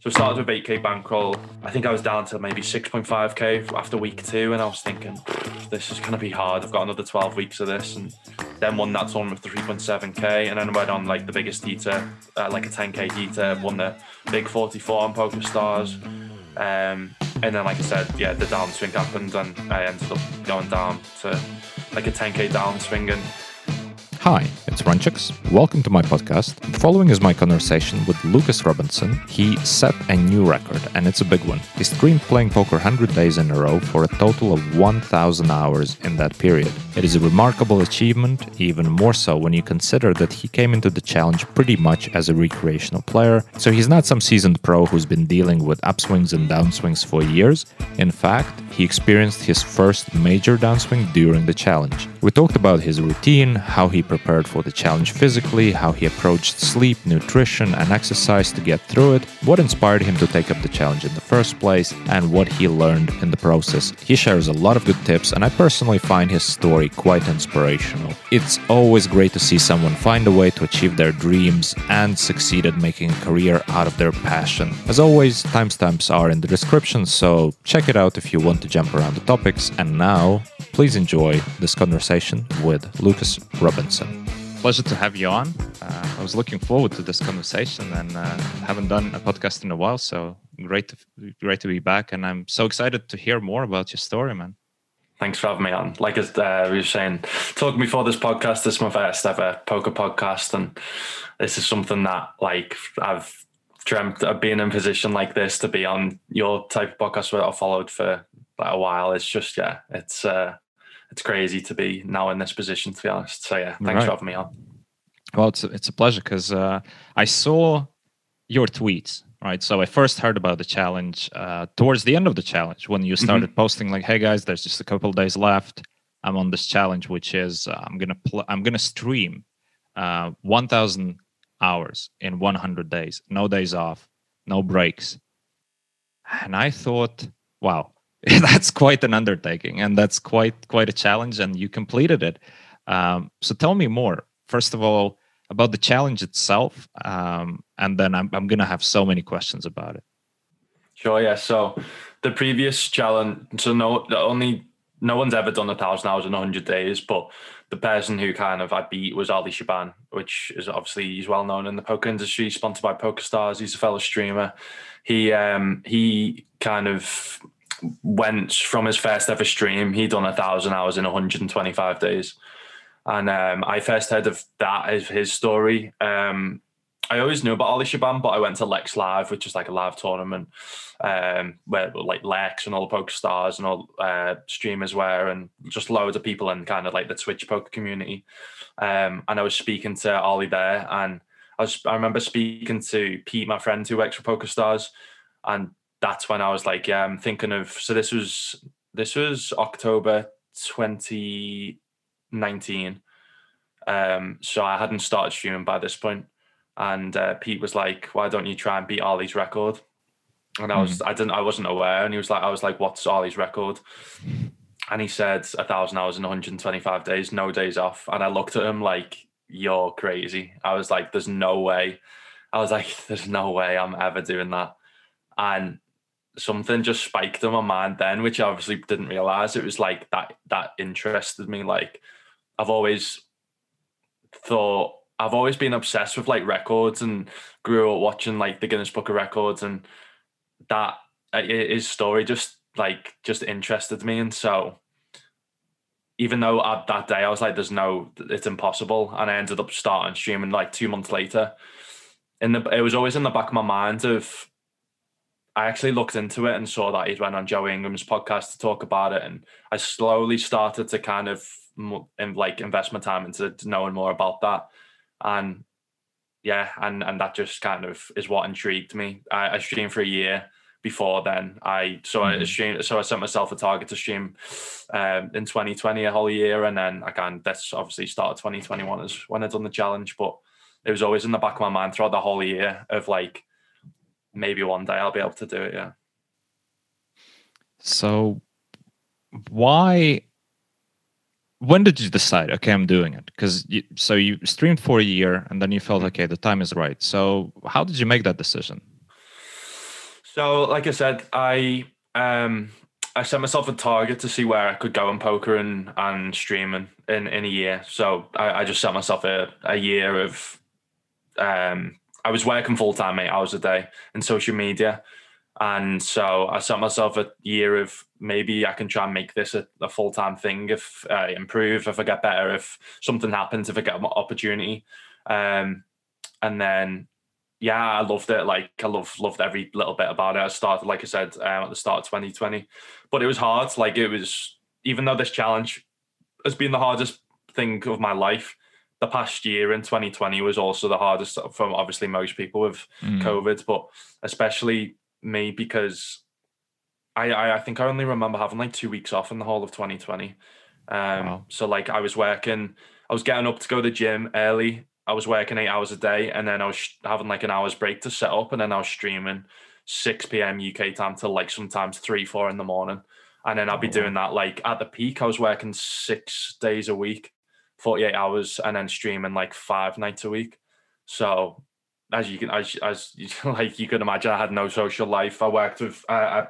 So I started with 8k bankroll. I think I was down to maybe 6.5k after week two, and I was thinking, this is going to be hard. I've got another 12 weeks of this, and then won that tournament with 3.7k, and then went on like the biggest heater, uh, like a 10k heater, won the big 44 on PokerStars. Um, and then, like I said, yeah, the downswing happened, and I ended up going down to like a 10k downswing, and Hi, it's Runchuks. Welcome to my podcast. The following is my conversation with Lukas Robinson. He set a new record, and it's a big one. He streamed playing poker 100 days in a row for a total of 1,000 hours in that period. It is a remarkable achievement, even more so when you consider that he came into the challenge pretty much as a recreational player, so he's not some seasoned pro who's been dealing with upswings and downswings for years. In fact, he experienced his first major downswing during the challenge. We talked about his routine, how he prepared for the challenge physically, how he approached sleep, nutrition, and exercise to get through it, what inspired him to take up the challenge in the first place, and what he learned in the process. He shares a lot of good tips, and I personally find his story quite inspirational. It's always great to see someone find a way to achieve their dreams and succeed at making a career out of their passion. As always, timestamps are in the description, so check it out if you want to jump around the topics. And now, please enjoy this conversation with Lukas Robinson. Pleasure to have you on. Uh, I was looking forward to this conversation and uh, haven't done a podcast in a while, so great to great to be back. And I'm so excited to hear more about your story, man. Thanks for having me on. Like as uh, we were saying, talking before this podcast, this is my first ever poker podcast, and this is something that like I've dreamt of being in a position like this to be on your type of podcast that I followed for a while. It's just yeah, it's uh, it's crazy to be now in this position. To be honest, so yeah, thanks right. for having me on. Well, it's a, it's a pleasure because uh, I saw your tweets. Right, so I first heard about the challenge uh, towards the end of the challenge when you mm-hmm. started mm-hmm. posting like, "Hey guys, there's just a couple days left. I'm on this challenge, which is uh, I'm gonna pl- I'm gonna stream uh, 1,000 hours in 100 days, no days off, no breaks." And I thought, wow, that's quite an undertaking and that's quite quite a challenge and you completed it um, so tell me more first of all about the challenge itself um, and then I'm, I'm gonna have so many questions about it sure yeah so the previous challenge so no only no one's ever done a thousand hours in 100 days but the person who kind of I beat was Ali Shaban, which is obviously he's well known in the poker industry, sponsored by PokerStars. He's a fellow streamer. He um, he kind of went from his first ever stream. He'd done a thousand hours in 125 days, and um, I first heard of that as his story. Um, I always knew about Ali Shaban, but I went to Lex Live, which is like a live tournament um, where like Lex and all the poker stars and all uh, streamers were, and just loads of people in kind of like the Twitch poker community. Um, and I was speaking to Ali there, and I was I remember speaking to Pete, my friend who works for PokerStars, and that's when I was like, yeah, I'm thinking of. So this was this was October 2019. Um, so I hadn't started streaming by this point, and uh, Pete was like, "Why don't you try and beat Ollie's record?" And I was, mm. I didn't, I wasn't aware, and he was like, I was like, "What's Ollie's record?" And he said, "A thousand hours in 125 days, no days off." And I looked at him like, "You're crazy." I was like, "There's no way." I was like, "There's no way I'm ever doing that." And something just spiked in my mind then, which I obviously didn't realize. It was like that that interested me. Like I've always thought I've always been obsessed with like records and grew up watching like the Guinness Book of Records and that his story just like just interested me. And so even though at that day I was like, there's no, it's impossible. And I ended up starting streaming like two months later. The, it was always in the back of my mind of I actually looked into it and saw that he'd went on Joe Ingram's podcast to talk about it, and I slowly started to kind of like invest my time into knowing more about that, and yeah, and and that just kind of is what intrigued me. I, I streamed for a year before then. I so mm-hmm. I streamed, so I set myself a target to stream um, in 2020 a whole year, and then I can that's obviously started 2021 is when I done the challenge, but it was always in the back of my mind throughout the whole year of like maybe one day I'll be able to do it. Yeah. So, why? When did you decide? Okay, I'm doing it because so you streamed for a year and then you felt mm-hmm. okay, the time is right. So, how did you make that decision? So, like I said, I um I set myself a target to see where I could go in poker and, and streaming in, in a year. So I, I just set myself a, a year of um I was working full time eight hours a day in social media. And so I set myself a year of maybe I can try and make this a, a full time thing if I improve, if I get better, if something happens, if I get an opportunity. Um, and then yeah, I loved it. Like I love loved every little bit about it. I started, like I said, um, at the start of 2020, but it was hard. Like it was, even though this challenge has been the hardest thing of my life, the past year in 2020 was also the hardest for obviously most people with mm. COVID, but especially me because I, I, I think I only remember having like two weeks off in the whole of 2020. Um, wow. so like I was working, I was getting up to go to the gym early I was working eight hours a day, and then I was having like an hour's break to set up, and then I was streaming 6 p.m. UK time till like sometimes three, four in the morning, and then I'd be oh, doing that like at the peak. I was working six days a week, 48 hours, and then streaming like five nights a week. So as you can as as like you can imagine, I had no social life. I worked with I I,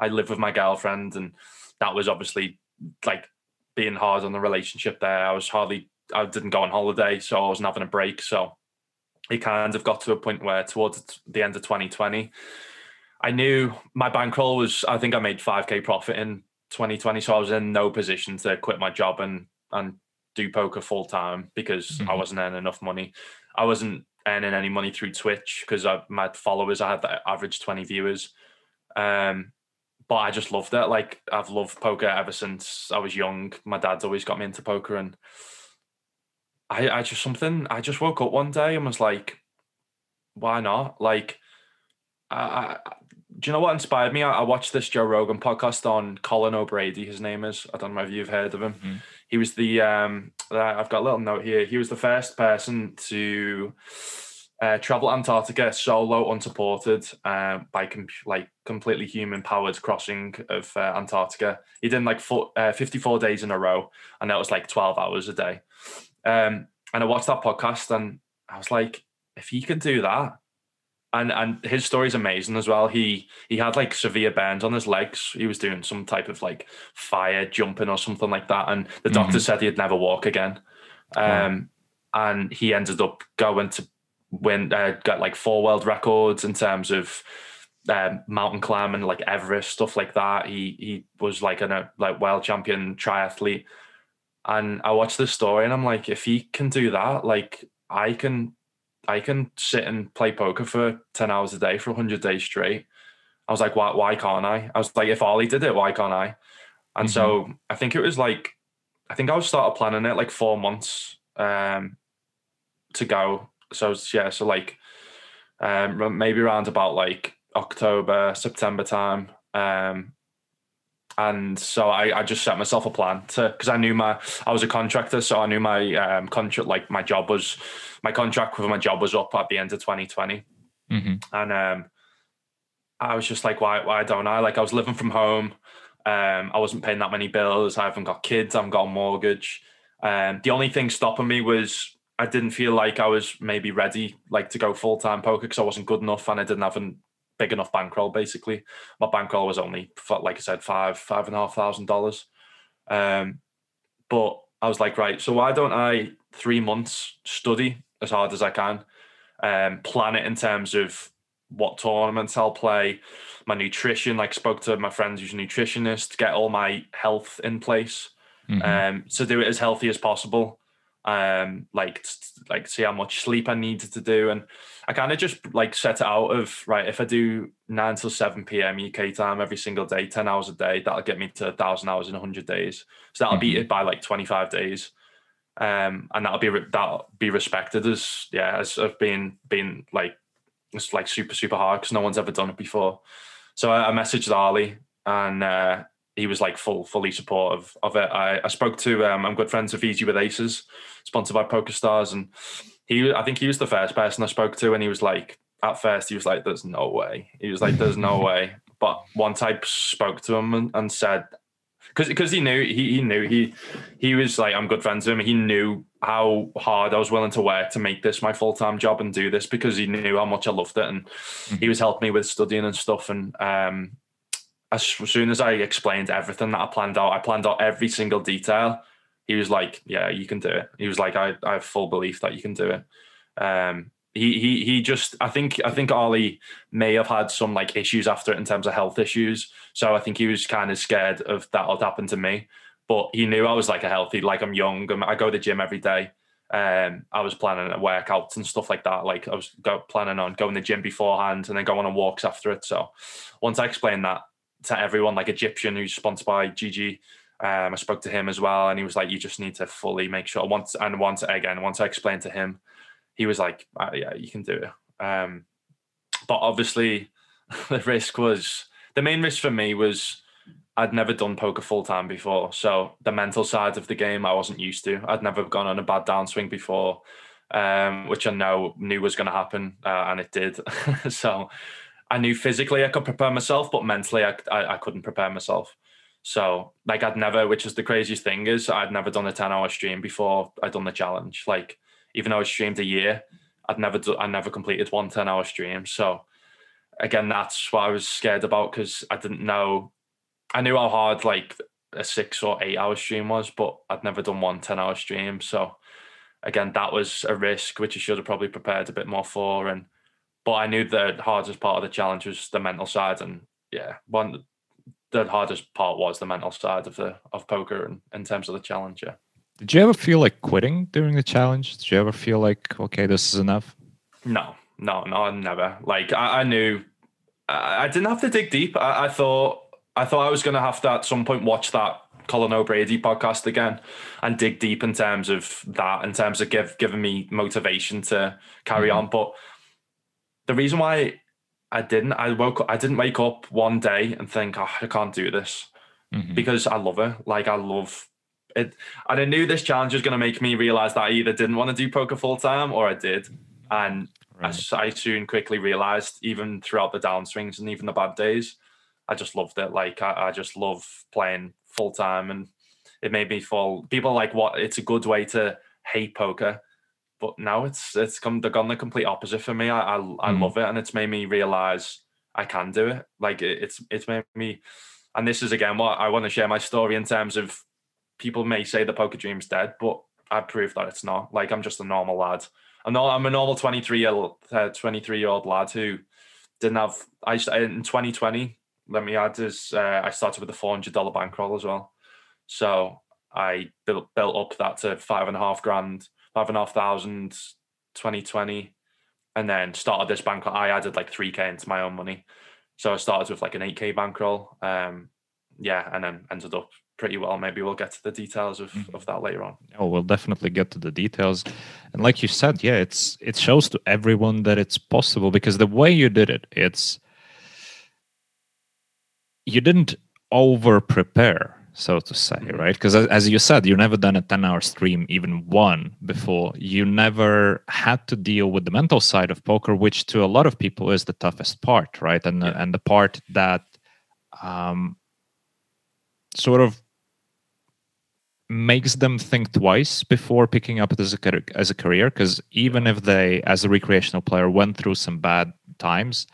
I lived with my girlfriend, and that was obviously like being hard on the relationship there. I was hardly I didn't go on holiday, so I wasn't having a break. So it kind of got to a point where towards the end of 2020, I knew my bankroll was. I think I made 5k profit in 2020, so I was in no position to quit my job and and do poker full time because mm-hmm. I wasn't earning enough money. I wasn't earning any money through Twitch because I my followers, I had the average 20 viewers. Um, but I just loved it. Like I've loved poker ever since I was young. My dad's always got me into poker and I, I just something I just woke up one day and was like, why not? Like, I, I do you know what inspired me? I, I, watched this Joe Rogan podcast on Colin O'Brady. His name is. I don't know if you've heard of him. Mm-hmm. He was the um. I've got a little note here. He was the first person to uh, travel Antarctica solo, unsupported, uh, by com- like completely human powered crossing of uh, Antarctica. He did like four, uh, 54 days in a row, and that was like 12 hours a day. Um, and I watched that podcast and I was like, if he can do that, and and his story's amazing as well. He he had like severe burns on his legs. He was doing some type of like fire jumping or something like that, and the mm-hmm. doctor said he'd never walk again. Um, and he ended up going to win, uh, got like four world records in terms of um, mountain climbing, like Everest stuff like that. He he was like a like world champion triathlete. And I watched this story and I'm like, if he can do that, like I can I can sit and play poker for 10 hours a day for 100 days straight. I was like, why, why can't I? I was like, if Ollie did it, why can't I? And mm-hmm. so I think it was like, I think I was started planning it like four months um, to go. So yeah, so like um, maybe around about like October, September time. Um, and so I, I just set myself a plan to because I knew my I was a contractor, so I knew my um, contract like my job was my contract with my job was up at the end of 2020, mm-hmm. and um, I was just like, why why don't I? Like I was living from home, um, I wasn't paying that many bills. I haven't got kids. I haven't got a mortgage. Um, the only thing stopping me was I didn't feel like I was maybe ready like to go full time poker because I wasn't good enough and I didn't have an big enough bankroll. Basically, my bankroll was only like I said five five and a half thousand dollars. Um, but I was like, right, so why don't I three months study as hard as I can, um, plan it in terms of what tournaments I'll play, my nutrition. Like spoke to my friends who's a nutritionist, get all my health in place, mm-hmm. um, to do it as healthy as possible. Um, like like see how much sleep I needed to do, and I kind of just like set it out of right. If I do nine till seven p.m. UK time every single day, ten hours a day, that'll get me to a thousand hours in hundred days. So that'll mm-hmm. beat it by like twenty five days, um, and that'll be that'll be respected as yeah as of being being like it's like super super hard because no one's ever done it before. So I, I messaged Ali and uh, he was like full fully supportive of it. I, I spoke to um, I'm good friends with Easy with Aces, sponsored by PokerStars, and he I think he was the first person I spoke to, and he was like, at first he was like, "There's no way." He was like, "There's no way." But once I spoke to him and, and said, because because he knew he, he knew he he was like I'm good friends with him. He knew how hard I was willing to work to make this my full time job and do this because he knew how much I loved it and mm-hmm. he was helping me with studying and stuff. And um, as soon as I explained everything that I planned out, I planned out every single detail. He was like, "Yeah, you can do it." He was like, "I, I have full belief that you can do it." Um, he he he just I think I think Ollie may have had some like issues after it in terms of health issues. So I think he was kind of scared of that would happen to me but he knew I was like a healthy, like I'm young. I go to the gym every day. Um, I was planning workouts and stuff like that. Like I was go, planning on going to the gym beforehand and then going on walks after it. So once I explained that to everyone, like Egyptian, who's sponsored by GG, um, I spoke to him as well, and he was like, "You just need to fully make sure." Once and once again, once I explained to him, he was like, uh, "Yeah, you can do it." Um, but obviously, the risk was the main risk for me was I'd never done poker full time before, so the mental side of the game I wasn't used to. I'd never gone on a bad downswing before, um, which I know knew was going to happen, uh, and it did. so I knew physically I could prepare myself, but mentally I, I, I couldn't prepare myself. So like I'd never, which is the craziest thing is I'd never done a ten hour stream before I'd done the challenge. Like even though I streamed a year, I'd never do, I never completed one 10 hour stream. So again, that's what I was scared about because I didn't know I knew how hard like a six or eight hour stream was, but I'd never done one 10 hour stream. So again, that was a risk which I should have probably prepared a bit more for. And but I knew the hardest part of the challenge was the mental side. And yeah, one the hardest part was the mental side of the of poker and in terms of the challenge. Yeah. Did you ever feel like quitting during the challenge? Did you ever feel like okay, this is enough? No, no, no, never. Like I, I knew I, I didn't have to dig deep. I, I thought I thought I was going to have to at some point watch that Colin O'Brady podcast again and dig deep in terms of that, in terms of give giving me motivation to carry mm-hmm. on. But the reason why I didn't, I woke, I didn't wake up one day and think, oh, I can't do this mm-hmm. because I love it. Like I love it, and I knew this challenge was going to make me realize that I either didn't want to do poker full time or I did, and right. I, I soon quickly realized, even throughout the downswings and even the bad days I just loved it. Like I, I just love playing full time, and it made me fall. People like what? It's a good way to hate poker, but now it's it's come they're gone the complete opposite for me. I I, mm. I love it, and it's made me realize I can do it. Like it, it's it's made me, and this is again what I want to share my story in terms of people may say the poker dream's dead, but I've proved that it's not. Like I'm just a normal lad. I'm not. I'm a normal 23 year old, uh, 23 year old lad who didn't have. I in 2020 let me add is uh, I started with a four hundred dollar bankroll as well, so I built built up that to five and a half grand, five and a half thousand, 2020, and then started this bankroll. I added like three k into my own money, so I started with like an eight k bankroll. Um, yeah, and then ended up pretty well. Maybe we'll get to the details of, mm-hmm. of that later on. Oh, we'll definitely get to the details. And like you said, yeah, it's it shows to everyone that it's possible because the way you did it, it's you didn't over prepare so to say mm-hmm. right because as you said you never done a 10 hour stream even one before you never had to deal with the mental side of poker which to a lot of people is the toughest part right and yeah. and the part that um sort of makes them think twice before picking up as a as a career because even if they as a recreational player went through some bad times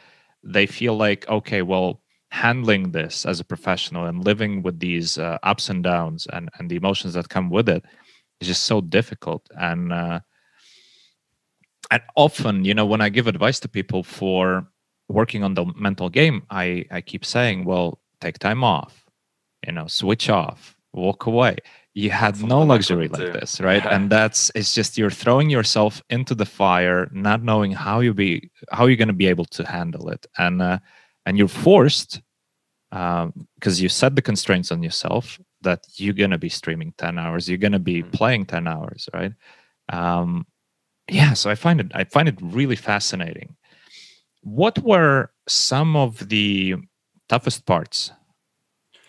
they feel like okay well handling this as a professional and living with these uh, ups and downs and, and the emotions that come with it is just so difficult. And uh, and often you know when i give advice to people for working on the mental game i i keep saying well take time off you know switch off walk away. You had that's no luxury like this right? Yeah. and that's it's just you're throwing yourself into the fire not knowing how you be how you're going to be able to handle it. And uh, and you're forced because um, you set the constraints on yourself that you're going to be streaming 10 hours you're going to be mm-hmm. playing 10 hours right? Um, yeah so i find it i find it really fascinating. What were some of the toughest parts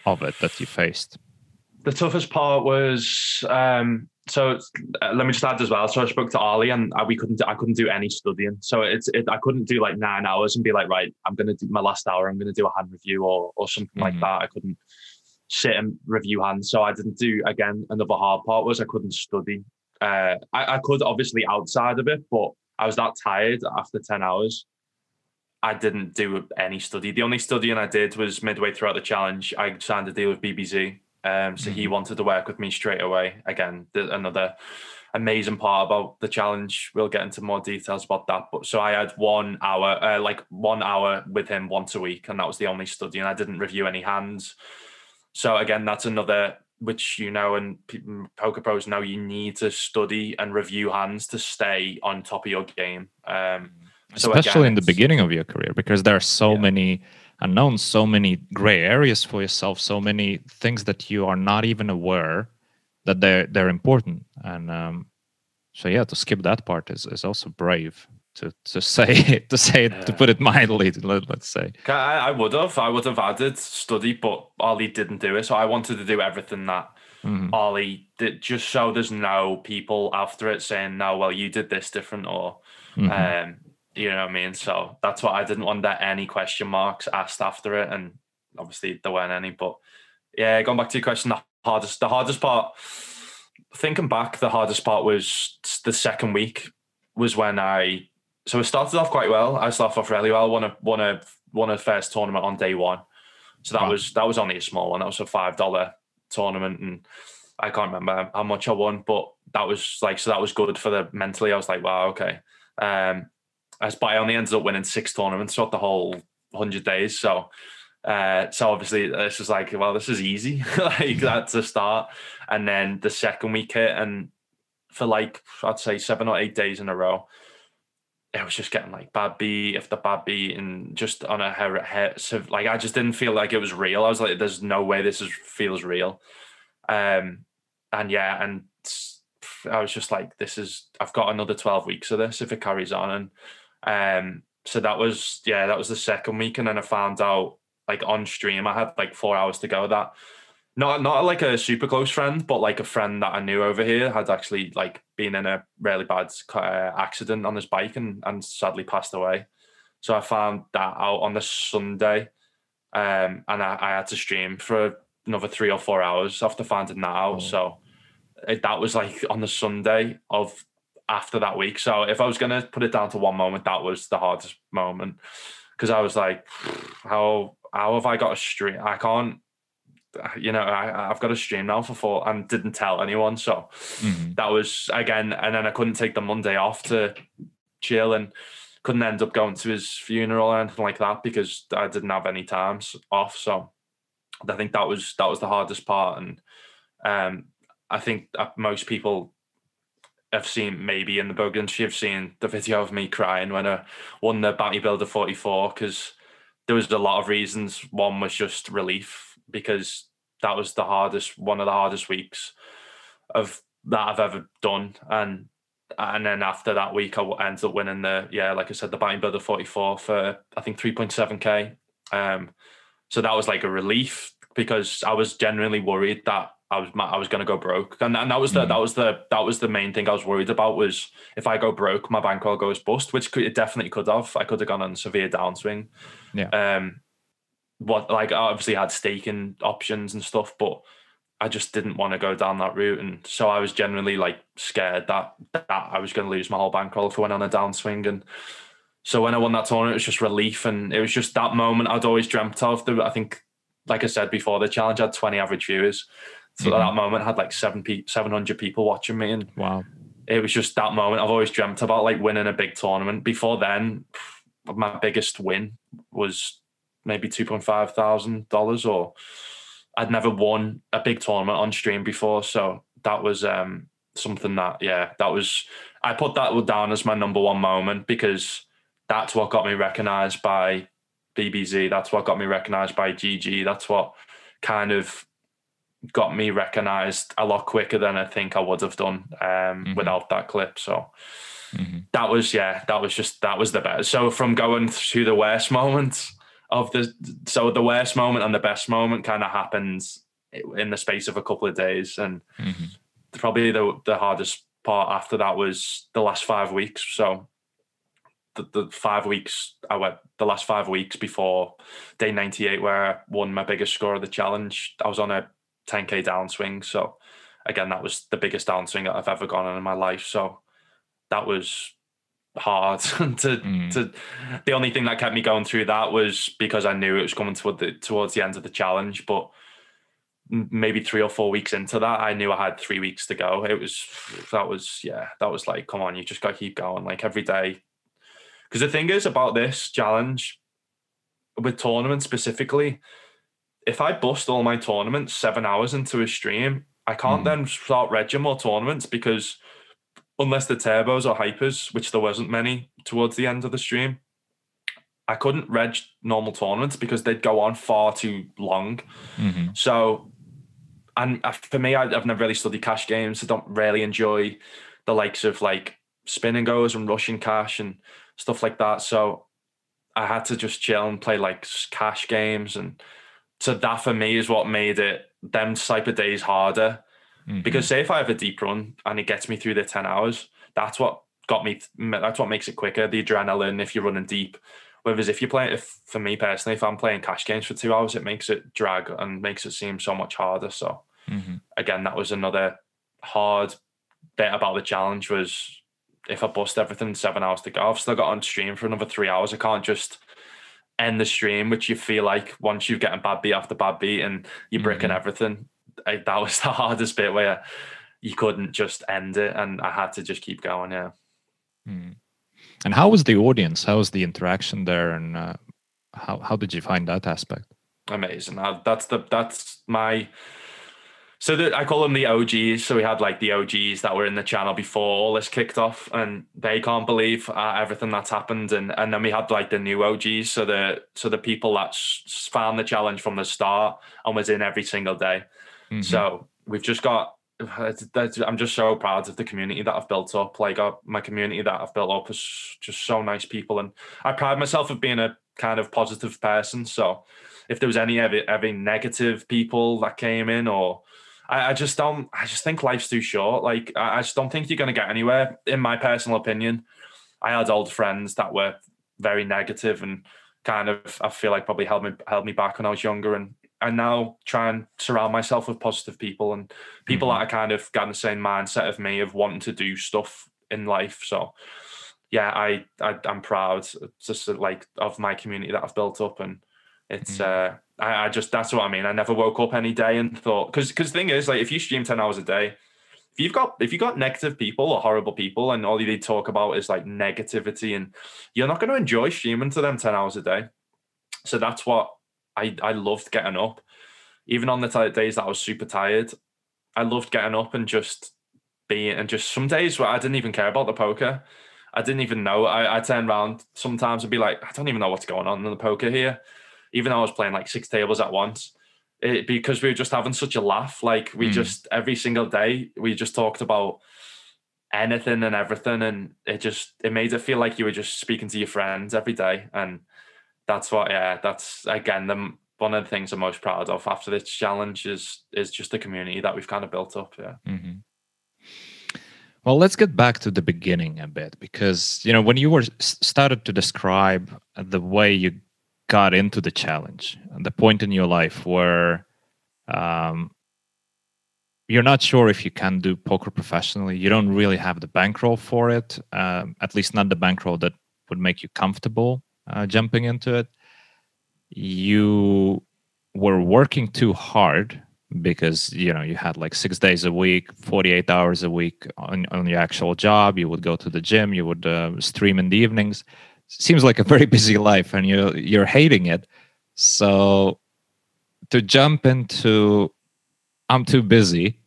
of it that you faced the toughest part was um, so uh, let me just add as well. So I spoke to Ali, and uh, we couldn't. I couldn't do any studying. So it's. It, I couldn't do like nine hours and be like, right, I'm gonna do my last hour. I'm gonna do a hand review or or something mm-hmm. like that. I couldn't sit and review hands. So I didn't do again. Another hard part was I couldn't study. uh, I, I could obviously outside of it, but I was that tired after 10 hours. I didn't do any study. The only studying I did was midway throughout the challenge. I signed a deal with BBZ. Um, so mm-hmm. he wanted to work with me straight away. Again, another amazing part about the challenge. We'll get into more details about that. But so I had one hour, uh, like one hour with him once a week, and that was the only study. And I didn't review any hands. So again, that's another which you know and poker pros know you need to study and review hands to stay on top of your game. Um, so Especially in the beginning of your career, because there are so yeah. many unknowns, so many gray areas for yourself, so many things that you are not even aware that they're they're important and um, so yeah to skip that part is, is also brave to to say to say yeah. to put it mildly let, us say I, I, would have i would have added study but ollie didn't do it so i wanted to do everything that mm-hmm. ollie did just so there's no people after it saying no well you did this different or mm-hmm. um you know what i mean? So that's why i didn't want that any question marks asked after it. And obviously there weren't any but yeah going back to your question the hardest the hardest part thinking back the hardest part was the second week was when i so it started off quite well. I started off really well won a won a won a first tournament on day one. So that wow. was that was only a small one. That was a five dollar tournament and i can't remember how much i won but that was like so that was good for the mentally. I was like wow okay. Um as i only ended up winning six tournaments throughout the whole 100 days so uh, so obviously this is like, well, this is easy, like that's a start. And then the second week hit, and for like I'd say seven or eight days in a row, it was just getting like bad beat after bad beat, and just on a hair, hair so like I just didn't feel like it was real. I was like, there's no way this is feels real. Um, and yeah, and I was just like, this is I've got another twelve weeks of this if it carries on, and um, so that was yeah, that was the second week, and then I found out like on stream. I had like four hours to go. That not not like a super close friend, but like a friend that I knew over here had actually like been in a really bad uh, accident on his bike and and sadly passed away. So I found that out on the Sunday, um, and I, I had to stream for another three or four hours after finding that out. Oh. So it, that was like on the Sunday of after that week. So if I was gonna put it down to one moment, that was the hardest moment because I was like, how how have I got a stream? I can't, you know, I, I've got a stream now for four and didn't tell anyone. So mm-hmm. that was again, and then I couldn't take the Monday off to chill and couldn't end up going to his funeral or anything like that because I didn't have any times off. So I think that was that was the hardest part, and um, I think most people have seen maybe in the Bogans, have seen the video of me crying when I won the Bounty Builder 44 because there was a lot of reasons. One was just relief because that was the hardest, one of the hardest weeks of that I've ever done, and and then after that week, I ended up winning the yeah, like I said, the Bounty Builder 44 for I think 3.7k. Um, so that was like a relief because I was genuinely worried that I was I was going to go broke, and, and that was the mm. that was the that was the main thing I was worried about was if I go broke, my bankroll goes bust, which could, it definitely could have. I could have gone on a severe downswing. Yeah. Um, what like I obviously had staking options and stuff, but I just didn't want to go down that route, and so I was generally like scared that that I was going to lose my whole bankroll if I went on a downswing, and so when I won that tournament, it was just relief, and it was just that moment I'd always dreamt of. The, I think, like I said before, the challenge had twenty average viewers so mm-hmm. that moment had like seven pe- 700 people watching me. And wow, it was just that moment. I've always dreamt about like winning a big tournament. Before then, my biggest win was maybe $2.5 thousand or I'd never won a big tournament on stream before. So that was um, something that, yeah, that was, I put that down as my number one moment because that's what got me recognized by BBZ. That's what got me recognized by GG. That's what kind of got me recognized a lot quicker than I think I would have done um, mm-hmm. without that clip. So mm-hmm. that was yeah, that was just that was the best. So from going through the worst moments of the so the worst moment and the best moment kind of happens in the space of a couple of days, and mm-hmm. probably the the hardest part after that was the last five weeks. So. The, the five weeks I went the last five weeks before day 98 where I won my biggest score of the challenge I was on a 10k downswing. So again, that was the biggest downswing that I've ever gone on in my life. So that was hard to mm. to the only thing that kept me going through that was because I knew it was coming toward the towards the end of the challenge. But maybe three or four weeks into that, I knew I had three weeks to go. It was that was yeah, that was like, come on, you just gotta keep going. Like every day. Because the thing is about this challenge with tournaments specifically, if I bust all my tournaments seven hours into a stream, I can't mm. then start regging more tournaments because unless the turbos or hypers, which there wasn't many towards the end of the stream, I couldn't reg normal tournaments because they'd go on far too long. Mm-hmm. So, and for me, I've never really studied cash games. I don't really enjoy the likes of like spin and goes and rushing cash and stuff like that. So I had to just chill and play like cash games. And so that for me is what made it them type of days harder. Mm-hmm. Because say if I have a deep run and it gets me through the 10 hours, that's what got me, that's what makes it quicker. The adrenaline, if you're running deep. Whereas if you're playing, if for me personally, if I'm playing cash games for two hours, it makes it drag and makes it seem so much harder. So mm-hmm. again, that was another hard bit about the challenge was if I bust everything seven hours to go, I've still got on stream for another three hours. I can't just end the stream, which you feel like once you've getting bad beat after bad beat and you're breaking mm-hmm. everything. I, that was the hardest bit where you couldn't just end it, and I had to just keep going. Yeah. Mm. And how was the audience? How was the interaction there, and uh, how how did you find that aspect? Amazing. Uh, that's the that's my so the, I call them the OGs. So we had like the OGs that were in the channel before all this kicked off, and they can't believe uh, everything that's happened. And and then we had like the new OGs, so the so the people that found the challenge from the start and was in every single day. Mm-hmm. So we've just got. I'm just so proud of the community that I've built up. Like uh, my community that I've built up is just so nice people, and I pride myself of being a kind of positive person. So if there was any ever, ever negative people that came in or I, I, just don't. I just think life's too short. Like I, I just don't think you're going to get anywhere. In my personal opinion, I had old friends that were very negative and kind of I feel like probably held me held me back when I was younger, and I now try and surround myself with positive people and people mm-hmm. that are kind of got the same mindset of me of wanting to do stuff in life. So yeah, I, I am proud just like of my community that I've built up and it's mm-hmm. uh I, I, just that's what I mean. I never woke up any day and thought because because the thing is like if you stream ten hours a day, if you've got if you've got negative people or horrible people and all they talk about is like negativity and you're not going to enjoy streaming to them ten hours a day. So that's what I I loved getting up, even on the t- days that I was super tired. I loved getting up and just being and just some days where I didn't even care about the poker. I didn't even know. I I turn around sometimes and be like, I don't even know what's going on in the poker here even though I was playing like six tables at once, it, because we were just having such a laugh. Like we mm. just every single day we just talked about anything and everything, and it just it made it feel like you were just speaking to your friends every day, and that's what yeah, that's again the one of the things I'm most proud of after this challenge is is just the community that we've kind of built up. Yeah. Mm-hmm. Well, let's get back to the beginning a bit because you know when you were started to describe the way you got into the challenge, the point in your life where um, you're not sure if you can do poker professionally. You don't really have the bankroll for it, um, at least not the bankroll that would make you comfortable uh, jumping into it. You were working too hard because you know you had like six days a week 48 hours a week on, on your actual job you would go to the gym you would uh, stream in the evenings seems like a very busy life and you're you're hating it. So to jump into i'm too busy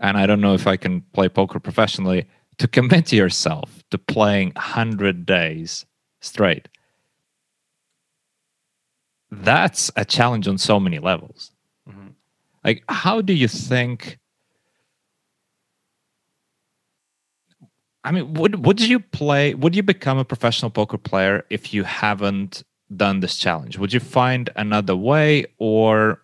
and i don't know if i can play poker professionally to commit yourself to playing 100 days straight. That's a challenge on so many levels. Mm-hmm. like how do you think I mean, would would you play? Would you become a professional poker player if you haven't done this challenge? Would you find another way, or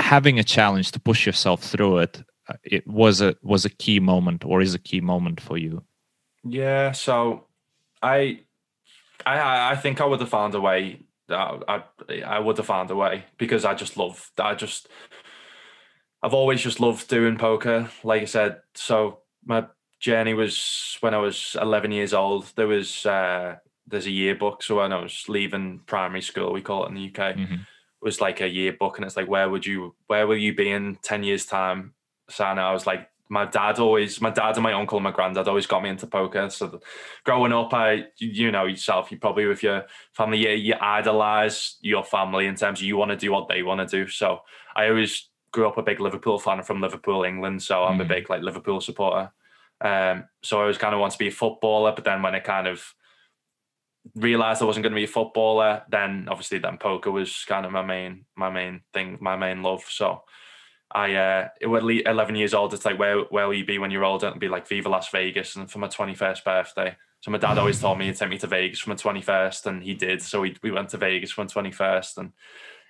having a challenge to push yourself through it? Uh, it was a was a key moment, or is a key moment for you? Yeah. So, I, I, I think I would have found a way. I, I, I would have found a way because I just love. I just I've always just loved doing poker. Like I said, so my journey was when I was 11 years old. There was uh, there's a yearbook. So when I was leaving primary school, we call it in the UK, mm-hmm. was like a yearbook, and it's like where would you where will you be in 10 years time? So I was like my dad always, my dad and my uncle and my granddad always got me into poker. So growing up, I, you know, yourself, you probably with your family, you, you idolize your family in terms of you want to do what they want to do. So I always grew up a big Liverpool fan from Liverpool, England. So I'm mm. a big like Liverpool supporter. Um, so I always kind of want to be a footballer, but then when I kind of realized I wasn't going to be a footballer, then obviously then poker was kind of my main, my main thing, my main love. So I uh it was 11 years old. It's like where where will you be when you're older? It'll be like Viva Las Vegas and for my 21st birthday. So my dad always told me he'd take me to Vegas for my 21st, and he did. So we we went to Vegas for my 21st, and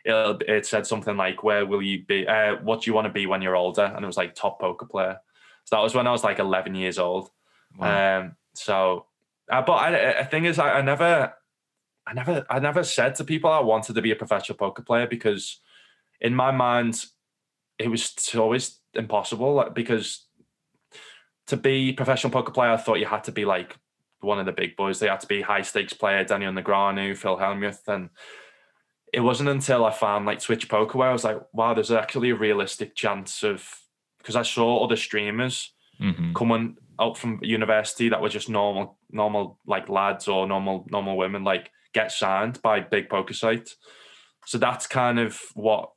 it it said something like, "Where will you be? Uh, what do you want to be when you're older?" And it was like top poker player. So that was when I was like 11 years old. Wow. Um, so, uh, but I, I thing is, I, I never, I never, I never said to people I wanted to be a professional poker player because in my mind it was always impossible because to be professional poker player, I thought you had to be like one of the big boys. They had to be high stakes player, Daniel Negreanu, Phil Hellmuth, and it wasn't until I found like Twitch Poker where I was like, wow, there's actually a realistic chance of because I saw other streamers mm-hmm. coming out from university that were just normal, normal like lads or normal, normal women, like get signed by big poker sites. So that's kind of what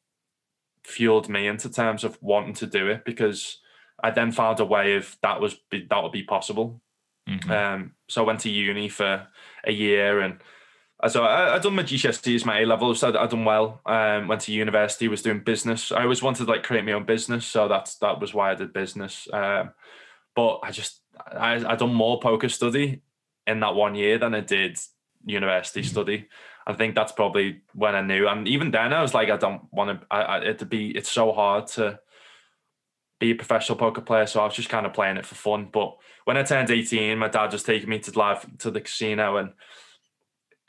fueled me into terms of wanting to do it because I then found a way of that was that would be possible. Mm-hmm. Um, so I went to uni for a year and so I, I done my GCSEs, my A levels. So I done well. Um, went to university, was doing business. I always wanted to like create my own business, so that's that was why I did business. Um, but I just I I done more poker study in that one year than I did university mm-hmm. study. I think that's probably when I knew. And even then, I was like, I don't want to. I, I, it'd be. It's so hard to be a professional poker player. So I was just kind of playing it for fun. But when I turned eighteen, my dad was taking me to live to the casino, and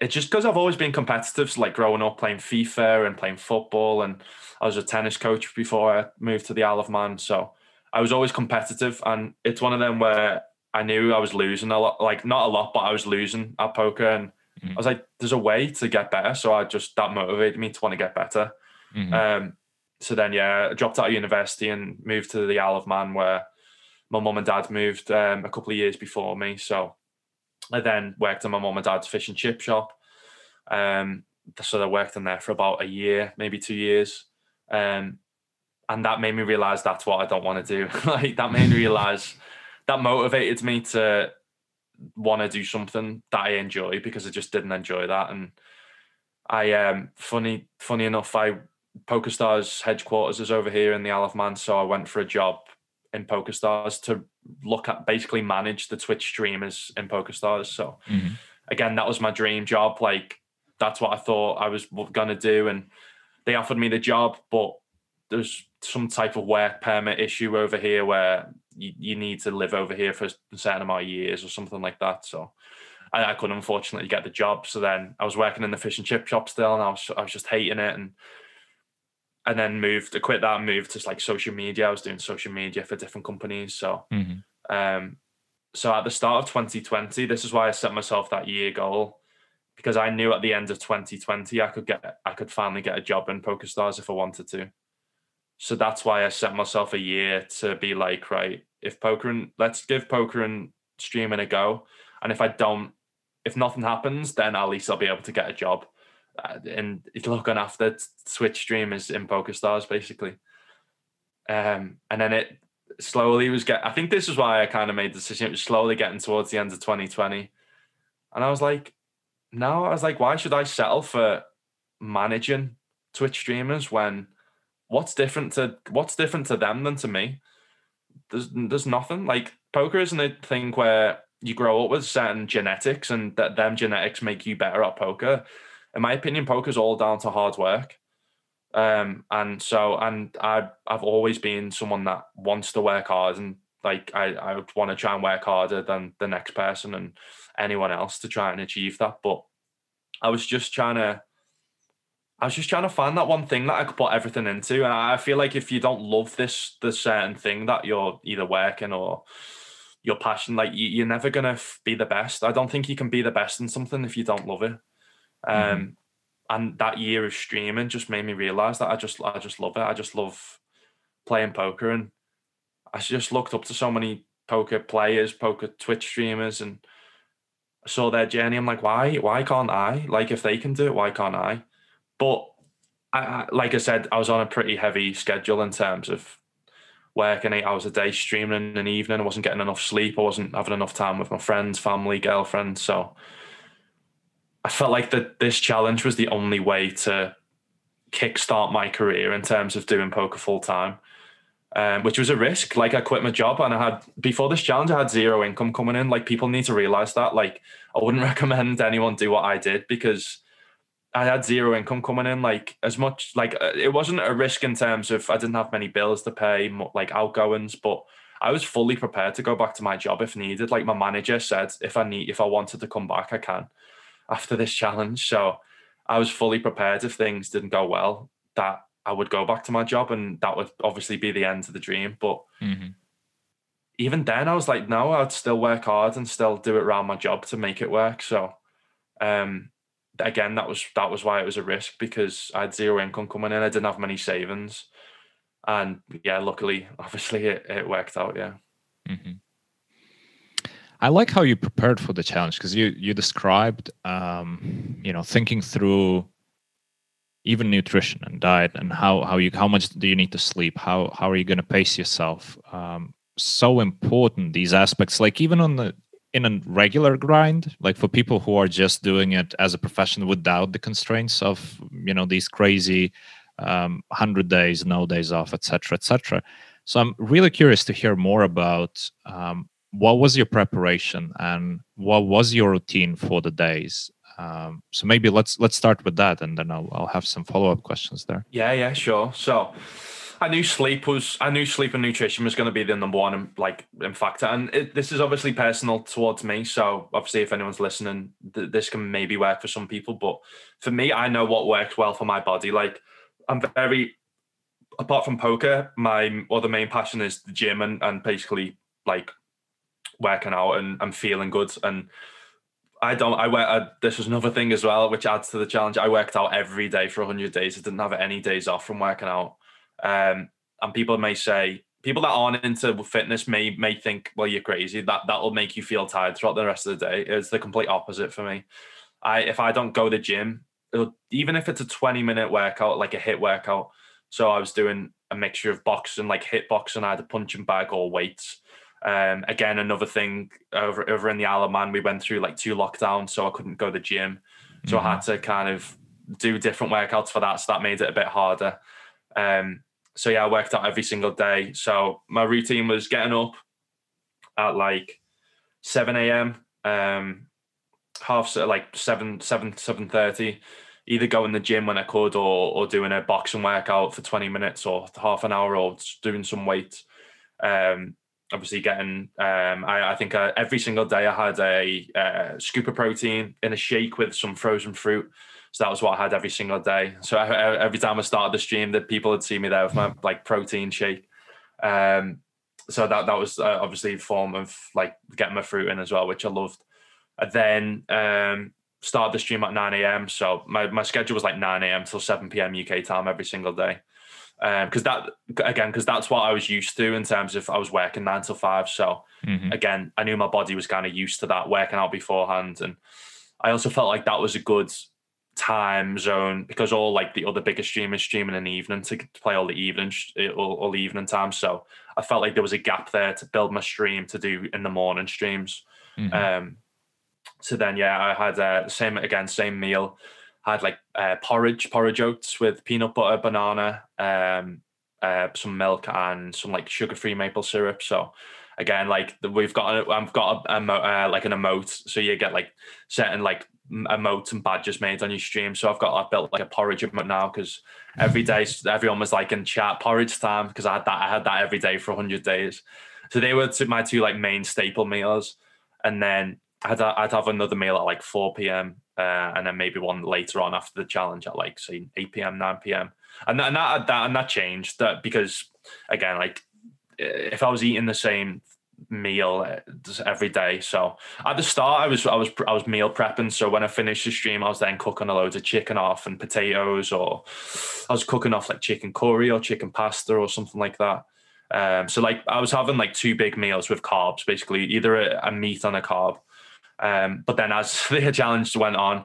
it's just because I've always been competitive. So like growing up playing FIFA and playing football, and I was a tennis coach before I moved to the Isle of Man. So I was always competitive, and it's one of them where I knew I was losing a lot. Like not a lot, but I was losing at poker and Mm-hmm. I was like, there's a way to get better. So I just, that motivated me to want to get better. Mm-hmm. Um, so then, yeah, I dropped out of university and moved to the Isle of Man where my mum and dad moved um, a couple of years before me. So I then worked in my mum and dad's fish and chip shop. Um, so I worked in there for about a year, maybe two years. Um, and that made me realize that's what I don't want to do. like that made me realize that motivated me to want to do something that I enjoy because I just didn't enjoy that. And I um funny funny enough, I PokerStars headquarters is over here in the Isle of Man, so I went for a job in PokerStars to look at basically manage the Twitch streamers in PokerStars. So mm-hmm. again, that was my dream job. Like that's what I thought I was gonna do, and they offered me the job, but there's some type of work permit issue over here where you, you need to live over here for a certain amount of years or something like that. So I, I couldn't unfortunately get the job. So then I was working in the fish and chip shop still, and I was I was just hating it and and then moved to quit that and moved to like social media. I was doing social media for different companies. So mm-hmm. um so at the start of 2020, this is why I set myself that year goal because I knew at the end of 2020 I could get I could finally get a job in PokerStars if I wanted to. So that's why I set myself a year to be like, right, if poker and let's give poker and streaming a go. And if I don't, if nothing happens, then at least I'll be able to get a job. Uh, and looking after Twitch streamers in PokerStars, basically. Um, and then it slowly was get. I think this is why I kind of made the decision. It was slowly getting towards the end of 2020, and I was like, no, I was like, why should I settle for managing Twitch streamers when what's different to what's different to them than to me? There's there's nothing. Like poker isn't a thing where you grow up with certain genetics and that them genetics make you better at poker. In my opinion, poker's all down to hard work. Um, and so and I I've always been someone that wants to work hard and like I, I want to try and work harder than the next person and anyone else to try and achieve that. But I was just trying to I was just trying to find that one thing that I could put everything into. And I feel like if you don't love this, the certain thing that you're either working or your passion, like you, are never gonna be the best. I don't think you can be the best in something if you don't love it. Um, mm-hmm. and that year of streaming just made me realize that I just, I just love it. I just love playing poker, and I just looked up to so many poker players, poker Twitch streamers, and I saw their journey. I'm like, why, why can't I? Like, if they can do it, why can't I? But I, like I said, I was on a pretty heavy schedule in terms of working eight hours a day, streaming in an evening. I wasn't getting enough sleep. I wasn't having enough time with my friends, family, girlfriend. So I felt like that this challenge was the only way to kickstart my career in terms of doing poker full time. Um, which was a risk. Like I quit my job and I had before this challenge, I had zero income coming in. Like people need to realize that. Like I wouldn't recommend anyone do what I did because I had zero income coming in. Like as much like uh, it wasn't a risk in terms of I didn't have many bills to pay, like outgoings, but I was fully prepared to go back to my job if needed. Like my manager said, if I need, if I wanted to come back, I can after this challenge. So I was fully prepared if things didn't go well that I would go back to my job, and that would obviously be the end of the dream. But mm-hmm. even then, I was like, no, I'd still work hard and still do it around my job to make it work. So, um, again, that was that was why it was a risk because I had zero income coming in. I didn't have many savings, and yeah, luckily, obviously, it, it worked out. Yeah. Mm-hmm. I like how you prepared for the challenge because you you described, um, you know, thinking through even nutrition and diet and how how you how much do you need to sleep? How how are you going to pace yourself? Um, so important these aspects like even on the in a regular grind like for people who are just doing it as a profession without the constraints of you know these crazy um, 100 days no days off etc etc so i'm really curious to hear more about um, what was your preparation and what was your routine for the days um, so maybe let's let's start with that and then i'll, I'll have some follow-up questions there yeah yeah sure so I knew sleep was I knew sleep and nutrition was going to be the number one like in factor, and it, this is obviously personal towards me. So obviously, if anyone's listening, th- this can maybe work for some people, but for me, I know what works well for my body. Like I'm very apart from poker, my other main passion is the gym and and basically like working out and, I'm feeling good and. I don't. I work. This was another thing as well, which adds to the challenge. I worked out every day for 100 days. I didn't have any days off from working out. Um, and people may say, people that aren't into fitness may may think, well, you're crazy. That that'll make you feel tired throughout the rest of the day. It's the complete opposite for me. I if I don't go to the gym, even if it's a 20 minute workout, like a HIIT workout. So I was doing a mixture of boxing, like HIIT boxing, either punching bag or weights. Um, again, another thing over over in the Isle of Man, we went through like two lockdowns, so I couldn't go to the gym. So mm-hmm. I had to kind of do different workouts for that. So that made it a bit harder. Um, so yeah, I worked out every single day. So my routine was getting up at like 7 a.m. Um, half like seven, seven, seven thirty. Either go in the gym when I could, or or doing a boxing workout for 20 minutes or half an hour, or doing some weights. Um, obviously getting um, I, I, think uh, every single day I had a uh, scoop of protein in a shake with some frozen fruit so that was what I had every single day. So every time I started the stream, that people would see me there with my like protein shake. Um, so that that was uh, obviously a form of like getting my fruit in as well, which I loved. And then um, started the stream at 9 a.m. So my, my schedule was like 9 a.m. till 7 p.m. UK time every single day. Because um, that again, because that's what I was used to in terms of I was working nine till five. So mm-hmm. again, I knew my body was kind of used to that working out beforehand, and I also felt like that was a good time zone because all like the other bigger streamers streaming in the evening to play all the evening eh, all, all the evening time. So I felt like there was a gap there to build my stream to do in the morning streams. Mm-hmm. Um, so then yeah, I had uh, same again same meal. Had like uh, porridge porridge oats with peanut butter, banana, um, uh, some milk, and some like sugar free maple syrup. So again, like we've got a, I've got a, a uh, like an emote, so you get like certain like emotes and badges made on your stream. So I've got I've built like a porridge emote now because every day everyone was like in chat porridge time because I had that I had that every day for hundred days. So they were my two like main staple meals, and then I'd I'd have another meal at like four p.m. uh, and then maybe one later on after the challenge at like say 8 p.m., 9 p.m. And that, and that, that and that changed that because again, like if I was eating the same meal uh, every day. So at the start, I was I was I was meal prepping. So when I finished the stream, I was then cooking a load of chicken off and potatoes, or I was cooking off like chicken curry or chicken pasta or something like that. Um, so like I was having like two big meals with carbs, basically either a, a meat and a carb. Um, but then as the challenge went on,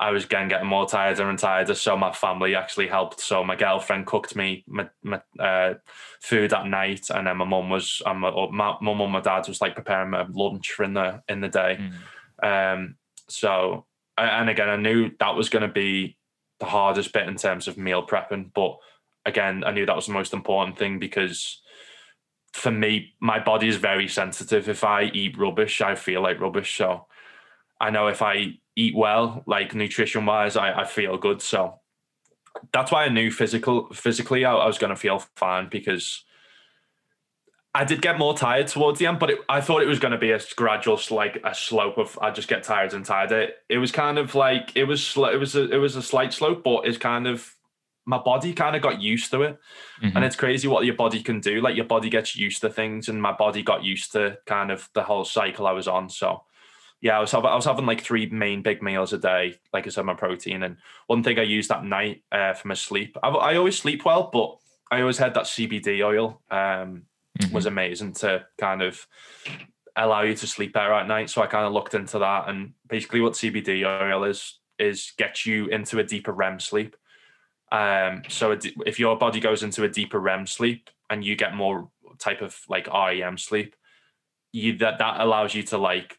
I was again getting more tired and tired. So my family actually helped. So my girlfriend cooked me my, my uh, food at night, and then my mum was and my, my mum and my dad was like preparing my lunch for in the in the day. Mm. Um, so and again, I knew that was going to be the hardest bit in terms of meal prepping, but again, I knew that was the most important thing because for me, my body is very sensitive. If I eat rubbish, I feel like rubbish. So I know if I eat well, like nutrition wise, I, I feel good. So that's why I knew physical physically I, I was going to feel fine because I did get more tired towards the end, but it, I thought it was going to be a gradual, like a slope of I just get tired and tired. It, it was kind of like it was it was a, it was a slight slope, but it's kind of my body kind of got used to it, mm-hmm. and it's crazy what your body can do. Like your body gets used to things, and my body got used to kind of the whole cycle I was on. So yeah, I was having, I was having like three main big meals a day, like I said, my protein. And one thing I used that night uh, for my sleep, I, I, always sleep well, but I always had that CBD oil. Um, mm-hmm. Was amazing to kind of allow you to sleep better at night. So I kind of looked into that, and basically, what CBD oil is is get you into a deeper REM sleep. Um, so if your body goes into a deeper REM sleep and you get more type of like REM sleep, you that that allows you to like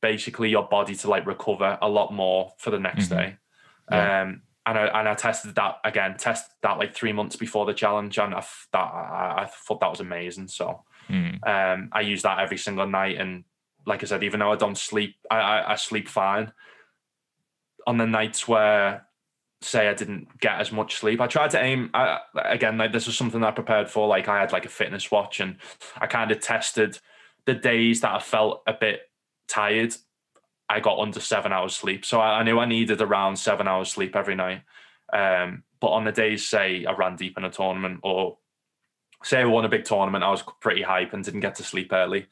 basically your body to like recover a lot more for the next mm-hmm. day. Yeah. Um, and I and I tested that again, tested that like three months before the challenge, and I that I, I thought that was amazing. So mm. um, I use that every single night, and like I said, even though I don't sleep, I, I, I sleep fine. On the nights where say I didn't get as much sleep. I tried to aim I, again. Like this was something I prepared for. Like I had like a fitness watch, and I kind of tested the days that I felt a bit tired, I got under seven hours sleep. So I, I knew I needed around seven hours sleep every night. Um, but on the days, say I ran deep in a tournament or say I won a big tournament, I was pretty hype and didn't get to sleep early.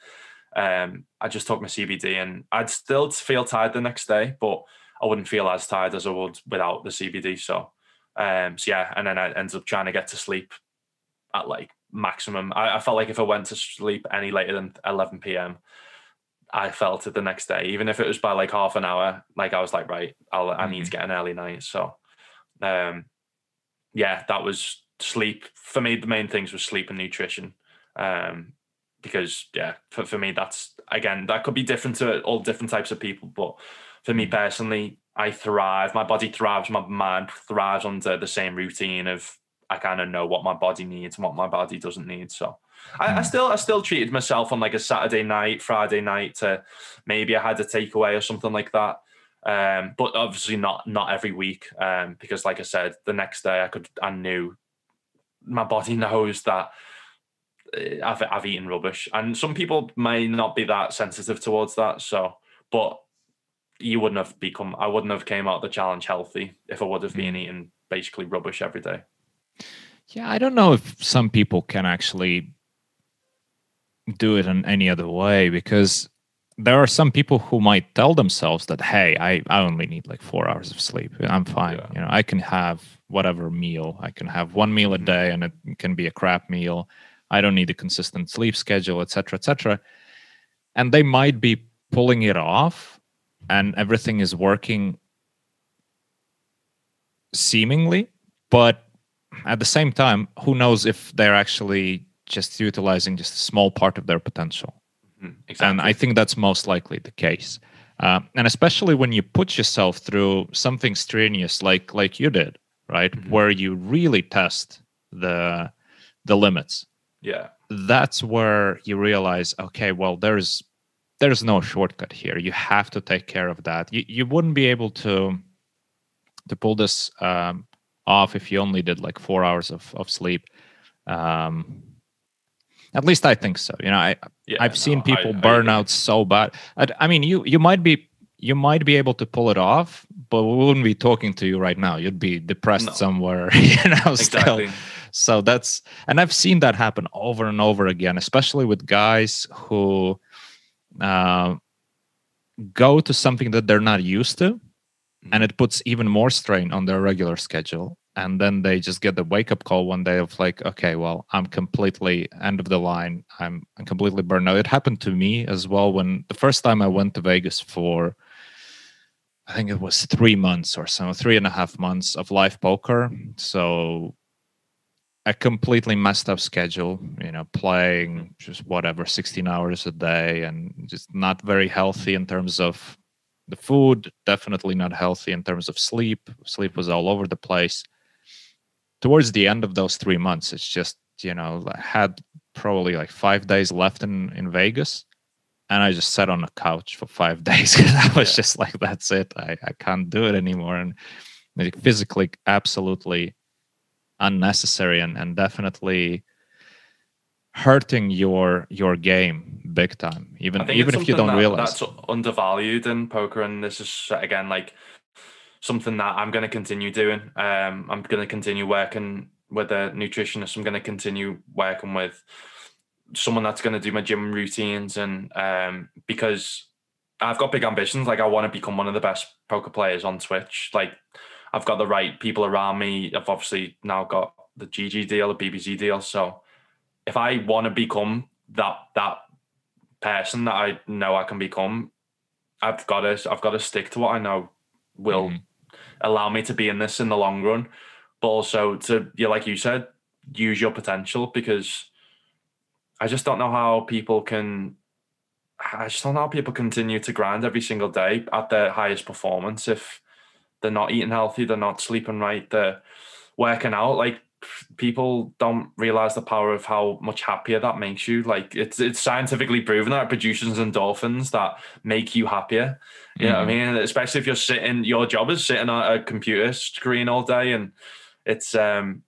Um, I just took my CBD and I'd still feel tired the next day, but I wouldn't feel as tired as I would without the CBD. So, um, so yeah, and then I ended up trying to get to sleep at like maximum. I, I felt like if I went to sleep any later than 11 p.m., I felt it the next day, even if it was by like half an hour. Like I was like, right, I'll, I need to mm-hmm. get an early night. So, um, yeah, that was sleep for me. The main things was sleep and nutrition, um, because yeah, for for me that's again that could be different to all different types of people, but for me mm-hmm. personally, I thrive. My body thrives. My mind thrives under the same routine of I kind of know what my body needs and what my body doesn't need. So I, I, hmm. still I still treated myself on like a Saturday night, Friday night to maybe I had a takeaway or something like that. Um, but obviously not not every week um, because like I said, the next day I could I knew my body knows that uh, I've I've eaten rubbish, and some people may not be that sensitive towards that. So, but you wouldn't have become I wouldn't have came out the challenge healthy if I would have been hmm. eating basically rubbish every day. Yeah, I don't know if some people can actually do it in any other way because there are some people who might tell themselves that hey i, I only need like four hours of sleep. I'm fine. Yeah. you know i can have whatever meal. I can have one meal a mm-hmm. day and it can be a crap meal. I don't need a consistent sleep schedule etc etc and they might be pulling it off and everything is working seemingly but at the same time who knows if they're actually just utilizing just a small part of their potential. Mm-hmm. Exactly. And I think that's most likely the case. Uh, and especially when you put yourself through something strenuous like like you did, right, mm-hmm. where you really test the the limits. Yeah, that's where you realize, okay, well, there's there's no shortcut here. You have to take care of that. You you wouldn't be able to to pull this um, off if you only did like four hours of of sleep. Um, at least I think so. You know, I yeah, I've seen people I, burn I, out so bad. I, I mean, you you might be you might be able to pull it off, but we wouldn't be talking to you right now. You'd be depressed no. somewhere, you know. Exactly. Still. So that's and I've seen that happen over and over again, especially with guys who uh, go to something that they're not used to, and it puts even more strain on their regular schedule. And then they just get the wake up call one day of like, okay, well, I'm completely end of the line. I'm, I'm completely burned out. It happened to me as well when the first time I went to Vegas for I think it was three months or so, three and a half months of live poker. So a completely messed up schedule, you know, playing just whatever, 16 hours a day and just not very healthy in terms of the food, definitely not healthy in terms of sleep. Sleep was all over the place. Towards the end of those three months, it's just, you know, I had probably like five days left in, in Vegas and I just sat on a couch for five days because I was yeah. just like, that's it. I, I can't do it anymore. And like, physically, absolutely unnecessary and, and definitely hurting your your game big time. Even even if you don't that, realize that's undervalued in poker, and this is again like something that I'm going to continue doing. Um, I'm going to continue working with a nutritionist. I'm going to continue working with someone that's going to do my gym routines and um, because I've got big ambitions. Like I want to become one of the best poker players on Twitch. Like I've got the right people around me. I've obviously now got the GG deal, the BBZ deal. So if I want to become that that person that I know I can become, I've got to I've got to stick to what I know will mm. allow me to be in this in the long run. But also to yeah, like you said, use your potential because I just don't know how people can. I just don't know how people continue to grind every single day at their highest performance if they're not eating healthy, they're not sleeping right, they're working out. Like people don't realize the power of how much happier that makes you. Like it's it's scientifically proven that it produces endorphins that make you happier. You mm. know what I mm-hmm. mean? Especially if you're sitting, your job is sitting on a computer screen all day, and it's um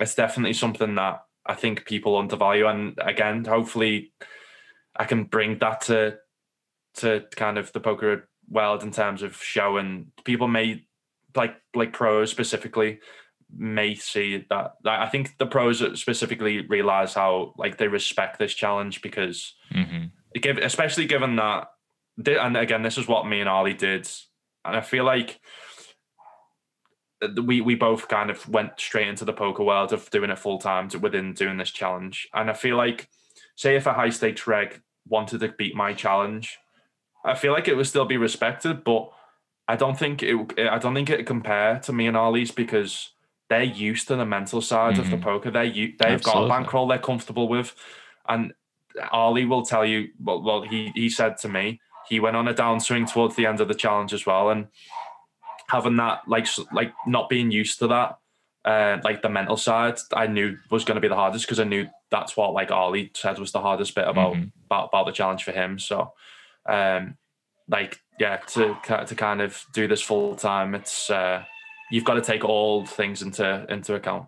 it's definitely something that I think people undervalue. And again, hopefully, I can bring that to to kind of the poker world in terms of showing people may like like pros specifically may see that I think the pros specifically realize how like they respect this challenge because mm-hmm. give especially given that and again this is what me and Ali did and I feel like we we both kind of went straight into the poker world of doing it full time within doing this challenge. And I feel like, say, if a high stakes reg wanted to beat my challenge, I feel like it would still be respected. But I don't think it. I don't think it compare to me and Ali's because they're used to the mental side mm-hmm. of the mm-hmm. poker. They they've Absolutely. got a bankroll they're comfortable with, and Ali will tell you. Well, well, he he said to me he went on a downswing towards the end of the challenge as well, and having that like like not being used to that uh, like the mental side I knew was going to be the hardest because I knew that's what like Ali said was the hardest bit about mm-hmm. about, about the challenge for him so um like yeah to to kind of do this full time it's uh you've got to take all things into into account.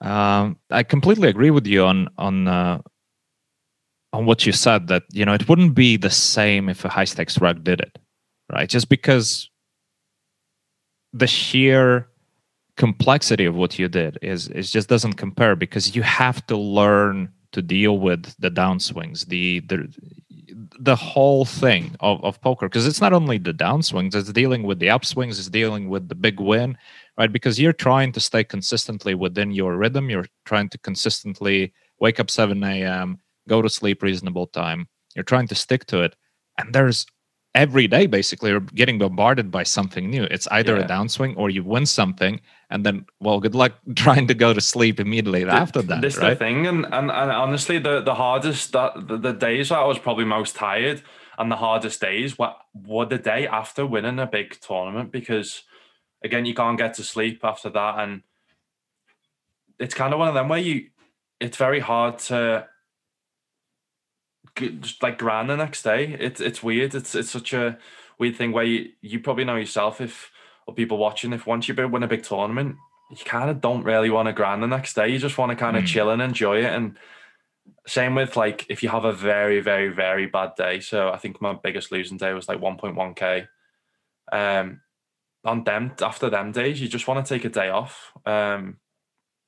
Um I completely agree with you on on uh on what you said that you know it wouldn't be the same if a high stakes reg did it right? Just because the sheer complexity of what you did is it just doesn't compare because you have to learn to deal with the downswings the the the whole thing of, of poker because it's not only the downswings it's dealing with the upswings it's dealing with the big win right? Because you're trying to stay consistently within your rhythm you're trying to consistently wake up 7 a.m go to sleep reasonable time you're trying to stick to it and there's every day basically you're getting bombarded by something new it's either yeah. a downswing or you win something and then well good luck trying to go to sleep immediately the, after that this right? the thing and, and and honestly the the hardest that the, the days that i was probably most tired and the hardest days were, were the day after winning a big tournament because again you can't get to sleep after that and it's kind of one of them where you it's very hard to just like grand the next day. It's it's weird. It's it's such a weird thing where you, you probably know yourself if or people watching if once you win a big tournament, you kind of don't really want to grind the next day. You just want to kind of mm. chill and enjoy it. And same with like if you have a very very very bad day. So I think my biggest losing day was like 1.1k. Um, on them after them days, you just want to take a day off. Um,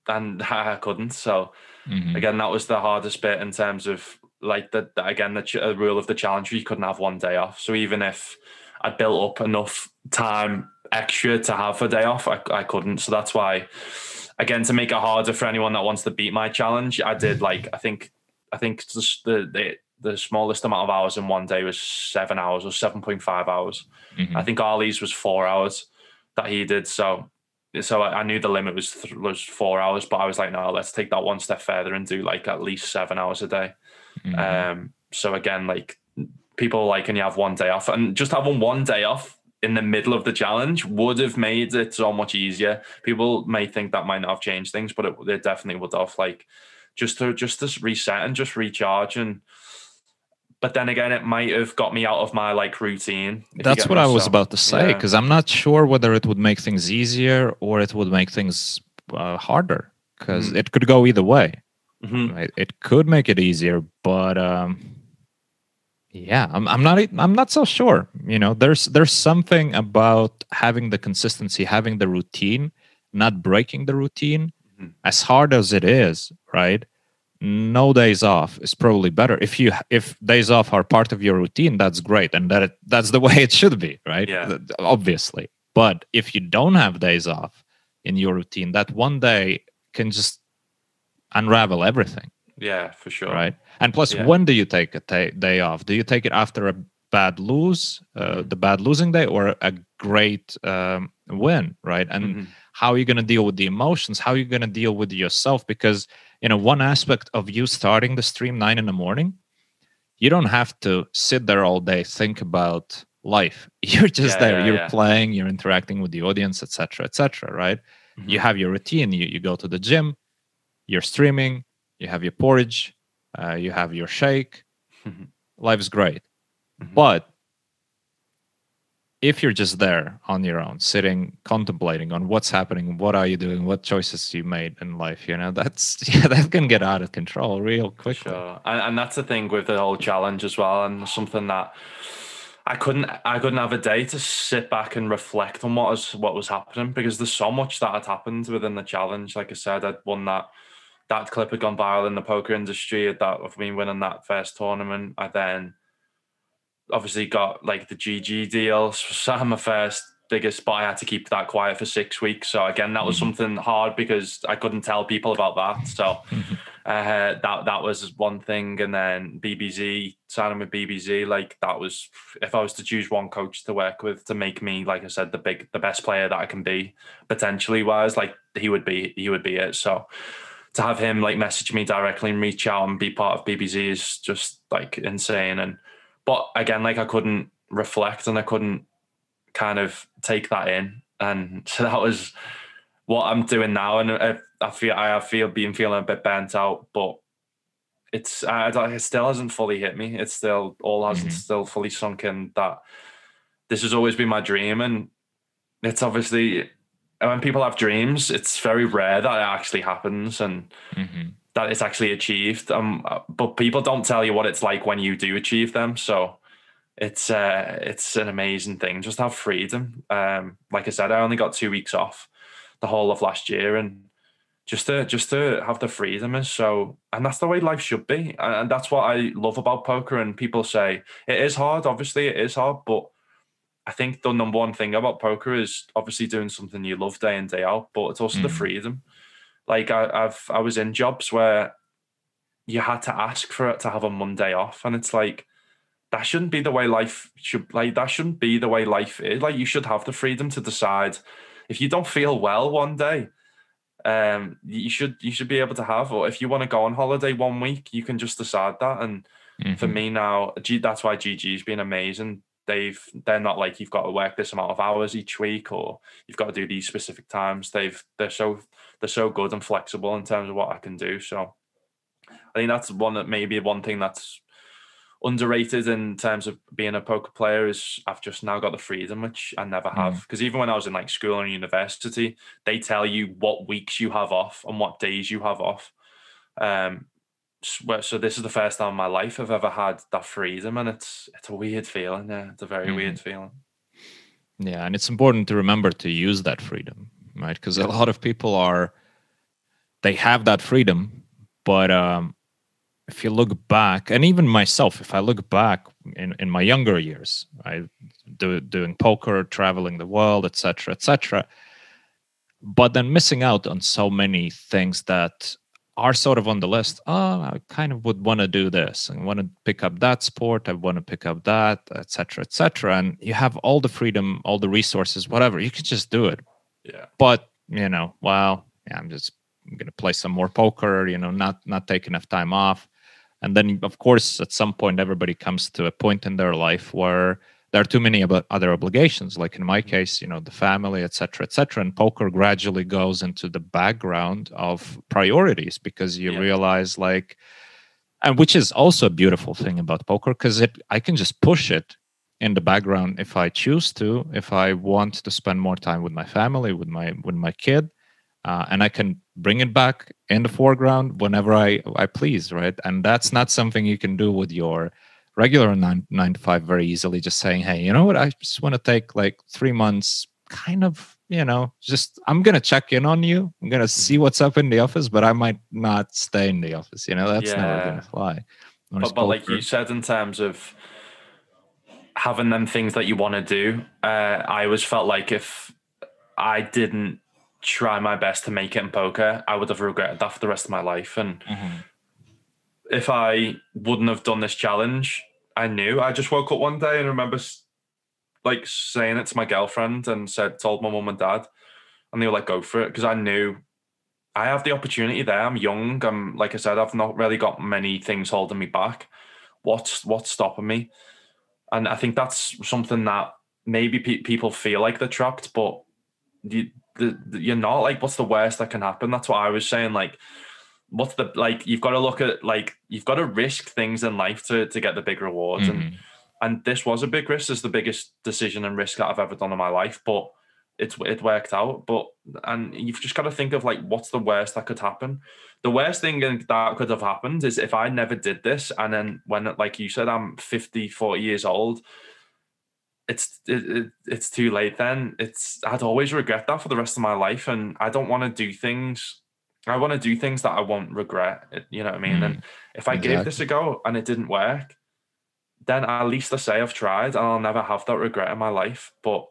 and I couldn't. So mm-hmm. again, that was the hardest bit in terms of like the again the ch- rule of the challenge. You couldn't have one day off. So even if I built up enough time extra to have a day off, I, I couldn't. So that's why, again, to make it harder for anyone that wants to beat my challenge, I did like I think I think the the the smallest amount of hours in one day was seven hours or seven point five hours. Mm-hmm. I think Ali's was four hours that he did. So so I, knew the limit was was four hours, but I was like, no, let's take that one step further and do like at least seven hours a day. Mm-hmm. Um, so again, like people like, can you have one day off? And just having one day off in the middle of the challenge would have made it so much easier. People may think that might not have changed things, but it, it definitely would have. Like just to just to reset and just recharge and but then again it might have got me out of my like routine that's what i was about to say because yeah. i'm not sure whether it would make things easier or it would make things uh, harder because mm-hmm. it could go either way mm-hmm. right? it could make it easier but um yeah I'm, I'm not i'm not so sure you know there's there's something about having the consistency having the routine not breaking the routine mm-hmm. as hard as it is right no days off is probably better if you if days off are part of your routine that's great and that it, that's the way it should be right yeah. obviously but if you don't have days off in your routine that one day can just unravel everything yeah for sure. right? And plus yeah. when do you take a t- day off? Do you take it after a bad lose uh, mm-hmm. the bad losing day or a great um, win right? And mm-hmm. how are you going to deal with the emotions? How are you going to deal with yourself? Because you know one aspect of you starting the stream nine in the morning you don't have to sit there all day think about life. You're just yeah, there. yeah, you're playing you're interacting with the audience etc etc right? Mm-hmm. you have your routine. You, you go to the gym you're streaming you have your porridge uh, you have your shake mm-hmm. life's great mm-hmm. but if you're just there on your own sitting contemplating on what's happening what are you doing what choices you made in life you know that's yeah that can get out of control real quickly sure. and, and that's the thing with the whole challenge as well and something that I couldn't I couldn't have a day to sit back and reflect on what was what was happening because there's so much that had happened within the challenge. Like I said, I'd won that that clip had gone viral in the poker industry that of me winning that first tournament. I then obviously got like the GG deals. So I'm a first biggest, but I had to keep that quiet for six weeks. So again, that was mm-hmm. something hard because I couldn't tell people about that. So mm-hmm. uh, that that was one thing. And then BBZ signing with BBZ, like that was if I was to choose one coach to work with to make me, like I said, the big the best player that I can be potentially wise, like he would be he would be it. So to have him like message me directly and reach out and be part of BBZ is just like insane and but again, like I couldn't reflect and I couldn't kind of take that in, and so that was what I'm doing now. And I, I feel I feel being feeling a bit burnt out, but it's I, it still hasn't fully hit me. It's still all hasn't mm-hmm. still fully sunk in that this has always been my dream, and it's obviously when people have dreams, it's very rare that it actually happens, and mm-hmm that it's actually achieved. Um, but people don't tell you what it's like when you do achieve them. So it's uh, it's an amazing thing. Just have freedom. Um, like I said, I only got two weeks off the whole of last year, and just to just to have the freedom is so, and that's the way life should be. And that's what I love about poker. And people say it is hard. Obviously, it is hard, but I think the number one thing about poker is obviously doing something you love day in day out, but it's also mm. the freedom. Like I, I've I was in jobs where you had to ask for it to have a Monday off, and it's like that shouldn't be the way life should like that shouldn't be the way life is. Like you should have the freedom to decide if you don't feel well one day, um, you should you should be able to have, or if you want to go on holiday one week, you can just decide that. And mm-hmm. for me now, that's why GG's been amazing. They've they're not like you've got to work this amount of hours each week or you've got to do these specific times. They've they're so they're so good and flexible in terms of what I can do. So I think that's one that maybe one thing that's underrated in terms of being a poker player is I've just now got the freedom which I never have because mm. even when I was in like school and university they tell you what weeks you have off and what days you have off um so this is the first time in my life I've ever had that freedom and it's it's a weird feeling yeah it's a very mm. weird feeling Yeah, and it's important to remember to use that freedom, right? Because a lot of people are they have that freedom, but um, if you look back, and even myself, if I look back in, in my younger years, I do, doing poker, traveling the world, etc., etc., but then missing out on so many things that are sort of on the list. Oh, I kind of would want to do this and want to pick up that sport. I want to pick up that, etc., etc. And you have all the freedom, all the resources, whatever. You can just do it. Yeah. But you know, well, yeah, I'm just going to play some more poker. You know, not not take enough time off. And then, of course, at some point, everybody comes to a point in their life where there are too many other obligations like in my case you know the family etc etc and poker gradually goes into the background of priorities because you yeah. realize like and which is also a beautiful thing about poker because it i can just push it in the background if i choose to if i want to spend more time with my family with my with my kid uh, and i can bring it back in the foreground whenever i i please right and that's not something you can do with your regular nine nine to five very easily, just saying, hey, you know what, I just want to take like three months, kind of, you know, just I'm gonna check in on you. I'm gonna see mm-hmm. what's up in the office, but I might not stay in the office. You know, that's yeah. never gonna fly. But, but like you said, in terms of having them things that you want to do, uh, I always felt like if I didn't try my best to make it in poker, I would have regretted that for the rest of my life. And mm-hmm. if I wouldn't have done this challenge, I knew. I just woke up one day and remember like saying it to my girlfriend and said, told my mum and dad, and they were like, go for it. Because I knew I have the opportunity there. I'm young. I'm, like I said, I've not really got many things holding me back. What's, what's stopping me? And I think that's something that maybe pe- people feel like they're trapped, but you, the, the, you're not. Like, what's the worst that can happen? That's what I was saying. Like, what's the like you've got to look at like you've got to risk things in life to to get the big rewards mm-hmm. and and this was a big risk is the biggest decision and risk that i've ever done in my life but it's it worked out but and you've just got to think of like what's the worst that could happen the worst thing that could have happened is if i never did this and then when like you said i'm 50 40 years old it's it, it, it's too late then it's i'd always regret that for the rest of my life and i don't want to do things I want to do things that I won't regret. You know what I mean? Mm, and if I exactly. gave this a go and it didn't work, then at least I say I've tried and I'll never have that regret in my life. But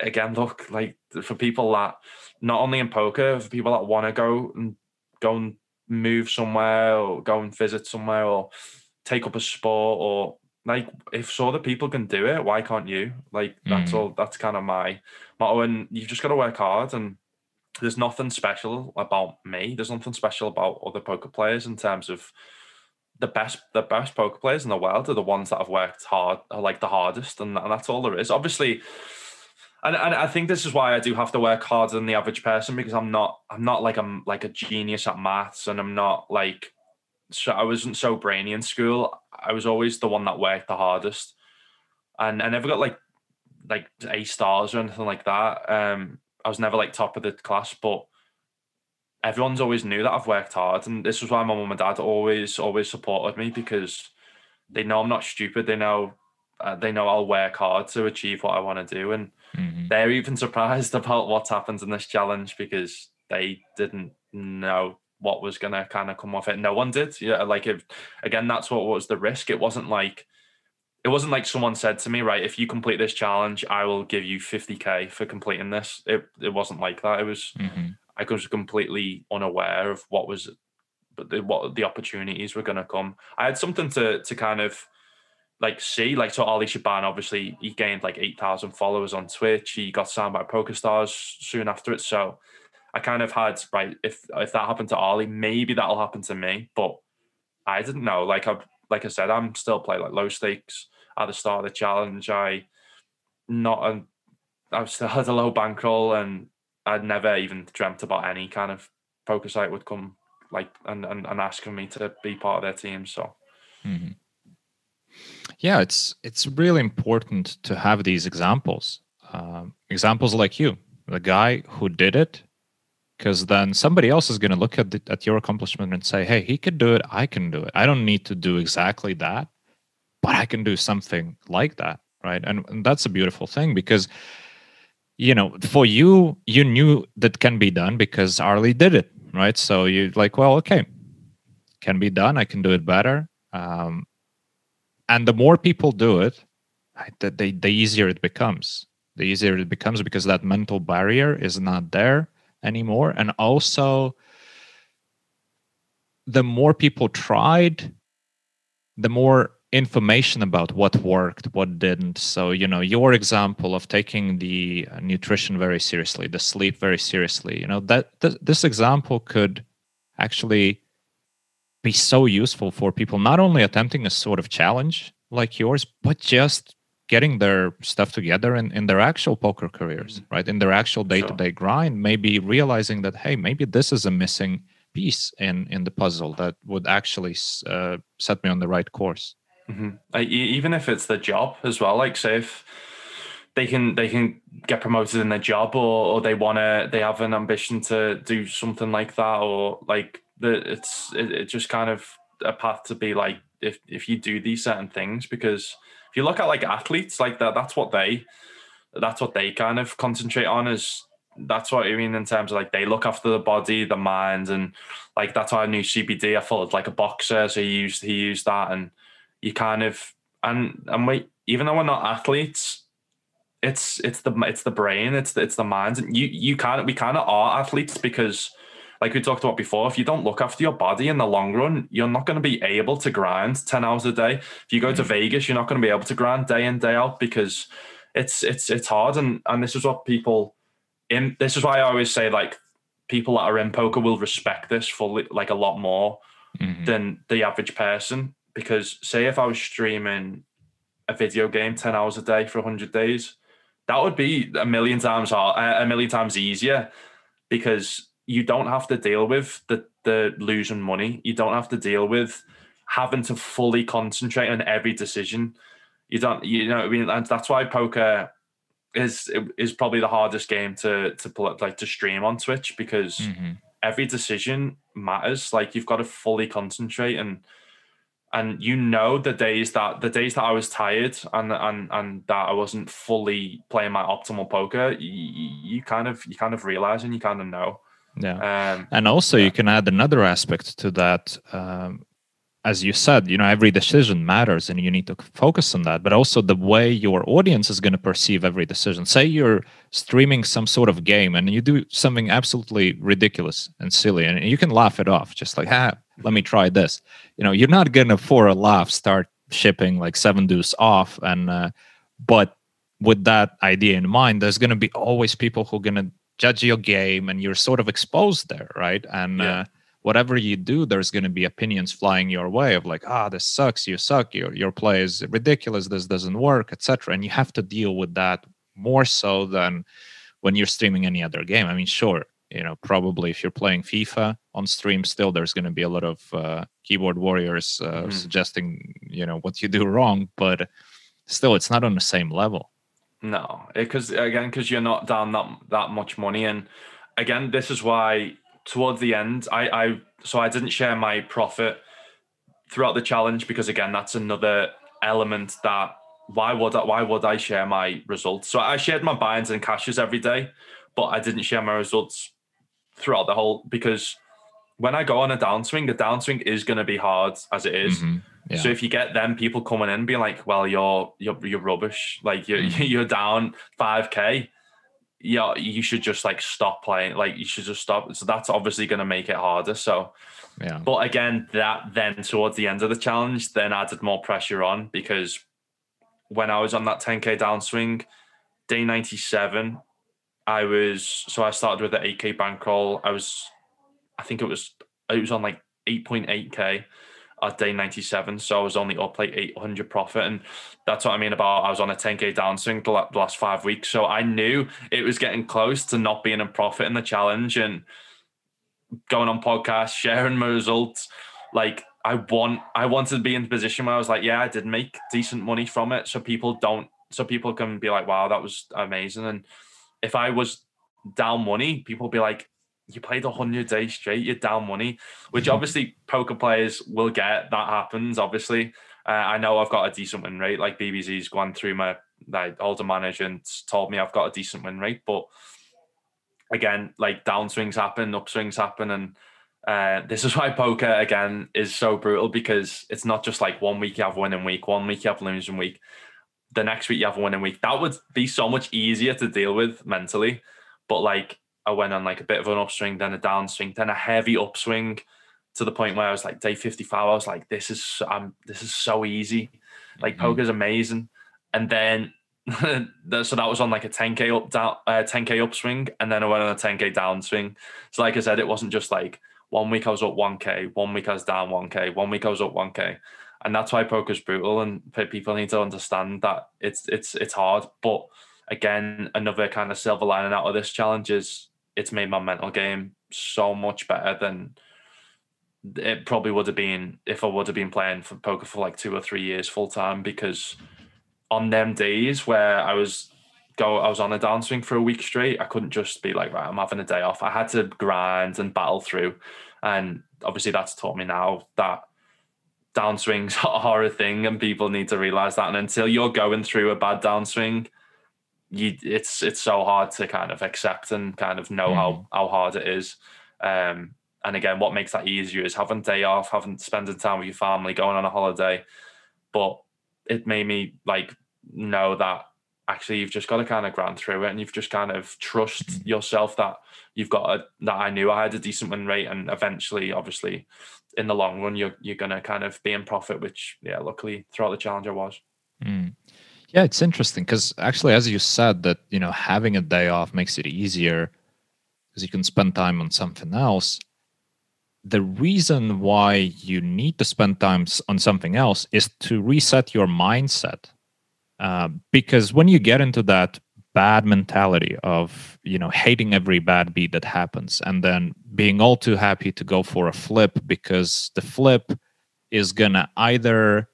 again, look, like for people that not only in poker, for people that want to go and go and move somewhere or go and visit somewhere or take up a sport or like if so other people can do it, why can't you? Like that's mm. all that's kind of my motto. And you've just got to work hard and there's nothing special about me. There's nothing special about other poker players in terms of the best the best poker players in the world are the ones that have worked hard like the hardest and, and that's all there is. Obviously and, and I think this is why I do have to work harder than the average person because I'm not I'm not like I'm like a genius at maths and I'm not like so I wasn't so brainy in school. I was always the one that worked the hardest. And I never got like like A stars or anything like that. Um I was never like top of the class, but everyone's always knew that I've worked hard, and this was why my mum and dad always always supported me because they know I'm not stupid. They know uh, they know I'll work hard to achieve what I want to do, and mm-hmm. they're even surprised about what's happened in this challenge because they didn't know what was gonna kind of come off it. No one did. Yeah, like if again, that's what was the risk. It wasn't like it wasn't like someone said to me, right, if you complete this challenge, I will give you 50k for completing this. It it wasn't like that. It was mm-hmm. I was completely unaware of what was but the, what the opportunities were going to come. I had something to to kind of like see like so Ali Shaban obviously he gained like 8,000 followers on Twitch. He got signed by PokerStars soon after it. So I kind of had right if if that happened to Ali, maybe that'll happen to me, but I didn't know. Like I like I said, I'm still playing like low stakes at the start of the challenge. I not a, I still had a low bankroll, and I'd never even dreamt about any kind of poker site would come like and and, and asking me to be part of their team. So. Mm-hmm. Yeah, it's it's really important to have these examples, um, examples like you, the guy who did it, because then somebody else is going to look at the, at your accomplishment and say, "Hey, he could do it. I can do it. I don't need to do exactly that, but I can do something like that, right? And, and that's a beautiful thing because you know, for you, you knew that can be done because Ali did it, right? So you're like, well, okay, can be done. I can do it better. Um, and the more people do it, the, the, the easier it becomes. The easier it becomes because that mental barrier is not there anymore. And also, the more people tried, the more information about what worked, what didn't. So, you know, your example of taking the nutrition very seriously, the sleep very seriously, you know, that th- this example could actually be so useful for people not only attempting a sort of challenge like yours, but just getting their stuff together in, in their actual poker careers, mm-hmm. right? In their actual day to day grind, maybe realizing that, hey, maybe this is a missing piece in, in the puzzle that would actually uh, set me on the right course. Mm-hmm. Like, even if it's the job as well, like say if they can they can get promoted in their job or, or they want to they have an ambition to do something like that or like the it's it, it just kind of a path to be like if if you do these certain things because if you look at like athletes like that that's what they that's what they kind of concentrate on is that's what I mean in terms of like they look after the body, the mind, and like that's why I knew CBD. I thought it's like a boxer, so he used he used that, and you kind of and and we even though we're not athletes, it's it's the it's the brain, it's the, it's the mind, and you you kind of we kind of are athletes because like we talked about before, if you don't look after your body in the long run, you're not going to be able to grind 10 hours a day. If you go to mm. Vegas, you're not going to be able to grind day in, day out because it's it's it's hard. And and this is what people in this is why I always say like people that are in poker will respect this fully like a lot more mm-hmm. than the average person. Because say if I was streaming a video game 10 hours a day for 100 days, that would be a million times hard, a million times easier because you don't have to deal with the the losing money. You don't have to deal with having to fully concentrate on every decision. You don't, you know, I mean, and that's why poker is is probably the hardest game to to pull up, like to stream on Twitch because mm-hmm. every decision matters. Like you've got to fully concentrate and and you know the days that the days that I was tired and and and that I wasn't fully playing my optimal poker, you, you kind of you kind of realize and you kind of know. Yeah. Um, and also, yeah. you can add another aspect to that. Um, as you said, you know, every decision matters and you need to focus on that, but also the way your audience is going to perceive every decision. Say you're streaming some sort of game and you do something absolutely ridiculous and silly, and you can laugh it off, just like, ah, let me try this. You know, you're not going to, for a laugh, start shipping like seven deuce off. And, uh, but with that idea in mind, there's going to be always people who are going to judge your game and you're sort of exposed there right and yeah. uh, whatever you do there's going to be opinions flying your way of like ah oh, this sucks you suck your, your play is ridiculous this doesn't work etc and you have to deal with that more so than when you're streaming any other game i mean sure you know probably if you're playing fifa on stream still there's going to be a lot of uh, keyboard warriors uh, mm-hmm. suggesting you know what you do wrong but still it's not on the same level no, because again, because you're not down that that much money, and again, this is why towards the end, I I so I didn't share my profit throughout the challenge because again, that's another element that why would I, why would I share my results? So I shared my buy-ins and cashes every day, but I didn't share my results throughout the whole because when I go on a downswing, the downswing is going to be hard as it is. Mm-hmm. Yeah. So if you get them people coming in being like, "Well, you're you're you're rubbish. Like you're mm-hmm. you're down five k. Yeah, you should just like stop playing. Like you should just stop. So that's obviously going to make it harder. So, yeah. But again, that then towards the end of the challenge, then added more pressure on because when I was on that 10k downswing, day 97, I was so I started with the 8k bankroll. I was, I think it was it was on like 8.8k at day 97. So I was only up like 800 profit. And that's what I mean about I was on a 10K downswing the last five weeks. So I knew it was getting close to not being in profit in the challenge and going on podcasts, sharing my results. Like I want, I wanted to be in the position where I was like, yeah, I did make decent money from it. So people don't, so people can be like, wow, that was amazing. And if I was down money, people be like, you played 100 days straight, you're down money, which mm-hmm. obviously poker players will get. That happens, obviously. Uh, I know I've got a decent win rate. Like BBZ's gone through my like older managers told me I've got a decent win rate, but again, like downswings happen, upswings happen, and uh, this is why poker again is so brutal because it's not just like one week you have winning week, one week you have losing week, the next week you have a winning week. That would be so much easier to deal with mentally, but like I went on like a bit of an upswing, then a downswing, then a heavy upswing to the point where I was like day 55, I was like, this is um this is so easy. Like mm-hmm. poker's amazing. And then so that was on like a 10k up down uh, 10k upswing and then I went on a 10k downswing. So like I said, it wasn't just like one week I was up 1k, one week I was down 1k, one week I was up 1k. And that's why poker's brutal and people need to understand that it's it's it's hard. But again, another kind of silver lining out of this challenge is it's made my mental game so much better than it probably would have been if I would have been playing for poker for like two or three years full time because on them days where I was go I was on a downswing for a week straight, I couldn't just be like, right, I'm having a day off. I had to grind and battle through. And obviously that's taught me now that downswings are a thing and people need to realize that. And until you're going through a bad downswing, you it's it's so hard to kind of accept and kind of know mm. how how hard it is. Um and again, what makes that easier is having day off, having spending time with your family, going on a holiday. But it made me like know that actually you've just got to kind of grind through it and you've just kind of trust mm-hmm. yourself that you've got a, that I knew I had a decent win rate and eventually obviously in the long run you're you're gonna kind of be in profit, which yeah, luckily throughout the challenge I was. Mm. Yeah, it's interesting because actually, as you said, that you know having a day off makes it easier because you can spend time on something else the reason why you need to spend time on something else is to reset your mindset uh, because when you get into that bad mentality of you know hating every bad beat that happens and then being all too happy to go for a flip because the flip is gonna either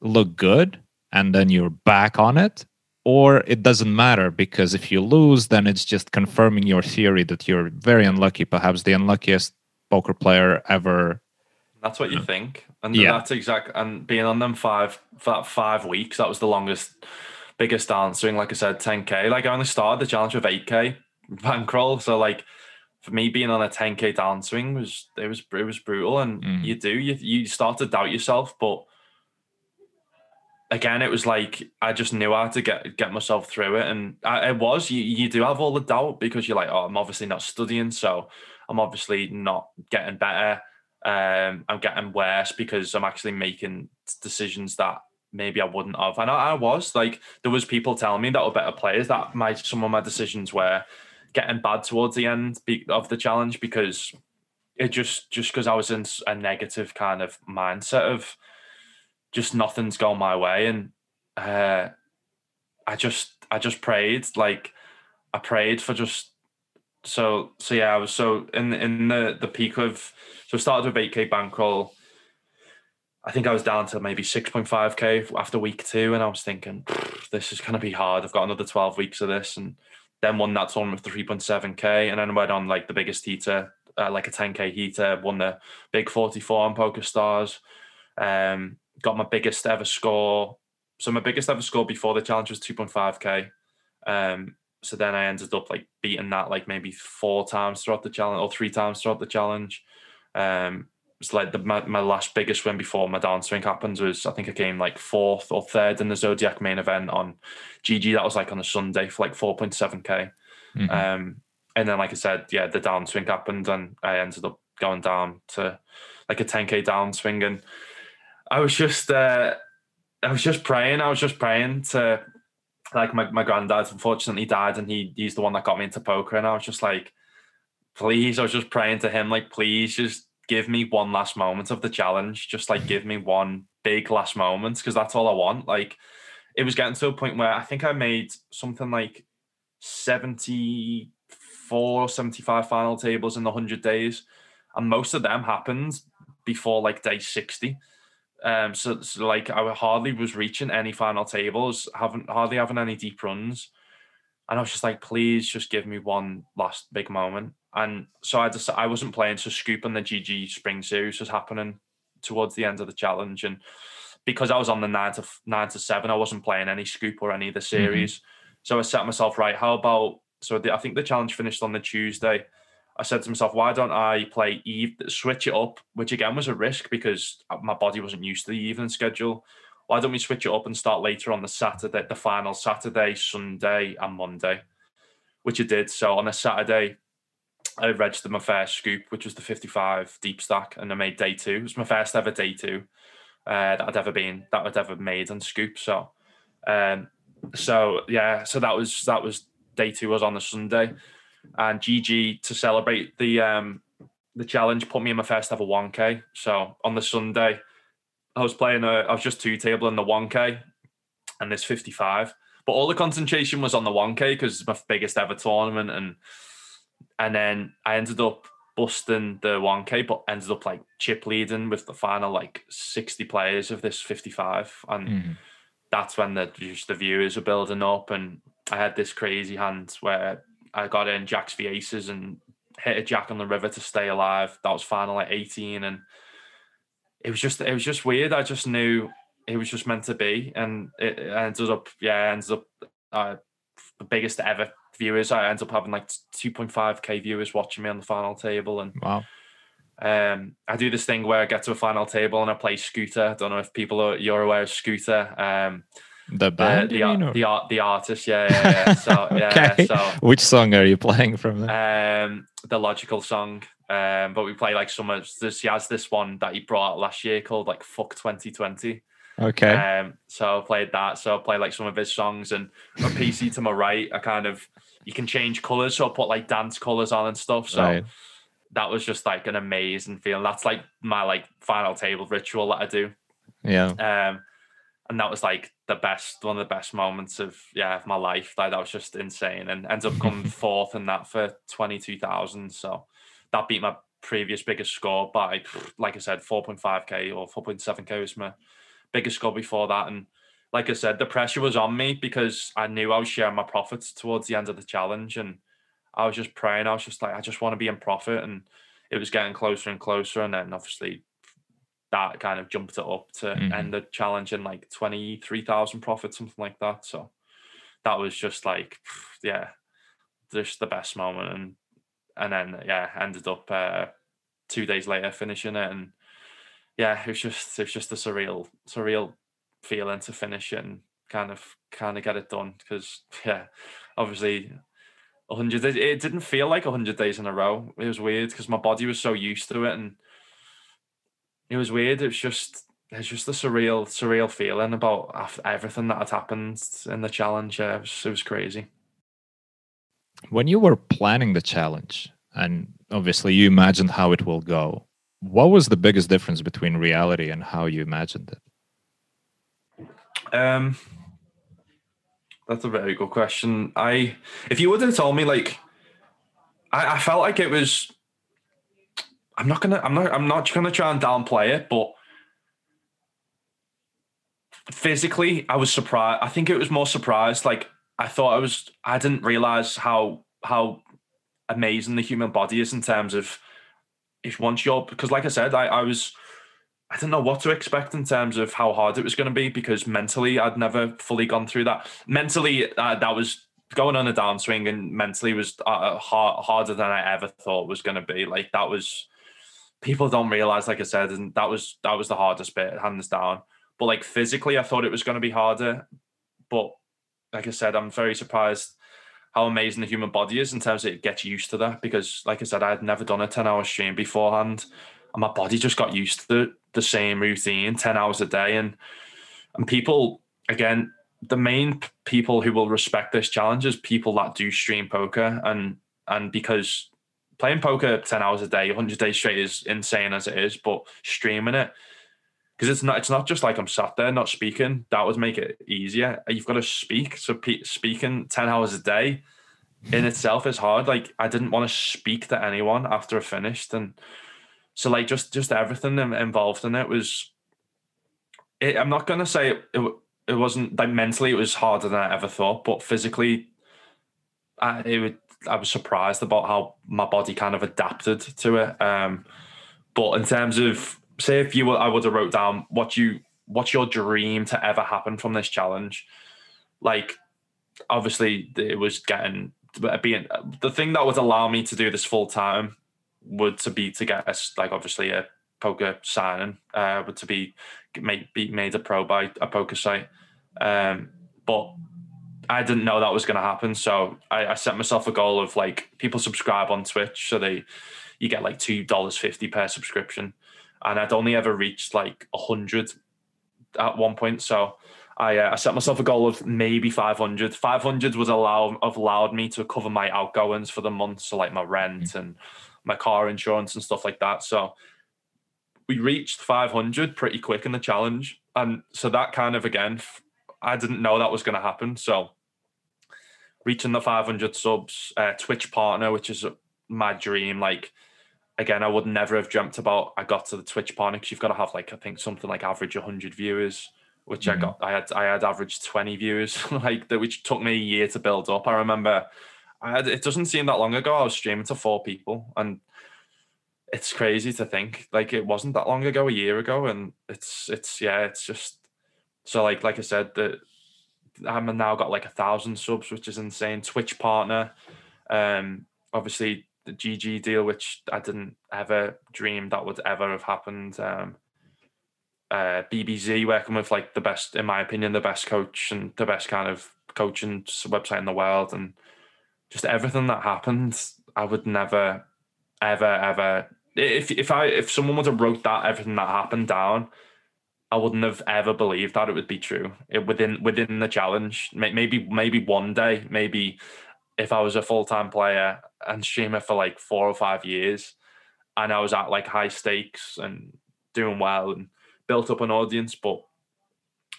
look good and then you're back on it or it doesn't matter because if you lose then it's just confirming your theory that you're very unlucky perhaps the unluckiest poker player ever. That's what you mm-hmm. think, and yeah. that's exact. And being on them five for that five weeks, that was the longest, biggest answering. Like I said, 10k. Like I only started the challenge with 8k bankroll, so like for me being on a 10k downswing was it was it was brutal, and mm. you do you you start to doubt yourself, but again, it was like I just knew how to get get myself through it, and I, it was you. You do have all the doubt because you're like, oh, I'm obviously not studying, so I'm obviously not getting better. Um, I'm getting worse because I'm actually making decisions that maybe I wouldn't have. And I, I, was like, there was people telling me that were better players that my some of my decisions were getting bad towards the end of the challenge because it just just because I was in a negative kind of mindset of just nothing's going my way and uh, I just I just prayed like I prayed for just so so yeah, I was so in in the the peak of so I started with eight k bankroll. I think I was down to maybe six point five k after week two, and I was thinking this is going to be hard. I've got another twelve weeks of this, and then won that tournament with three point seven k, and then went on like the biggest heater, uh, like a ten k heater, won the big forty four on PokerStars. Um, got my biggest ever score. So my biggest ever score before the challenge was two point five k. Um, so then I ended up like beating that like maybe four times throughout the challenge or three times throughout the challenge. Um, it's like the my, my last biggest win before my downswing happened was I think I came like fourth or third in the Zodiac main event on GG. That was like on a Sunday for like 4.7k. Mm-hmm. Um, and then like I said, yeah, the downswing happened and I ended up going down to like a 10k downswing and I was just uh, I was just praying. I was just praying to like my, my granddad unfortunately died and he he's the one that got me into poker and I was just like please I was just praying to him like please just give me one last moment of the challenge. Just like give me one big last moment because that's all I want. Like it was getting to a point where I think I made something like 74 75 final tables in the 100 days and most of them happened before like day 60 um, so, so like I hardly was reaching any final tables, haven't hardly having any deep runs, and I was just like, please, just give me one last big moment. And so I just I wasn't playing, so SCOOP and the GG Spring Series was happening towards the end of the challenge, and because I was on the nine to nine to seven, I wasn't playing any SCOOP or any of the series. Mm-hmm. So I set myself right. How about so the, I think the challenge finished on the Tuesday. I said to myself, why don't I play eve switch it up, which again was a risk because my body wasn't used to the evening schedule. Why don't we switch it up and start later on the Saturday, the final Saturday, Sunday, and Monday, which I did. So on a Saturday, I registered my first SCOOP, which was the 55 deep stack, and I made day two. It was my first ever day two uh, that I'd ever been that I'd ever made on SCOOP. So, um, so yeah, so that was that was day two was on the Sunday, and GG to celebrate the um the challenge put me in my first ever 1K. So on the Sunday, I was playing a I was just two table in the 1K, and this 55. But all the concentration was on the 1K because it's my biggest ever tournament, and and then I ended up busting the 1K, but ended up like chip leading with the final like 60 players of this 55. And mm. that's when the just the viewers were building up. And I had this crazy hand where I got in Jacks v Aces and hit a Jack on the river to stay alive. That was final like 18. And it was just it was just weird. I just knew it was just meant to be. And it, it ended up, yeah, ended up uh, the biggest ever viewers. I ended up having like 2.5k viewers watching me on the final table, and wow. Um, I do this thing where I get to a final table and I play Scooter. I don't know if people are you're aware of Scooter. Um, the band, the the, the, art, the artist, yeah, yeah, yeah. So yeah, okay. so which song are you playing from? There? Um, the logical song. Um, but we play like some of this. He has this one that he brought out last year called like "Fuck 2020." Okay. Um, so I played that. So I played like some of his songs and my PC to my right. I kind of you can change colors, so I put like dance colors on and stuff. So right. that was just like an amazing feeling. That's like my like final table ritual that I do. Yeah. Um, and that was like the best, one of the best moments of yeah of my life. Like that was just insane, and ends up coming fourth in that for twenty two thousand. So that beat my previous biggest score by like I said, four point five k or four point seven k was my biggest score before that. And like I said, the pressure was on me because I knew I was sharing my profits towards the end of the challenge. And I was just praying. I was just like, I just want to be in profit. And it was getting closer and closer. And then obviously that kind of jumped it up to mm-hmm. end the challenge in like 23,000 profit, something like that. So that was just like, yeah, just the best moment. And, and then, yeah, ended up uh, two days later finishing it. And yeah, it was just it was just a surreal surreal feeling to finish it and kind of kind of get it done because yeah, obviously. 100 days it didn't feel like 100 days in a row it was weird because my body was so used to it and it was weird it was just it's just a surreal surreal feeling about after everything that had happened in the challenge yeah, it was, it was crazy when you were planning the challenge and obviously you imagined how it will go what was the biggest difference between reality and how you imagined it? Um, that's a very good question. I, if you would have told me, like, I, I felt like it was. I'm not gonna. I'm not. I'm not gonna try and downplay it, but physically, I was surprised. I think it was more surprised. Like I thought I was. I didn't realize how how amazing the human body is in terms of if once you're because like I said, I, I was I didn't know what to expect in terms of how hard it was going to be because mentally I'd never fully gone through that. Mentally, uh, that was going on a downswing and mentally was uh, hard, harder than I ever thought was going to be. Like that was people don't realize, like I said, and that was that was the hardest bit, hands down. But like physically, I thought it was going to be harder. But like I said, I'm very surprised how amazing the human body is in terms of it gets used to that. Because, like I said, I had never done a 10 hour stream beforehand, and my body just got used to the same routine 10 hours a day. And, and people, again, the main people who will respect this challenge is people that do stream poker. And, and because playing poker 10 hours a day, 100 days straight is insane as it is, but streaming it, because it's not it's not just like I'm sat there not speaking. That would make it easier. You've got to speak. So pe- speaking ten hours a day in itself is hard. Like I didn't want to speak to anyone after I finished, and so like just just everything involved in it was. It, I'm not gonna say it, it, it wasn't like mentally it was harder than I ever thought, but physically, I it would, I was surprised about how my body kind of adapted to it. Um, but in terms of say if you were, I would have wrote down what you what's your dream to ever happen from this challenge? Like, obviously, it was getting being the thing that would allow me to do this full time would to be to get us like obviously a poker signing, uh, would to be made be made a pro by a poker site. Um, but I didn't know that was going to happen, so I, I set myself a goal of like people subscribe on Twitch, so they you get like two dollars fifty per subscription, and I'd only ever reached like a hundred at one point, so. I, uh, I set myself a goal of maybe 500. 500 was allow allowed me to cover my outgoings for the month, so like my rent mm-hmm. and my car insurance and stuff like that. So we reached 500 pretty quick in the challenge, and so that kind of again, I didn't know that was going to happen. So reaching the 500 subs, uh, Twitch partner, which is my dream. Like again, I would never have dreamt about. I got to the Twitch partner because you've got to have like I think something like average 100 viewers which mm-hmm. I got. I had I had average twenty viewers, like that, which took me a year to build up. I remember, I had, it doesn't seem that long ago. I was streaming to four people, and it's crazy to think like it wasn't that long ago, a year ago, and it's it's yeah, it's just so like like I said that I'm now got like a thousand subs, which is insane. Twitch partner, um, obviously the GG deal, which I didn't ever dream that would ever have happened. Um, uh, BBZ working with like the best, in my opinion, the best coach and the best kind of coaching website in the world, and just everything that happened, I would never, ever, ever. If if I if someone would have wrote that everything that happened down, I wouldn't have ever believed that it would be true it, within within the challenge. Maybe maybe one day, maybe if I was a full time player and streamer for like four or five years, and I was at like high stakes and doing well and built up an audience, but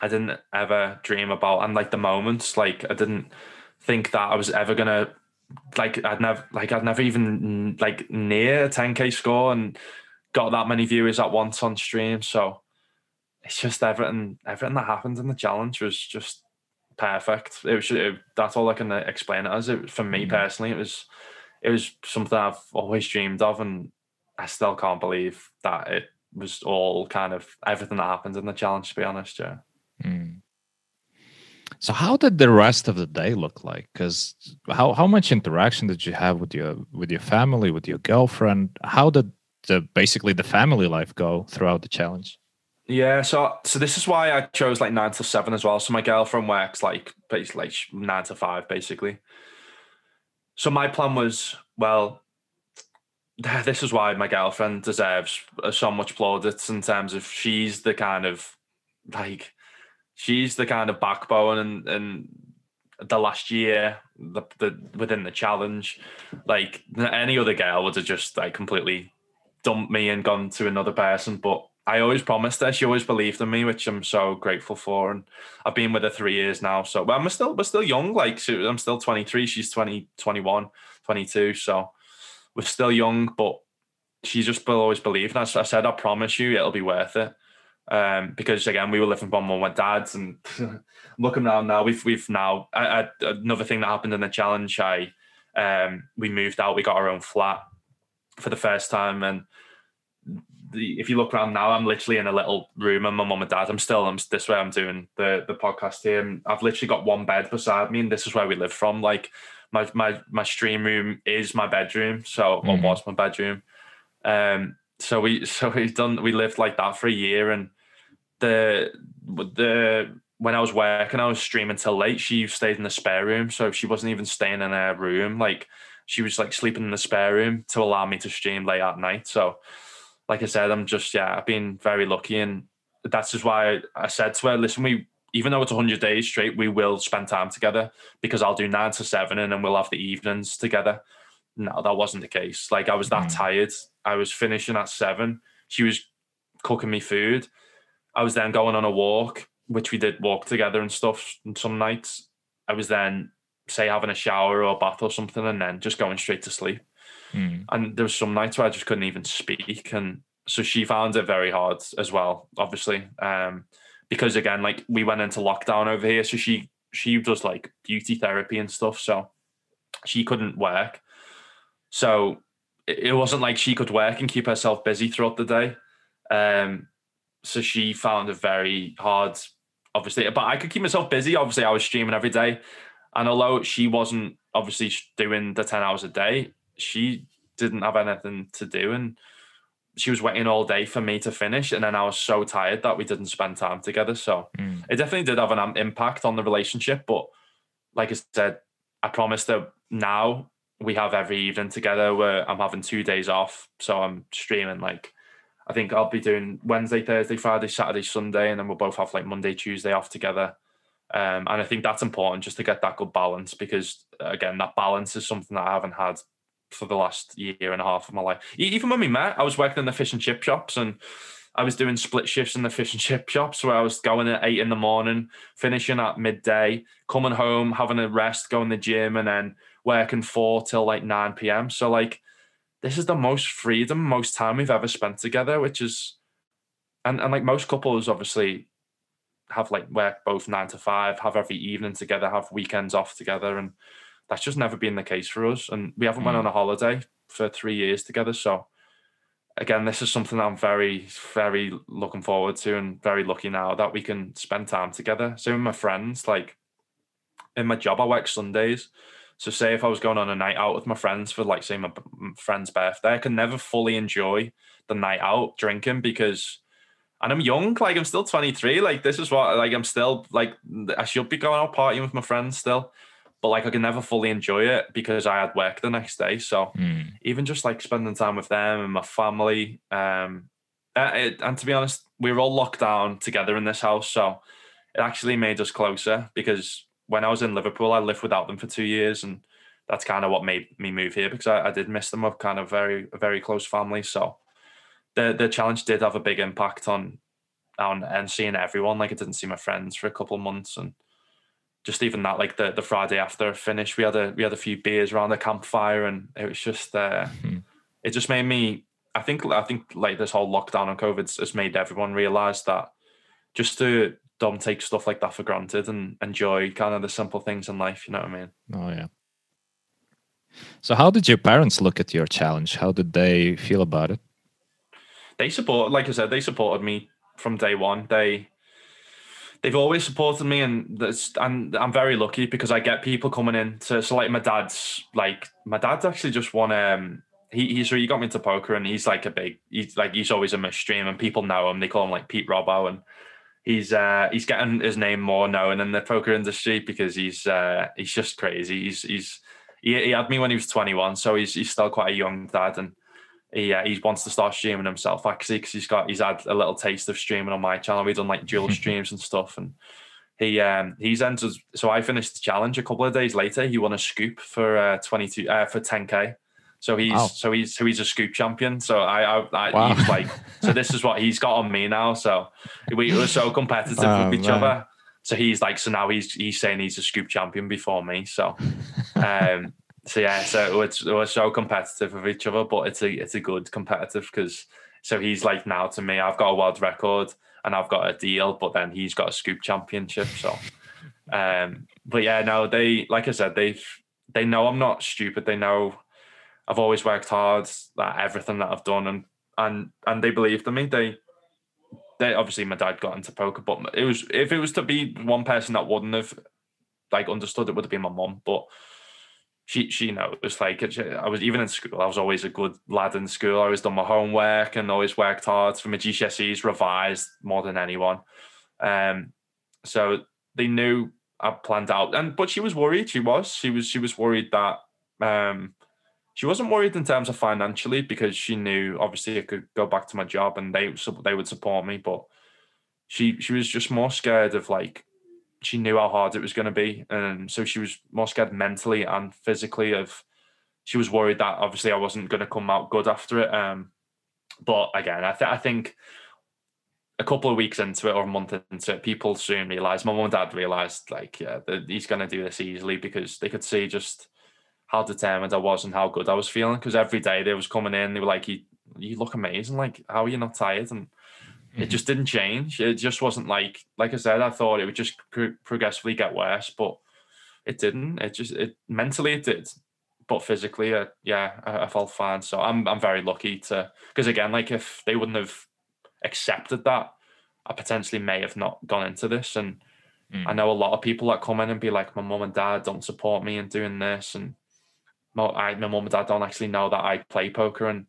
I didn't ever dream about and like the moments. Like I didn't think that I was ever gonna like I'd never like I'd never even like near a 10k score and got that many viewers at once on stream. So it's just everything everything that happened in the challenge was just perfect. It was it, that's all I can explain it as. It for me mm-hmm. personally, it was it was something I've always dreamed of, and I still can't believe that it was all kind of everything that happened in the challenge. To be honest, yeah. Mm. So how did the rest of the day look like? Because how how much interaction did you have with your with your family, with your girlfriend? How did the basically the family life go throughout the challenge? Yeah, so so this is why I chose like nine to seven as well. So my girlfriend works like basically like nine to five, basically. So my plan was well, this is why my girlfriend deserves so much plaudits in terms of she's the kind of like she's the kind of backbone and and the last year the, the within the challenge like any other girl would have just like completely dumped me and gone to another person but I always promised her she always believed in me which I'm so grateful for and I've been with her 3 years now so well, I'm still we're still young like I'm still 23 she's 20 21 22 so we're still young, but she just will always believed. I, I said, I promise you, it'll be worth it. Um, because again, we were living with mum and dad's, and looking around now, we've we've now I, I, another thing that happened in the challenge. I um, we moved out, we got our own flat for the first time, and the, if you look around now, I'm literally in a little room, and my mum and dad. I'm still I'm this way. I'm doing the the podcast here, and I've literally got one bed beside me, and this is where we live from. Like my my my stream room is my bedroom, so mm-hmm. was my bedroom. Um, so we so we've done we lived like that for a year, and the the when I was working, I was streaming till late. She stayed in the spare room, so she wasn't even staying in her room. Like she was like sleeping in the spare room to allow me to stream late at night. So, like I said, I'm just yeah, I've been very lucky, and that's just why I, said to her, listen, we even though it's 100 days straight, we will spend time together because I'll do nine to seven and then we'll have the evenings together. No, that wasn't the case. Like I was that mm. tired. I was finishing at seven. She was cooking me food. I was then going on a walk, which we did walk together and stuff and some nights. I was then, say, having a shower or a bath or something and then just going straight to sleep. Mm. And there was some nights where I just couldn't even speak. And so she found it very hard as well, obviously. Um, because again, like we went into lockdown over here, so she she does like beauty therapy and stuff, so she couldn't work. So it wasn't like she could work and keep herself busy throughout the day. Um, so she found it very hard, obviously. But I could keep myself busy. Obviously, I was streaming every day, and although she wasn't obviously doing the ten hours a day, she didn't have anything to do, and she was waiting all day for me to finish. And then I was so tired that we didn't spend time together. So mm. it definitely did have an impact on the relationship. But like I said, I promised that now we have every evening together where I'm having two days off. So I'm streaming like I think I'll be doing Wednesday, Thursday, Friday, Saturday, Sunday, and then we'll both have like Monday, Tuesday off together. Um, and I think that's important just to get that good balance because again, that balance is something that I haven't had for the last year and a half of my life. Even when we met, I was working in the fish and chip shops and I was doing split shifts in the fish and chip shops where I was going at eight in the morning, finishing at midday, coming home, having a rest, going to the gym, and then working four till like 9 p.m. So like this is the most freedom, most time we've ever spent together, which is and, and like most couples obviously have like work both nine to five, have every evening together, have weekends off together. And that's just never been the case for us. And we haven't mm. went on a holiday for three years together. So again, this is something I'm very, very looking forward to and very lucky now that we can spend time together. So with my friends, like in my job, I work Sundays. So say if I was going on a night out with my friends for like say my friend's birthday, I can never fully enjoy the night out drinking because and I'm young, like I'm still 23. Like this is what like I'm still like I should be going out partying with my friends still. But like I can never fully enjoy it because I had work the next day. So mm. even just like spending time with them and my family, um, uh, it, and to be honest, we were all locked down together in this house, so it actually made us closer because when I was in Liverpool, I lived without them for two years, and that's kind of what made me move here because I, I did miss them. Of kind of very a very close family, so the the challenge did have a big impact on on and seeing everyone. Like I didn't see my friends for a couple of months, and just even that, like the the Friday after finish, we had a we had a few beers around the campfire, and it was just uh, mm-hmm. it just made me. I think I think like this whole lockdown on COVID has made everyone realize that just to don't take stuff like that for granted and enjoy kind of the simple things in life. You know what I mean? Oh yeah. So how did your parents look at your challenge? How did they feel about it? They support, like I said, they supported me from day one. They they've always supported me, and that's and I'm very lucky because I get people coming in to so like my dad's like my dad's actually just won um he he's he got me into poker and he's like a big he's like he's always in my stream and people know him they call him like Pete Robbo and he's uh, he's getting his name more known in the poker industry because he's uh, he's just crazy. He's he's he, he had me when he was 21, so he's he's still quite a young dad, and he uh, he wants to start streaming himself actually because he's got he's had a little taste of streaming on my channel. We've done like dual streams and stuff, and he um he's entered. So I finished the challenge a couple of days later. He won a SCOOP for uh, 22 uh, for 10k. So he's wow. so he's so he's a SCOOP champion. So I I, I wow. he's like so this is what he's got on me now. So we were so competitive oh, with each man. other. So he's like so now he's he's saying he's a SCOOP champion before me. So um so yeah so we're, we're so competitive with each other, but it's a it's a good competitive because so he's like now to me I've got a world record and I've got a deal, but then he's got a SCOOP championship. So um but yeah no they like I said they've they know I'm not stupid. They know I've always worked hard at everything that I've done, and and and they believed in me. They they obviously my dad got into poker, but it was if it was to be one person that wouldn't have like understood, it would have been my mom. But she she knows like I was even in school. I was always a good lad in school. I always done my homework and always worked hard for my GCSEs, revised more than anyone. Um, so they knew I planned out, and but she was worried. She was she was she was worried that um she wasn't worried in terms of financially because she knew obviously I could go back to my job and they they would support me, but she she was just more scared of like she knew how hard it was going to be, and so she was more scared mentally and physically of. She was worried that obviously I wasn't going to come out good after it. Um, but again, I, th- I think a couple of weeks into it or a month into it, people soon realized. My mum and dad realized like, yeah, he's going to do this easily because they could see just how determined I was and how good I was feeling. Because every day they was coming in, they were like, "You, you look amazing. Like, how are you not tired?" And mm-hmm. it just didn't change. It just wasn't like, like I said, I thought it would just pro- progressively get worse, but it didn't. It just, it mentally it did, but physically, uh, yeah, I, I felt fine. So I'm, I'm very lucky to, because again, like if they wouldn't have accepted that, I potentially may have not gone into this. And Mm. I know a lot of people that come in and be like, my mum and dad don't support me in doing this, and my, my mum and dad don't actually know that I play poker, and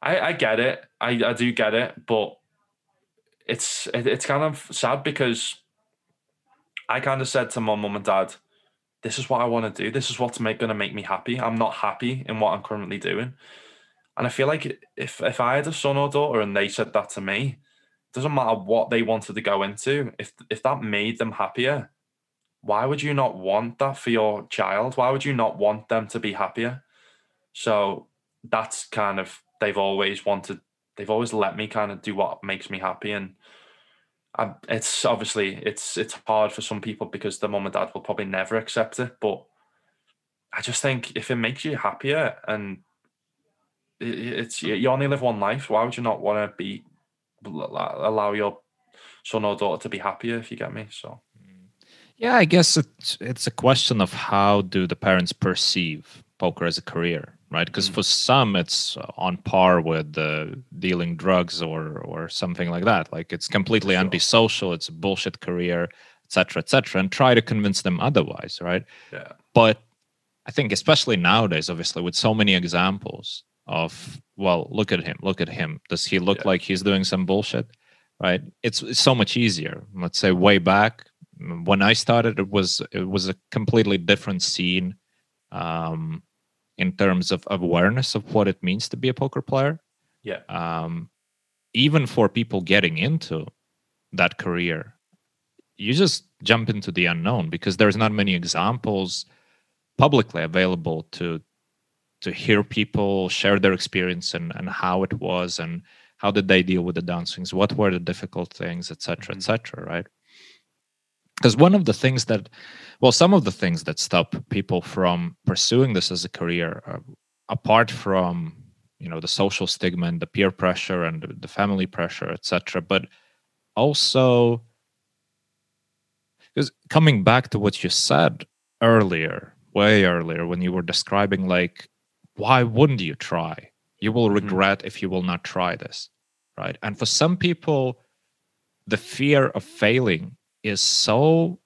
I, I get it, I, I do get it, but it's it, it's kind of sad because I kind of said to my mum and dad, this is what I want to do. This is what's make, gonna make me happy. I'm not happy in what I'm currently doing, and I feel like if if I had a son or daughter and they said that to me, doesn't matter what they wanted to go into. If if that made them happier, why would you not want that for your child? Why would you not want them to be happier? So that's kind of they've always wanted. They've always let me kind of do what makes me happy, and I, it's obviously it's it's hard for some people because the mum and dad will probably never accept it. But I just think if it makes you happier and it, it's you only live one life, why would you not want to be allow your son or daughter to be happier? If you get me, so. Yeah, I guess it's it's a question of how do the parents perceive poker as a career, right? Because Mm. for some, it's on par with uh, dealing drugs or or something like that. Like it's completely Sure. antisocial. It's a bullshit career, etc., etc. And try to convince them otherwise, right? Yeah. But I think, especially nowadays, obviously, with so many examples of, well, look at him, look at him. Does he look Yeah. like he's doing some bullshit? Right? It's, it's so much easier. Let's say way back when I started, it was it was a completely different scene um, in terms of awareness of what it means to be a poker player. Yeah. Um, even for people getting into that career, you just jump into the unknown because there's not many examples publicly available to to hear people share their experience and, and how it was and how did they deal with the downswings what were the difficult things etc Mhm. etc right because one of the things that well some of the things that stop people from pursuing this as a career uh, apart from you know the social stigma and the peer pressure and the- family pressure etc but also because coming back to what you said earlier way earlier when you were describing like why wouldn't you try you will Mhm. regret if you will not try this right and for some people the fear of failing is so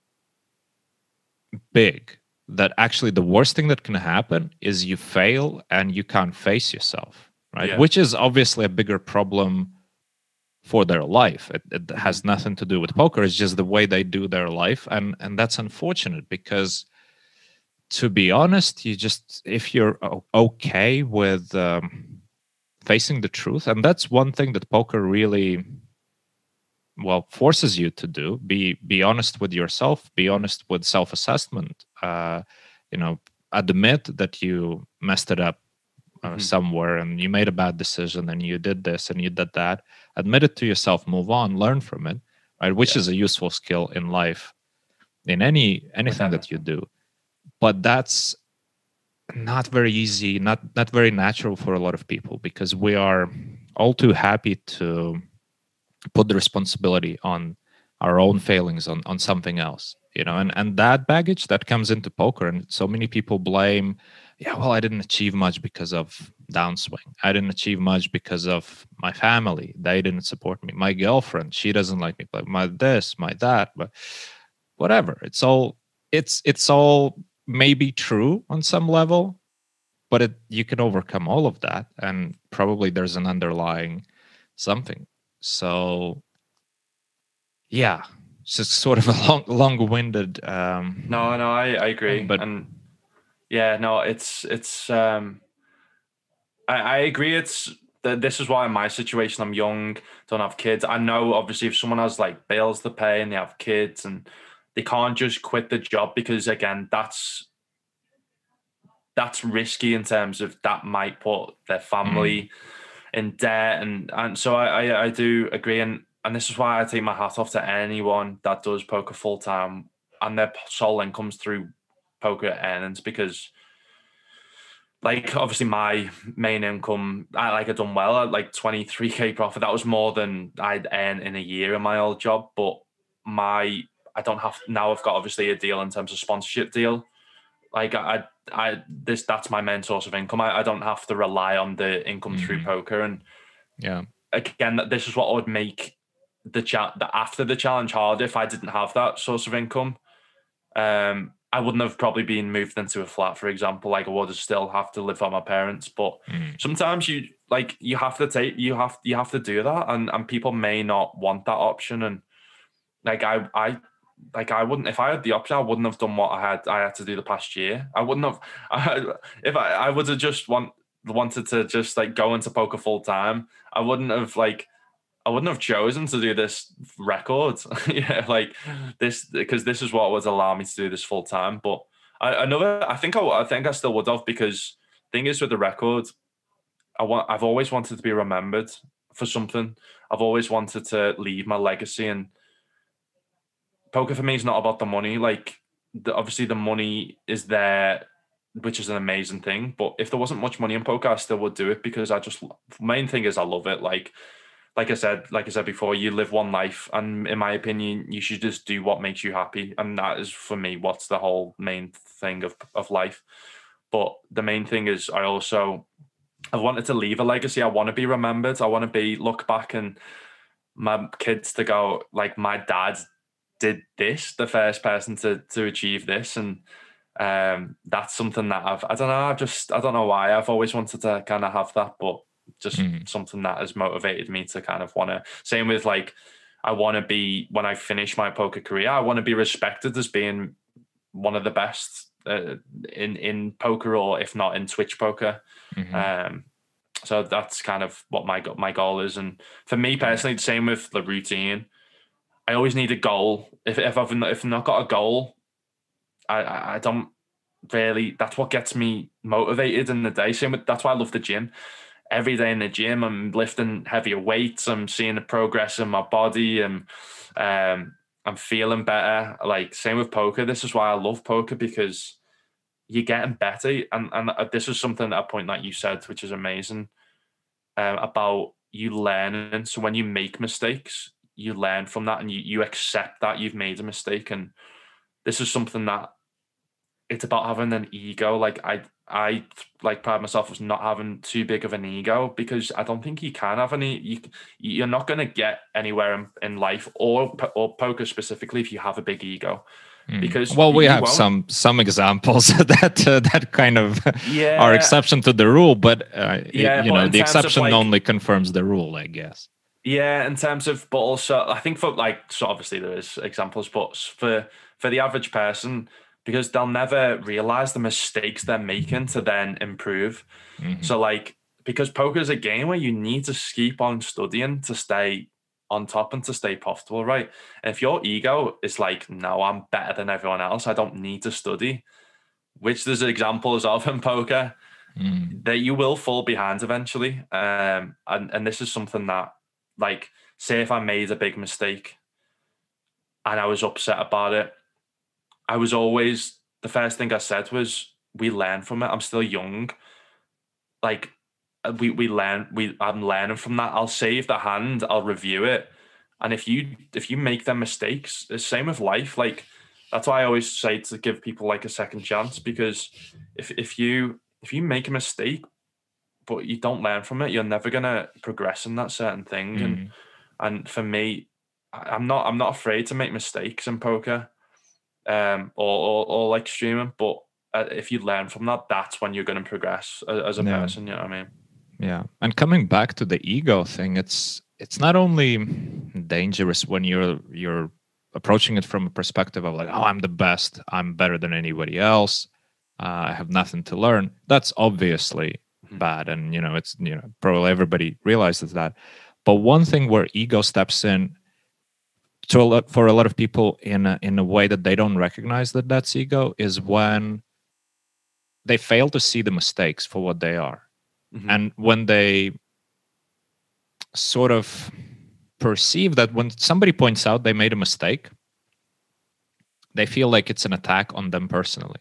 big that actually the worst thing that can happen is you fail and you can't face yourself right? Yeah. which is obviously a bigger problem for their life. It, it has nothing to do with poker. It's just the way they do their life. And and that's unfortunate because to be honest you just if you're okay with um, facing the truth and that's one thing that poker really well forces you to do be be honest with yourself be honest with self-assessment uh you know admit that you messed it up uh, Mhm. somewhere and you made a bad decision and you did this and you did that admit it to yourself move on learn from it right which Yeah. is a useful skill in life in any anything that you do but that's not very easy not not very natural for a lot of people because we are all too happy to put the responsibility on our own failings on on something else you know? And and that baggage that comes into poker and so many people blame yeah well i didn't achieve much because of downswing. I didn't achieve much because of my family. They didn't support me. My girlfriend she doesn't like me. Play my this my that but whatever. It's all it's it's all maybe true on some level but it you can overcome all of that and probably there's an underlying something so yeah it's just sort of a long long-winded um No, no, I, I agree. but- and yeah, no, it's it's um I, I agree it's that this is why in my situation I'm young, don't have kids. I know obviously if someone has like bills to pay and they have kids and they can't just quit the job because again that's that's risky in terms of that might put their family in debt and and so I, I I do agree and and this is why I take my hat off to anyone that does poker full time and their sole incomes through poker earnings because like obviously my main income I like I done well at like 23k profit. That was more than I'd earn in a year in my old job but my I don't have now I've got obviously a deal in terms of sponsorship deal. Like I I this that's my main source of income I, I don't have to rely on the income through Mhm. poker and yeah again this is what would make the chat the after the challenge hard if I didn't have that source of income. Um, I wouldn't have probably been moved into a flat, for example. Like I would have still have to live with my parents. But Mm. sometimes you like you have to take you have you have to do that, and and people may not want that option. And like I I like I wouldn't if I had the option, I wouldn't have done what I had I had to do the past year. I wouldn't have. I, if I I would have just want wanted to just like go into poker full time. I wouldn't have like I wouldn't have chosen to do this record. yeah, like this because this is what would allow me to do this full time. But I, another, I think I, I think I still would have because thing is with the record, I want I've always wanted to be remembered for something. I've always wanted to leave my legacy and poker for me is not about the money. Like the, obviously the money is there, which is an amazing thing. But if there wasn't much money in poker, I still would do it because I just main thing is I love it. Like like I said, like I said before, you live one life, and in my opinion, you should just do what makes you happy, and that is for me what's the whole main thing of of life. But the main thing is, I also I wanted to leave a legacy. I want to be remembered. I want to be look back and my kids to go like my dad did this, the first person to to achieve this, and um, that's something that I've I don't know. I've just I don't know why I've always wanted to kind of have that, but just Mhm. something that has motivated me to kind of want to. Same with like, I want to be when I finish my poker career. I want to be respected as being one of the best uh, in in poker, or if not in Twitch poker. Mhm. Um, so that's kind of what my my goal is. And for me personally, the same with the routine. I always need a goal. If if I've not, if I've not got a goal, I, I I don't really. That's what gets me motivated in the day. Same with that's why I love the gym. Every day in the gym, I'm lifting heavier weights. I'm seeing the progress in my body, and um, I'm feeling better. Like same with poker. This is why I love poker because you're getting better. And and uh, this is something at a point that you said, which is amazing, um, about you learning. So when you make mistakes, you learn from that and you, you accept that you've made a mistake. And this is something that it's about having an ego. Like I I like pride myself as not having too big of an ego because I don't think you can have any. You you're not going to get anywhere in, in life or or poker specifically if you have a big ego. Mm. because well, we have won't. some some examples that uh, that kind of Yeah, are exception to the rule, but uh, it- Yeah, you but know the exception like- only confirms the rule, I guess. Yeah, in terms of, but also I think for like, so obviously there is examples, but for for the average person, because they'll never realize the mistakes they're making to then improve. Mhm. So like, because poker is a game where you need to keep on studying to stay on top and to stay profitable, right? And if your ego is like, no, I'm better than everyone else, I don't need to study, which there's examples of in poker Mm. that you will fall behind eventually. Um, and and this is something that, like, say if I made a big mistake, and I was upset about it, I was always the first thing I said was, "We learn from it. I'm still young. Like, uh, we we learn. We I'm learning from that. I'll save the hand. I'll review it. And if you if you make them mistakes, the same with life. Like, that's why I always say to give people like a second chance because if if you if you make a mistake but you don't learn from it you're never gonna progress in that certain thing and Mhm. and for me i'm not i'm not afraid to make mistakes in poker um or or, or like streaming but uh, if you learn from that that's when you're going to progress as, a Yeah. person you know what i mean Yeah, and coming back to the ego thing, it's it's not only dangerous when you're you're approaching it from a perspective of like, oh, I'm the best, I'm better than anybody else, uh, I have nothing to learn. That's obviously. Bad, and you know it's you know probably everybody realizes that. But one thing where ego steps in to a lot for a lot of people in a, in a way that they don't recognize that that's ego is when they fail to see the mistakes for what they are Mhm. and when they sort of perceive that when somebody points out they made a mistake they feel like it's an attack on them personally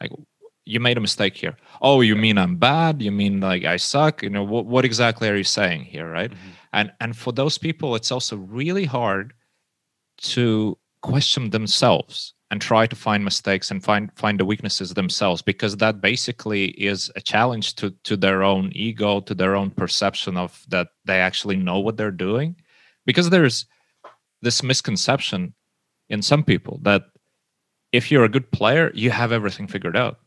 like you made a mistake here. Oh you mean i'm bad? You mean like i suck? You know what, what exactly are you saying here right? Mhm. and and for those people it's also really hard to question themselves and try to find mistakes and find find the weaknesses themselves because that basically is a challenge to to their own ego to their own perception of that they actually know what they're doing. Because there's this misconception in some people that if you're a good player, you have everything figured out.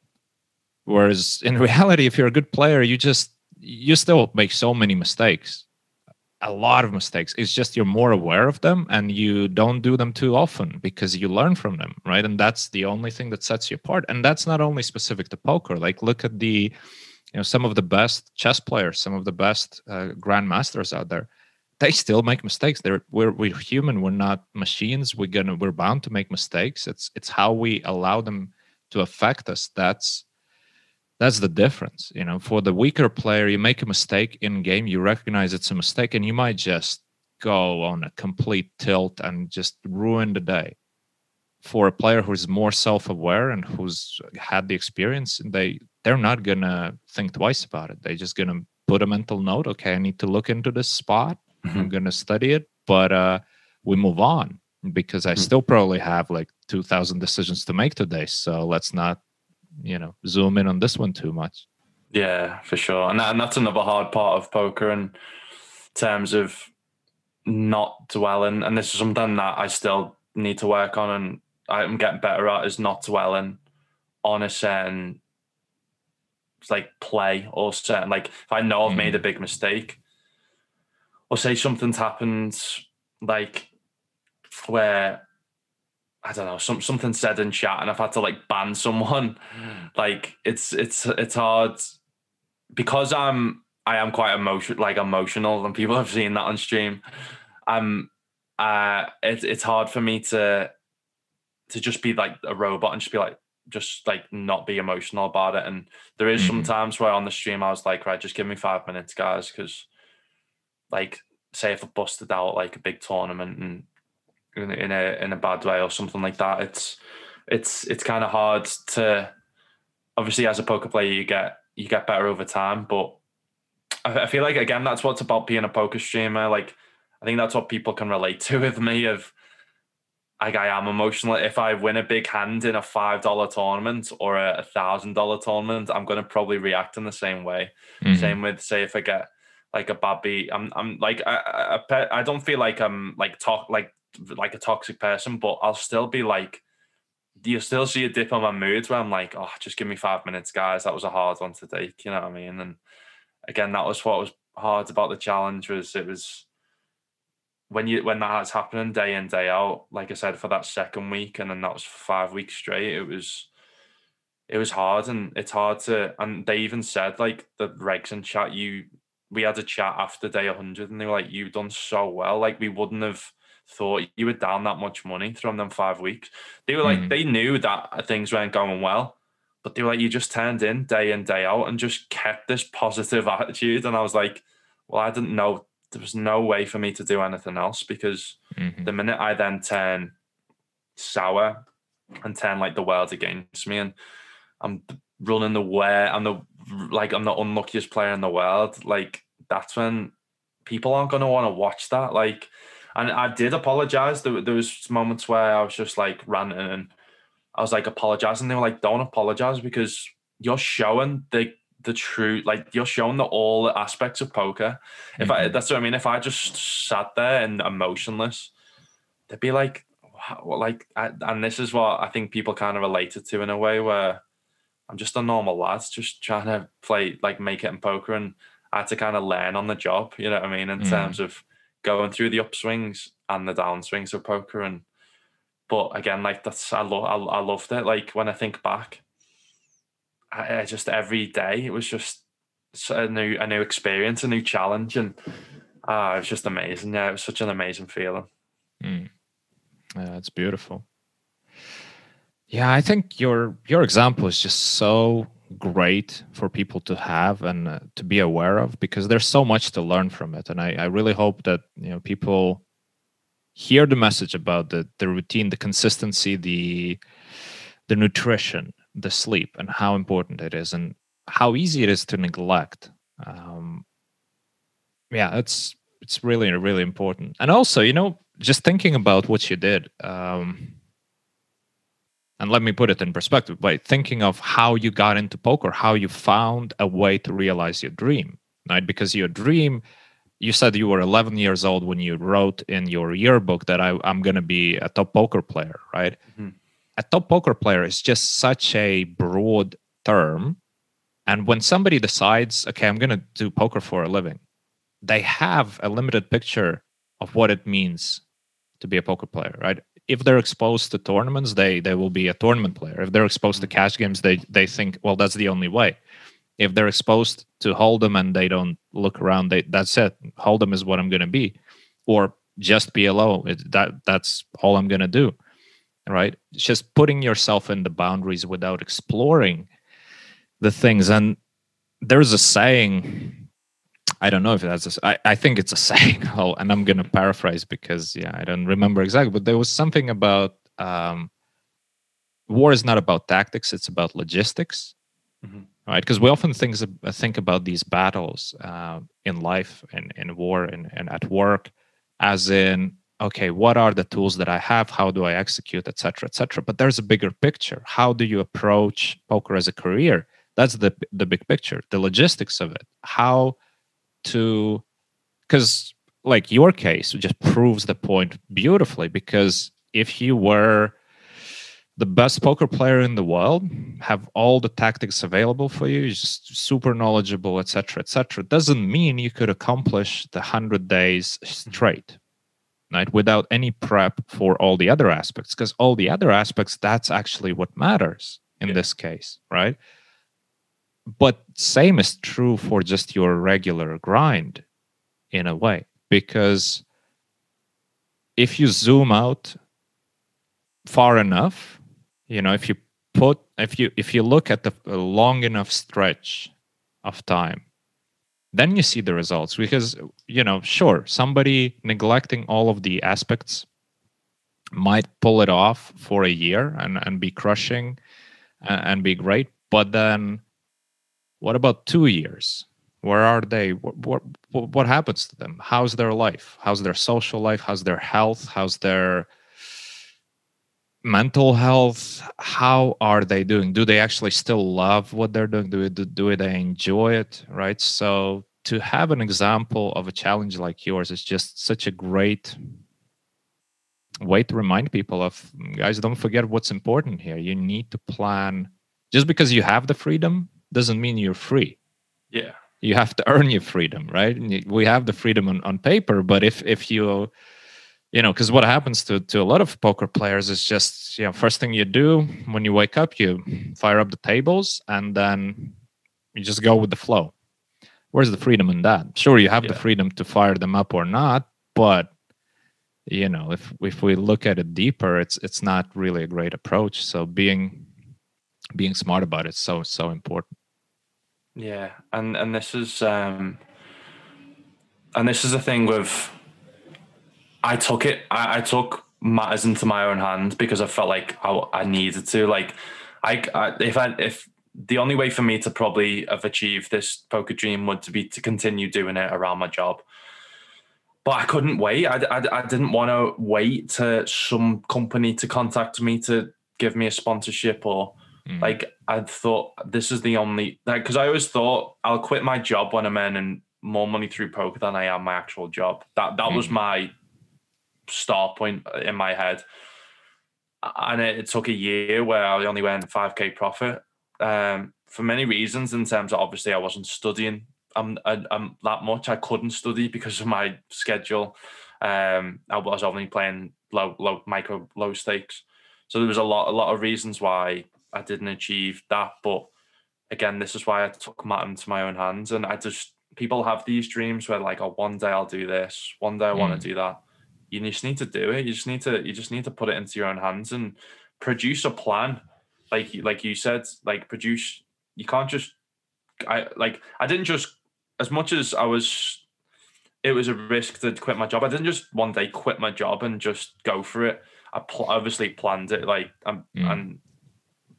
Whereas in reality, if you're a good player, you just you still make so many mistakes a lot of mistakes. It's just you're more aware of them and you don't do them too often because you learn from them right? And that's the only thing that sets you apart. And that's not only specific to poker. Like look at the you know some of the best chess players some of the best uh, grandmasters out there. They still make mistakes. They're we're, we're human. We're not machines. We're gonna we're bound to make mistakes. It's it's how we allow them to affect us that's that's the difference you know. For the weaker player you make a mistake in game you recognize it's a mistake and you might just go on a complete tilt and just ruin the day. For a player who's more self-aware and who's had the experience they they're not gonna think twice about it. They're just gonna put a mental note okay i need to look into this spot. Mm-hmm. i'm gonna study it. But uh we move on because i mm-hmm. still probably have like 2000 decisions to make today so let's not you know zoom in on this one too much. Yeah, for sure, and that, and that's another hard part of poker in terms of not dwelling. And this is something that I still need to work on, and I'm getting better at is not dwelling on a certain like play or certain like if I know I've mm. made a mm. big mistake or say something's happened like where I don't know, some something said in chat, and I've had to like ban someone. Like it's it's it's hard because I'm I am quite emotional, like emotional, and people have seen that on stream. I'm uh, it's it's hard for me to to just be like a robot and just be like just like not be emotional about it. And there is mm-hmm. some times where on the stream I was like, right, just give me five minutes, guys, because like say if I busted out like a big tournament and in, in a in a bad way or something like that. It's it's it's kind of hard to obviously as a poker player you get you get better over time, but I, I feel like again that's what's about being a poker streamer. Like I think that's what people can relate to with me of like I am emotional. If I win a big hand in a five dollar tournament or a thousand dollar tournament, I'm gonna probably react in the same way. Mm-hmm. Same with say if I get like a bad beat, I'm I'm like I, I I don't feel like I'm like talk like like a toxic person, but I'll still be like, you still see a dip on my moods where I'm like, oh, just give me five minutes, guys. That was a hard one to take. You know what I mean? And again, that was what was hard about the challenge was it was when you when that that's happening day in day out. Like I said, for that second week, and then that was five weeks straight. It was it was hard, and it's hard to. And they even said like the regs and chat. You we had a chat after day 100, and they were like, "You've done so well. Like we wouldn't have." Thought you were down that much money from them five weeks. They were like, mm. they knew that things weren't going well, but they were like, you just turned in day in, day out and just kept this positive attitude. And I was like, well, I didn't know there was no way for me to do anything else because mm-hmm. the minute I then turn sour and turn like the world against me and I'm running the way, I'm the like I'm the unluckiest player in the world, like that's when people aren't gonna want to watch that. Like and I did apologize. There, there was moments where I was just like ranting and I was like apologizing. They were like, "Don't apologize because you're showing the the truth. Like you're showing the all aspects of poker. If mm-hmm. I that's what I mean. If I just sat there and emotionless, they'd be like, well, like, I, and this is what I think people kind of related to in a way where I'm just a normal lad, just trying to play like make it in poker, and I had to kind of learn on the job. You know what I mean in mm. terms of going through the upswings and the downswings of poker. And but again, like that's I love I, I loved it. Like when I think back, I, I just every day it was just a new a new experience, a new challenge, and uh, it was just amazing. Yeah, it was such an amazing feeling. Mm. Yeah, it's beautiful. Yeah, I think your your example is just so great for people to have and uh, to be aware of because there's so much to learn from it. And I, I really hope that you know people hear the message about the the routine the consistency the the nutrition the sleep and how important it is and how easy it is to neglect. Um yeah it's it's really really important. And also you know just thinking about what you did um and let me put it in perspective by thinking of how you got into poker how you found a way to realize your dream right because your dream you said you were 11 years old when you wrote in your yearbook that I, I'm going to be a top poker player, right? Mhm. A top poker player is just such a broad term. And when somebody decides, okay, I'm going to do poker for a living, they have a limited picture of what it means to be a poker player, right? If they're exposed to tournaments, they they will be a tournament player. If they're exposed to mm-hmm. cash games, they they think, well, that's the only way. If they're exposed to hold'em and they don't look around, they that's it. Hold'em is what I'm going to be, or just PLO. It, that that's all I'm going to do, right? It's just putting yourself in the boundaries without exploring the things. And there's a saying I don't know if that's a, I, I think it's a saying, oh, and I'm gonna paraphrase because yeah, I don't remember exactly, but there was something about um, war is not about tactics; it's about logistics, Mhm. right? Because we often think think about these battles uh, in life and in war and, and at work, as in okay, what are the tools that I have? How do I execute, etc., etc. But there's a bigger picture. How do you approach poker as a career? That's the the big picture, the logistics of it. How to because like your case just proves the point beautifully because if you were the best poker player in the world have all the tactics available for you just super knowledgeable etc etc doesn't mean you could accomplish the 100 days straight right without any prep for all the other aspects because all the other aspects that's actually what matters in Yeah. this case right but same is true for just your regular grind in a way because if you zoom out far enough you know if you put if you if you look at the a long enough stretch of time then you see the results because you know sure somebody neglecting all of the aspects might pull it off for a year and and be crushing and, and be great but then what about two years? Where are they? What, what what happens to them? How's their life? How's their social life? How's their health? How's their mental health? How are they doing? Do they actually still love what they're doing? Do, do, do they enjoy it? Right? So to have an example of a challenge like yours is just such a great way to remind people of guys don't forget what's important here. You need to plan. Just because you have the freedom doesn't mean you're free. Yeah. you have to earn your freedom right? And we have the freedom on, on paper but if if you you know because what happens to to a lot of poker players is just you know first thing you do when you wake up you fire up the tables and then you just go with the flow. Where's the freedom in that? Sure you have the freedom to fire them up or not but you know if if we look at it deeper it's it's not really a great approach. So being being smart about it is so so important Yeah, and and this is um and this is the thing with I took it I, I took matters into my own hands because I felt like I, I needed to like I, I if I if the only way for me to probably have achieved this poker dream would to be to continue doing it around my job. But I couldn't wait I, I, I didn't want to wait to some company to contact me to give me a sponsorship or Mm. like I thought this is the only like because I always thought I'll quit my job when I'm earning more money through poker than I am my actual job. That that was Mhm. my start point in my head, and it, it took a year where I only went five k profit. Um, for many reasons, in terms of obviously I wasn't studying um, I, um that much. I couldn't study because of my schedule. Um, I was only playing low, low, micro, low stakes. So there was a lot, a lot of reasons why I didn't achieve that. But again, this is why I took matter into my own hands. And I just people have these dreams where like, oh, one day I'll do this, one day I want Mm. to do that. You just need to do it. You just need to, you just need to put it into your own hands and produce a plan. Like, you- like you said, like produce. You can't just. I like. I didn't just as much as I was. It was a risk to quit my job. I didn't just one day quit my job and just go for it. I pl- obviously planned it like um, Mm. and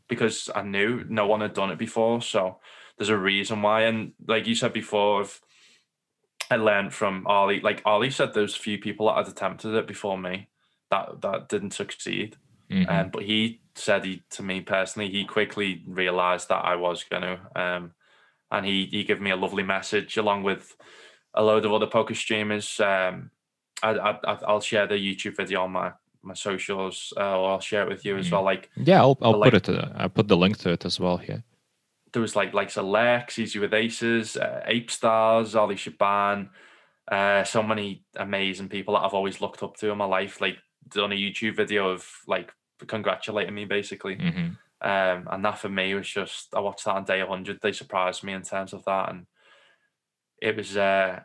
because I knew no one had done it before, so there's a reason why. And like you said before, if I learned from Ali. Like Ali said, there's a few people that had attempted it before me that that didn't succeed. Mhm. Um, but he said he to me personally, he quickly realised that I was going to, um, and he he gave me a lovely message along with a load of other poker streamers. Um, I, I will share the YouTube video on my my socials, uh, or I'll share it with you as well. Like yeah, I'll I'll like, put it. Uh, I'll put the link to it as well here. There was like like Lex, Easy with Aces, uh, Apestyles, Ollie Shaban, uh, so many amazing people that I've always looked up to in my life. Like done a YouTube video of like congratulating me basically. Mm-hmm. Um, and that for me was just I watched that on day 100. They surprised me in terms of that, and it was uh,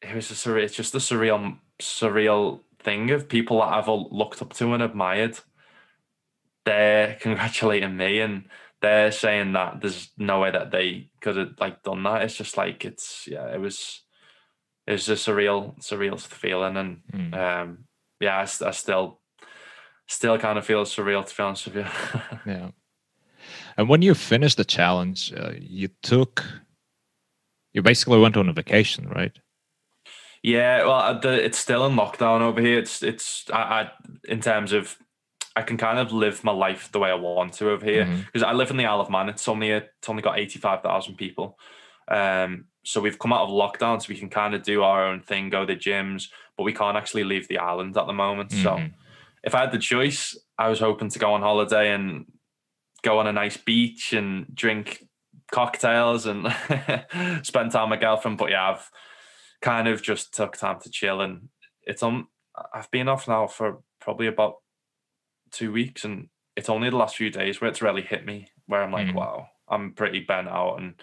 it was a surreal. It's just a surreal, surreal thing of people that I've looked up to and admired. They're congratulating me, and they're saying that there's no way that they could have like done that. It's just like it's yeah, it was it was a surreal, surreal feeling, and mm. um, yeah, I, I still still kind of feels surreal to be honest with you. yeah. And when you finished the challenge, uh, you took, you basically went on a vacation, right? Yeah, well, uh, the, it's still in lockdown over here. It's it's I, I, in terms of I can kind of live my life the way I want to over here because mm-hmm. I live in the Isle of Man. It's only a, it's only got eighty five thousand people. Um, so we've come out of lockdown, so we can kind of do our own thing, go to gyms, but we can't actually leave the island at the moment. Mm-hmm. So if I had the choice, I was hoping to go on holiday and go on a nice beach and drink cocktails and spend time with my girlfriend. But yeah, I've kind of just took time to chill and it's on. I've been off now for probably about two weeks, and it's only the last few days where it's really hit me. Where I'm like, mm. wow, I'm pretty bent out, and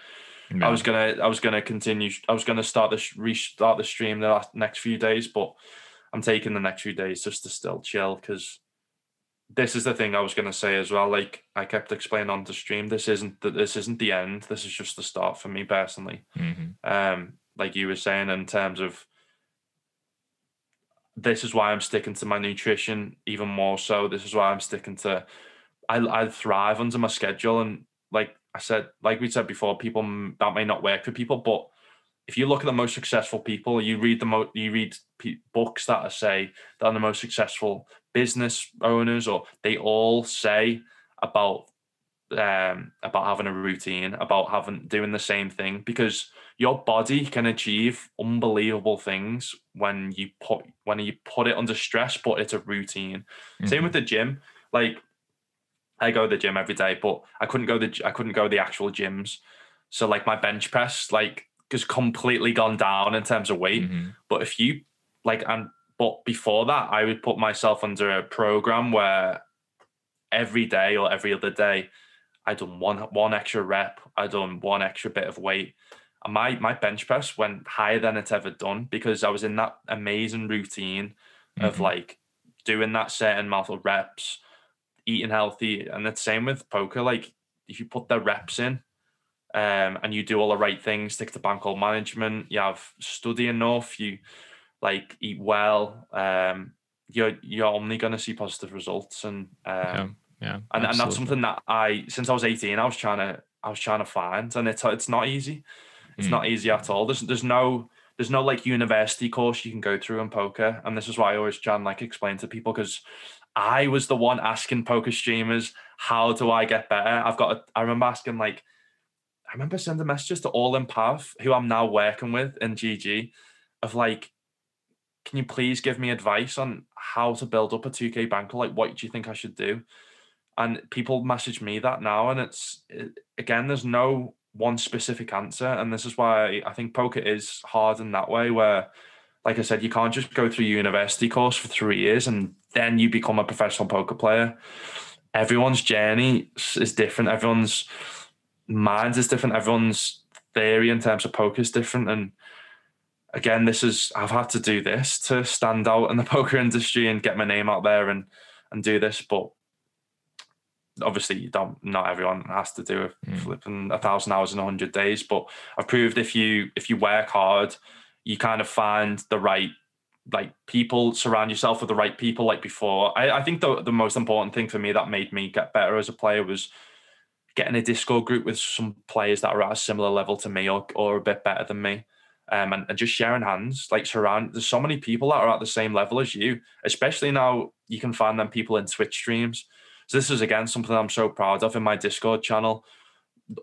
I was gonna, I was gonna continue. I was gonna start this, restart the stream the last, next few days, but I'm taking the next few days just to still chill because this is the thing I was gonna say as well. Like I kept explaining on the stream, this isn't the, this isn't the end. This is just the start for me personally. Mm-hmm. Um, like you were saying in terms of this is why I'm sticking to my nutrition even more so. This is why I'm sticking to. I I thrive under my schedule and like I said, like we said before, people that may not work for people, but if you look at the most successful people, you read the mo- you read p- books that say that are the most successful business owners, or they all say about um, about having a routine, about having doing the same thing, because your body can achieve unbelievable things when you put when you put it under stress, but it's a routine. Mm-hmm. Same with the gym, like. I go to the gym every day, but I couldn't go the I couldn't go the actual gyms. So like my bench press, like just completely gone down in terms of weight. Mm-hmm. But if you like, and but before that, I would put myself under a program where every day or every other day, I done one one extra rep, I done one extra bit of weight. And my my bench press went higher than it's ever done because I was in that amazing routine mm-hmm. of like doing that certain amount of reps, eating healthy, and the same with poker. Like if you put the reps in, um, and you do all the right things, stick to bankroll management, you have study enough, you like eat well, um, you're you're only going to see positive results, and um, yeah, yeah and, and that's something that I since I was eighteen, I was trying to I was trying to find, and it's it's not easy, it's mm. not easy at all. There's there's no there's no like university course you can go through in poker, and this is why I always try and like explain to people because I was the one asking poker streamers, how do I get better? I've got, a, I remember asking like I remember sending messages to Allinpav, who I'm now working with in GG, of like, can you please give me advice on how to build up a 2K banker? Like, what do you think I should do? And people message me that now, and it's it, again, there's no one specific answer, and this is why I think poker is hard in that way, where, like I said, you can't just go through university course for three years and then you become a professional poker player. Everyone's journey is different. Everyone's mind is different. Everyone's theory in terms of poker is different. And again, this is I've had to do this to stand out in the poker industry and get my name out there and and do this. But obviously, you don't. Not everyone has to do a mm. flipping a thousand hours in a hundred days. But I've proved if you if you work hard, you kind of find the right like people surround yourself with the right people like before I, I think the, the most important thing for me that made me get better as a player was getting a Discord group with some players that are at a similar level to me or, or a bit better than me. Um, and, and just sharing hands, like surround. There's so many people that are at the same level as you, especially now you can find them people in Twitch streams. So this is again something I'm so proud of in my Discord channel.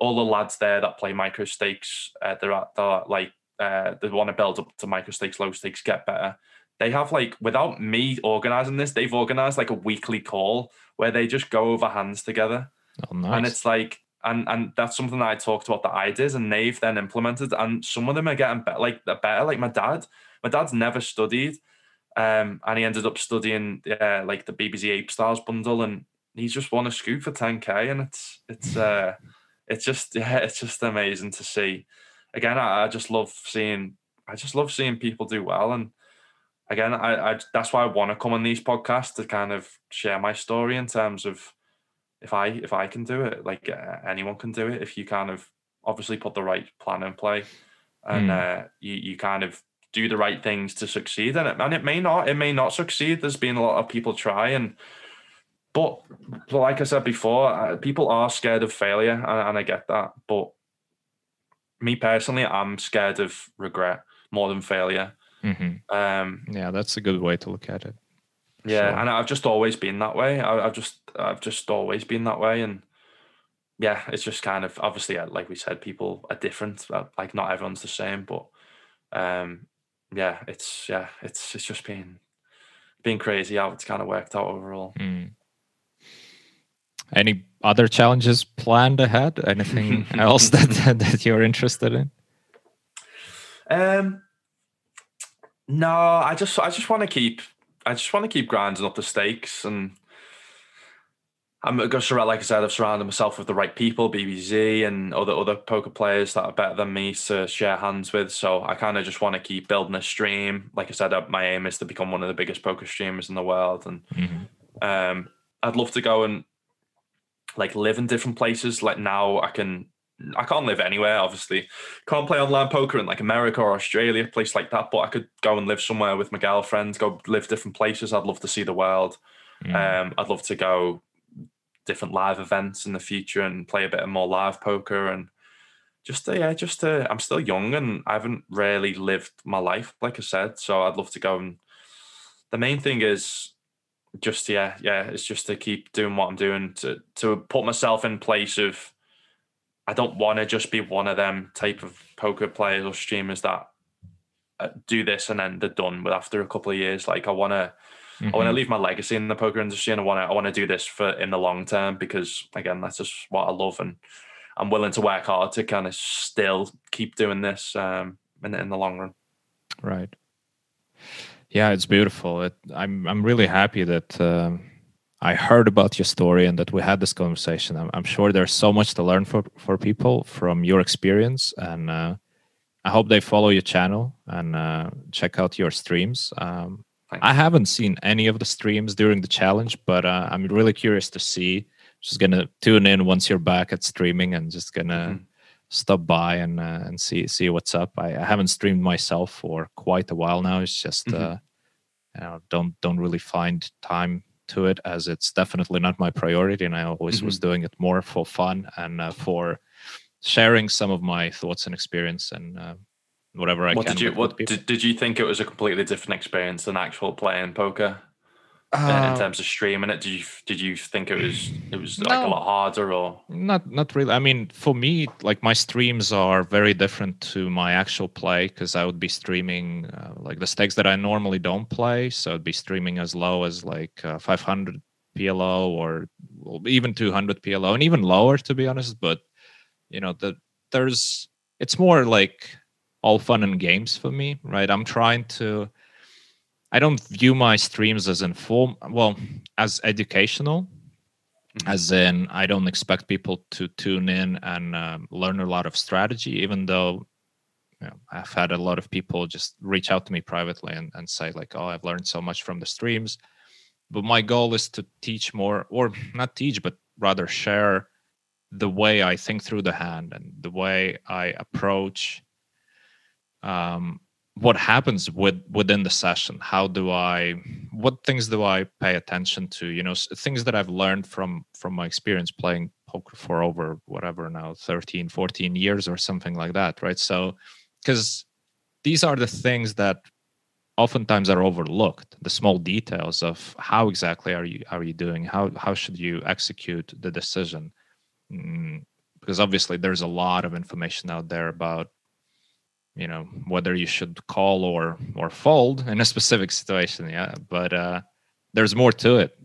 All the lads there that play micro stakes, uh, they're, at, they're like uh, they want to build up to micro stakes, low stakes, get better. They have like without me organizing this, they've organized like a weekly call where they just go over hands together. Oh, nice. And it's like, and and that's something that I talked about that I did, and they've then implemented. And some of them are getting better, like they're better. Like my dad, my dad's never studied, um, and he ended up studying uh, like the BBZ Apestyles bundle, and he's just won a SCOOP for 10k, and it's it's uh, it's just yeah, it's just amazing to see. Again, I, I just love seeing, I just love seeing people do well, and again, I, I that's why I want to come on these podcasts to kind of share my story in terms of if I if I can do it, like uh, anyone can do it. If you kind of obviously put the right plan in play, and mm. uh, you you kind of do the right things to succeed, and it and it may not it may not succeed. There's been a lot of people try, and but, but like I said before, people are scared of failure, and, and I get that. But me personally, I'm scared of regret more than failure. Mm-hmm. Um, yeah, that's a good way to look at it. Yeah, sure. and I've just always been that way. I, have just I've just always been that way, and yeah, it's just kind of obviously uh, like we said, people are different. Uh, like not everyone's the same, but um, yeah, it's yeah, it's it's just been been crazy how it's kind of worked out overall. Mm. Any other challenges planned ahead? Anything else that that you're interested in? Um, no, I just I just want to keep I just want to keep grinding up the stakes and I'm going to like I said, I've surrounded myself with the right people, BBZ and other other poker players that are better than me to share hands with. So I kind of just want to keep building a stream. Like I said, uh, my aim is to become one of the biggest poker streamers in the world, and mm-hmm. um, I'd love to go and like live in different places. Like now, I can I can't live anywhere, obviously. Can't play online poker in like America or Australia, place like that. But I could go and live somewhere with my girlfriend, go live different places. I'd love to see the world. Mm. Um, I'd love to go different live events in the future and play a bit of more live poker and just uh, yeah, just uh, I'm still young and I haven't really lived my life, like I said. So I'd love to go and the main thing is just yeah, yeah, it's just to keep doing what I'm doing to to put myself in place of I don't want to just be one of them type of poker players or streamers that uh, do this and then they're done. But after a couple of years, like I want to, mm-hmm. I want to leave my legacy in the poker industry, and I want to, I want to do this for in the long term because again, that's just what I love, and I'm willing to work hard to kind of still keep doing this um, in in the long run. Right. Yeah, it's beautiful. It, I'm I'm really happy that. Um I heard about your story and that we had this conversation. I'm, I'm sure there's so much to learn for, for people from your experience. And uh, I hope they follow your channel and uh, check out your streams. Um, I haven't seen any of the streams during the challenge, but uh, I'm really curious to see. Just gonna tune in once you're back at streaming and just gonna mm-hmm. Stop by and uh, and see see what's up. I, I, haven't streamed myself for quite a while now. It's just mm-hmm. uh, you know, don't don't really find time to it as it's definitely not my priority and i always mm-hmm. was doing it more for fun and uh, for sharing some of my thoughts and experience and uh, whatever i what can did you what did, did you think it was a completely different experience than actual playing poker uh, in terms of streaming it? Did you did you think it was it was like no, a lot harder or not? Not really. I mean, for me, like my streams are very different to my actual play because I would be streaming uh, like the stakes that I normally don't play. So I'd be streaming as low as like uh, 500 PLO or even 200 PLO and even lower to be honest. But you know, the there's it's more like all fun and games for me, right? I'm trying to I don't view my streams as inform well as educational, mm-hmm. as in I don't expect people to tune in and um, learn a lot of strategy, even though you know, I've had a lot of people just reach out to me privately and, and say like, "Oh, I've learned so much from the streams." But my goal is to teach more, or not teach, but rather share the way I think through the hand and the way I approach um, what happens with within the session? How do i what things do i pay attention to? You know things that i've learned from from my experience playing poker for over whatever now 13 14 years or something like that right? So because these are the things that oftentimes are overlooked the small details of how exactly are you are you doing? How how should you execute the decision? Mm, because obviously there's a lot of information out there about you know whether you should call or or fold in a specific situation yeah but uh there's more to it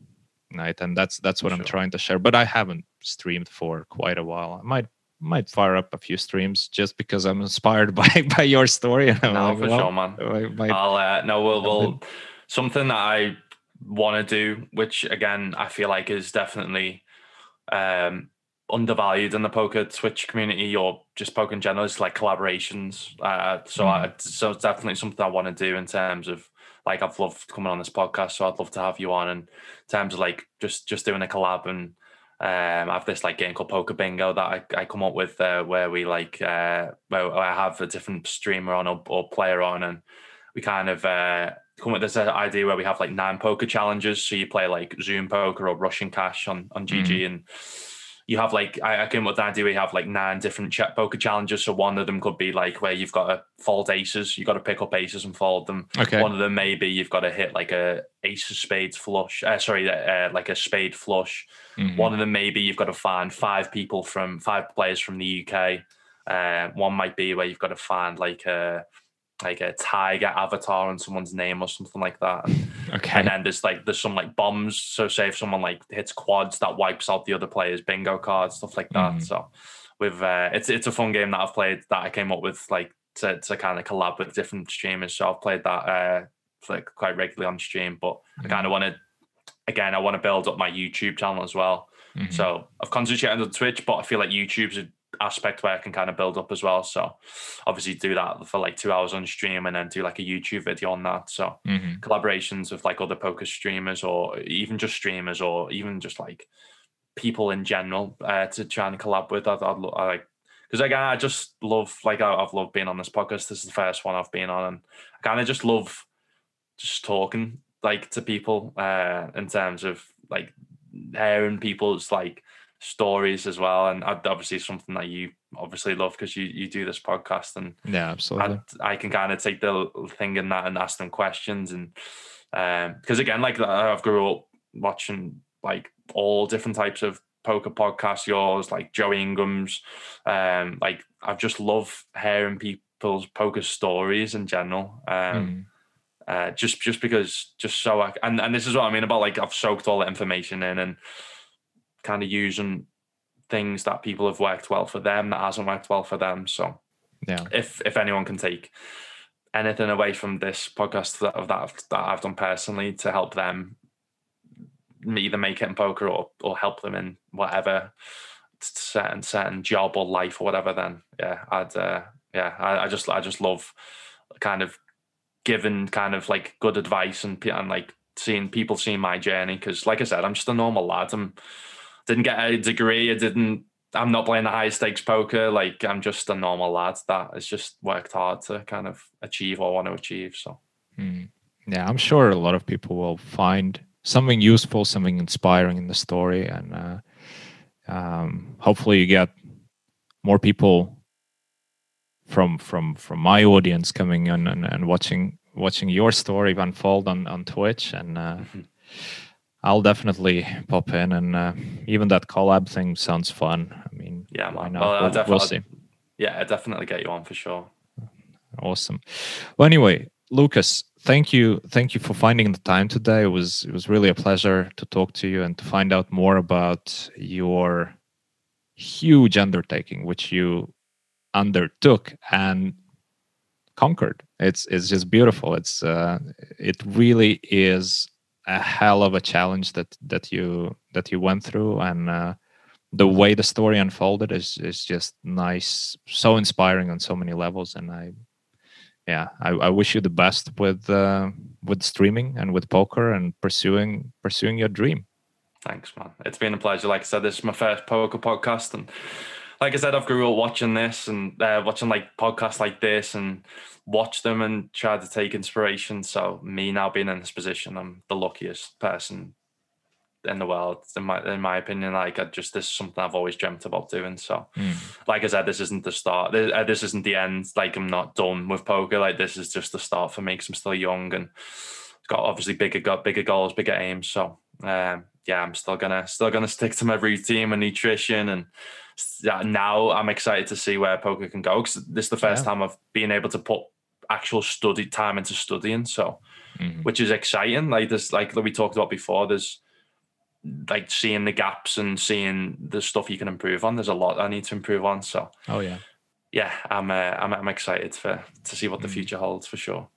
right? And that's that's what sure. i'm trying to share but i haven't streamed for quite a while. I might might fire up a few streams just because i'm inspired by by your story no like, for well, sure man. I might, i'll uh, no we'll, we'll something that i want to do which again i feel like is definitely um undervalued in the poker Twitch community or just poker in general is like collaborations. Uh, so mm. I, so it's definitely something I want to do in terms of like I've loved coming on this podcast, so I'd love to have you on. And in terms of like just just doing a collab and um, I have this like game called Poker Bingo that I, I come up with uh, where we like uh, where I have a different streamer on or, or player on, and we kind of uh, come with this idea where we have like nine poker challenges. So you play like Zoom poker or Rush & Cash on on GG mm. and you have like I, I came up with the idea we have like nine different check poker challenges. So one of them could be like where you've got to fold aces, you've got to pick up aces and fold them. Okay. One of them maybe you've got to hit like a ace of spades flush. Uh, sorry, uh, like a spade flush. Mm-hmm. One of them maybe you've got to find five people from five players from the UK. Uh, one might be where you've got to find like a like a tiger avatar on someone's name or something like that. Okay. And then there's like there's some like bombs. So say if someone like hits quads, that wipes out the other player's bingo cards, stuff like that. Mm. So with uh, it's it's a fun game that I've played that I came up with like to, to kind of collab with different streamers. So I've played that uh like quite regularly on stream. But mm. I kind of want to again I want to build up my YouTube channel as well. Mm-hmm. So I've concentrated on Twitch, but I feel like YouTube's a aspect where I can kind of build up as well. So obviously do that for like two hours on stream and then do like a YouTube video on that. So mm-hmm. collaborations with like other poker streamers or even just streamers or even just like people in general uh, to try and collab with. I'd, I'd, I like because again I just love like I, have loved being on this podcast. This is the first one I've been on, and I kind of just love just talking like to people uh, in terms of like hearing people's like stories as well. And obviously something that you obviously love because you you do this podcast and yeah, absolutely. I, I can kind of take the thing in that and ask them questions and um because again, like I've grew up watching like all different types of poker podcasts, yours like Joey Ingram's. Um, like I've just love hearing people's poker stories in general. Um. Mm. Uh, just just because just so I and, and this is what I mean about like I've soaked all the information in and kind of using things that people have worked well for them that hasn't worked well for them. So yeah, if if anyone can take anything away from this podcast that of that that I've done personally to help them either make it in poker or or help them in whatever certain certain job or life or whatever, then yeah, I'd uh, yeah, I, I just I just love kind of giving kind of like good advice and and like seeing people seeing my journey because like I said, I'm just a normal lad. I'm didn't get a degree. I didn't. I'm not playing the high stakes poker. Like I'm just a normal lad that has just worked hard to kind of achieve what I want to achieve. So, mm. yeah, I'm sure a lot of people will find something useful, something inspiring in the story, and uh, um, hopefully you get more people from from from my audience coming in and, and watching watching your story unfold on on Twitch and. Uh, mm-hmm I'll definitely pop in, and uh, even that collab thing sounds fun. I mean, yeah, why not? Well, we'll, we'll see. Yeah, i definitely get you on for sure. Awesome. Well, anyway, Lukas, thank you, thank you for finding the time today. It was it was really a pleasure to talk to you and to find out more about your huge undertaking, which you undertook and conquered. It's it's just beautiful. It's uh, it really is a hell of a challenge that that you that you went through. And uh, the way the story unfolded is is just nice so inspiring on so many levels. And i yeah i, I wish you the best with uh, with streaming and with poker and pursuing pursuing your dream. Thanks man. It's been a pleasure. Like i said this is my first poker podcast and like i said i've grew up watching this and uh, watching like podcasts like this and watch them and try to take inspiration. So me now being in this position, I'm the luckiest person in the world, in my in my opinion. Like I just this is something I've always dreamt about doing. So, mm. like I said, this isn't the start. This, uh, this isn't the end. Like I'm not done with poker. Like this is just the start for me. Cause I'm still young and got obviously bigger got bigger goals, bigger aims. So. Um, yeah, I'm still gonna still gonna stick to my routine and nutrition, and yeah, now I'm excited to see where poker can go because this is the first yeah. time I've been able to put actual study time into studying. So, mm-hmm. which is exciting. Like this, like we talked about before. There's like seeing the gaps and seeing the stuff you can improve on. There's a lot I need to improve on. So, oh yeah, yeah, I'm uh, I'm I'm excited for to see what the mm. future holds for sure.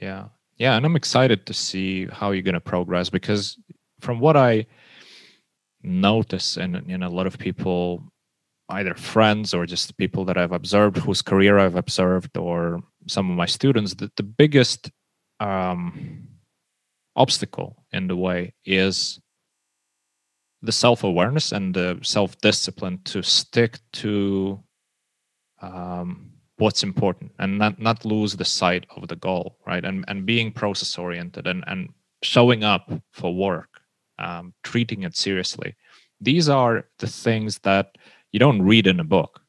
Yeah, yeah, and I'm excited to see how you're gonna progress because from what I notice and in a lot of people either friends or just people that I've observed whose career I've observed or some of my students that the biggest um, obstacle in the way is the self-awareness and the self-discipline to stick to um, what's important and not not lose the sight of the goal right? And and being process oriented and and showing up for work um, treating it seriously. These are the things that you don't read in a book.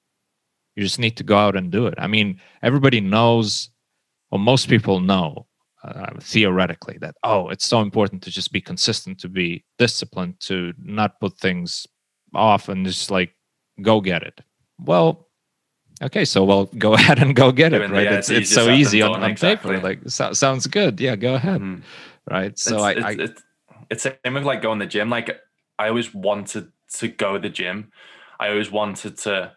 You just need to go out and do it. I mean, everybody knows, or most people know uh, theoretically that, oh, it's so important to just be consistent, to be disciplined, to not put things off and just like go get it. Well, okay, so well, go ahead and go get it, right? Yeah, it's, it's, so easy on, on exactly. paper. Like, so, sounds good. Yeah, go ahead. Mm. Right. So it's, I, I it's the same with like going to the gym. Like I always wanted to go to the gym. I always wanted to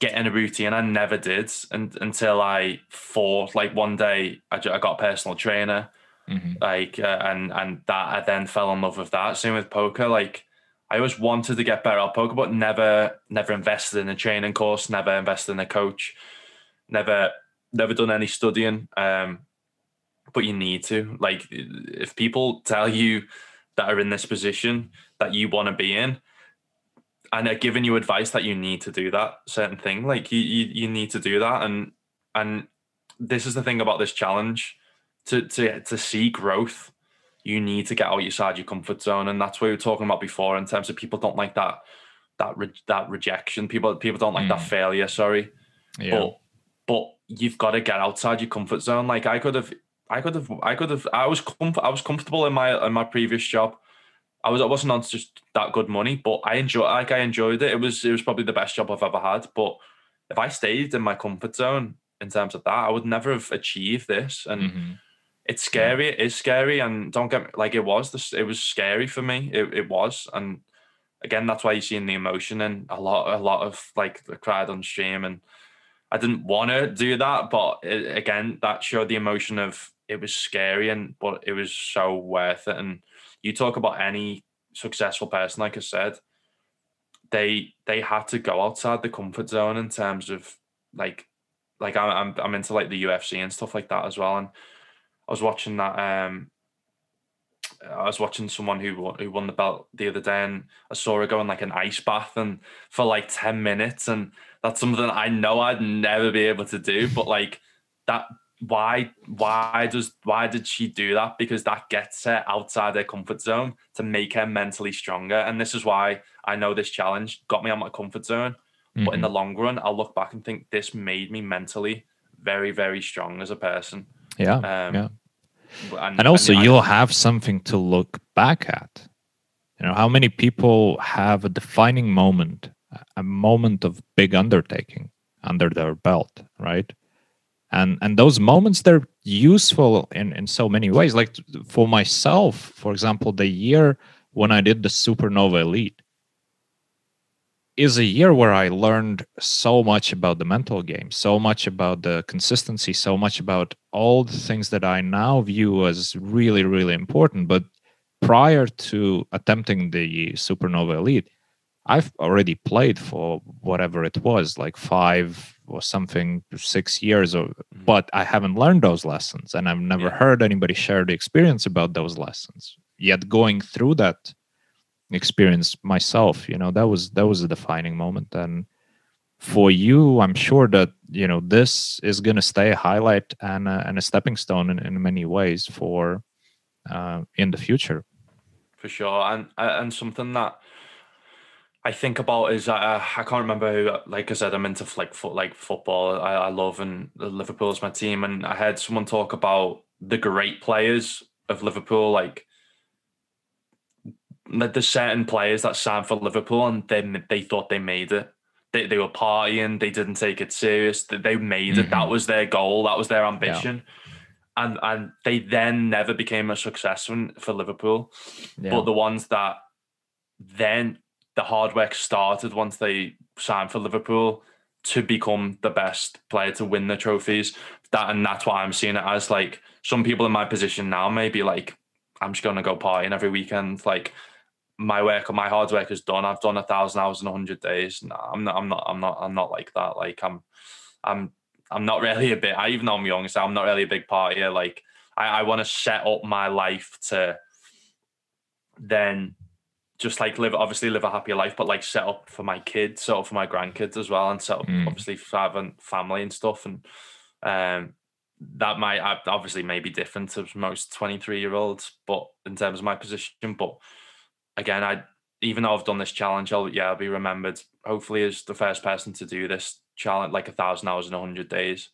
get in a routine. I never did and, until I fought. Like one day, I, I got a personal trainer, mm-hmm. like, uh, and and that I then fell in love with that. Same with poker. Like, I always wanted to get better at poker, but never never invested in a training course. Never invested in a coach. Never never done any studying. Um, but you need to. Like, if people tell you that are in this position that you want to be in and they're giving you advice that you need to do that certain thing like you, you you need to do that and and this is the thing about this challenge to to to see growth you need to get outside your comfort zone and that's what we were talking about before in terms of people don't like that that re- that rejection people people don't like mm. that failure sorry yeah. but but you've got to get outside your comfort zone like i could have I could have, I could have, I was comf- I was comfortable in my in my previous job. I was, I wasn't on just that good money, but I enjoy, like I enjoyed it. It was, it was probably the best job I've ever had. But if I stayed in my comfort zone in terms of that, I would never have achieved this. And mm-hmm. it's scary. Yeah. It is scary, and don't get me, like it was. This, it was scary for me. It, it was, and again, that's why you're seeing the emotion and a lot, a lot of like the crowd on stream and. I didn't want to do that, but it, again, that showed the emotion of it was scary and but it was so worth it. And you talk about any successful person, like I said, they they had to go outside the comfort zone in terms of like like I'm I'm into like the UFC and stuff like that as well. And I was watching that um I was watching someone who won, who won the belt the other day, and I saw her go in like an ice bath and for like ten minutes, and that's something I know I'd never be able to do. But like that why why does why did she do that? Because that gets her outside her comfort zone to make her mentally stronger. And this is why i know this challenge got me out my comfort zone. Mm-hmm. but in the mm-hmm. long run i'll look back and think this made me mentally very very strong as a person. Yeah um, yeah. and, and also and you'll have something to look back at. You know how many people have a defining moment a moment of big undertaking under their belt right and and those moments they're useful in in so many ways. Like for myself for example the year when i did the supernova elite is a year where i learned so much about the mental game so much about the consistency so much about all the things that i now view as really really important. But prior to attempting the supernova elite i've already played for whatever it was like five or something six years or mm-hmm. but i haven't learned those lessons and i've never yeah. heard anybody share the experience about those lessons yet going through that experience myself you know that was that was a defining moment and for you i'm sure that you know this is going to stay a highlight and a, and a stepping stone in, in many ways for uh, in the future for sure and and something that I think about is uh, I can't remember who. Like I said, I'm into like foot like football. I, I love and Liverpool is my team. And I heard someone talk about the great players of Liverpool, like like there's certain players that signed for Liverpool and then they thought they made it. They they were partying. They didn't take it serious. They made it. Mm-hmm. That was their goal. That was their ambition. Yeah. And and they then never became a success for Liverpool. Yeah. But the ones that then the hard work started once they signed for Liverpool to become the best player to win the trophies. That and that's why I'm seeing it as. Like some people in my position now may be like, I'm just gonna go partying every weekend. Like my work, or my hard work is done. I've done a thousand hours in a hundred days. No, I'm not. I'm not. I'm not. I'm not like that. Like I'm. I'm. I'm not really a bit. I even though I'm young, so I'm not really a big partier. Like I, I want to set up my life to then just like live obviously live a happier life, but like set up for my kids, set up for my grandkids as well, and set up mm. obviously for having family and stuff. And um, that might obviously may be different to most 23 year olds, but in terms of my position, but again, I even though I've done this challenge, I'll yeah, I'll be remembered hopefully as the first person to do this challenge, like a thousand hours in a hundred days.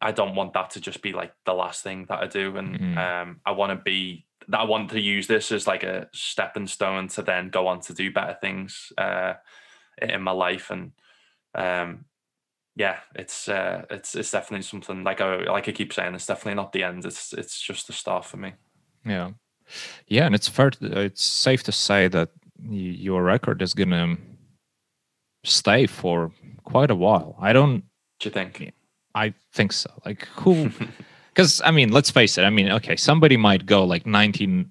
I don't want that to just be like the last thing that I do, and mm-hmm. um, I want to be that I want to use this as like a stepping stone to then go on to do better things uh, in my life, and um, yeah, it's uh, it's it's definitely something like I like I keep saying, it's definitely not the end. It's it's just the start for me. Yeah, yeah, and it's fair. To, it's safe to say that your record is gonna stay for quite a while. I don't. Do you think? I think so. Like who? Because I mean, let's face it. I mean, okay, somebody might go like 19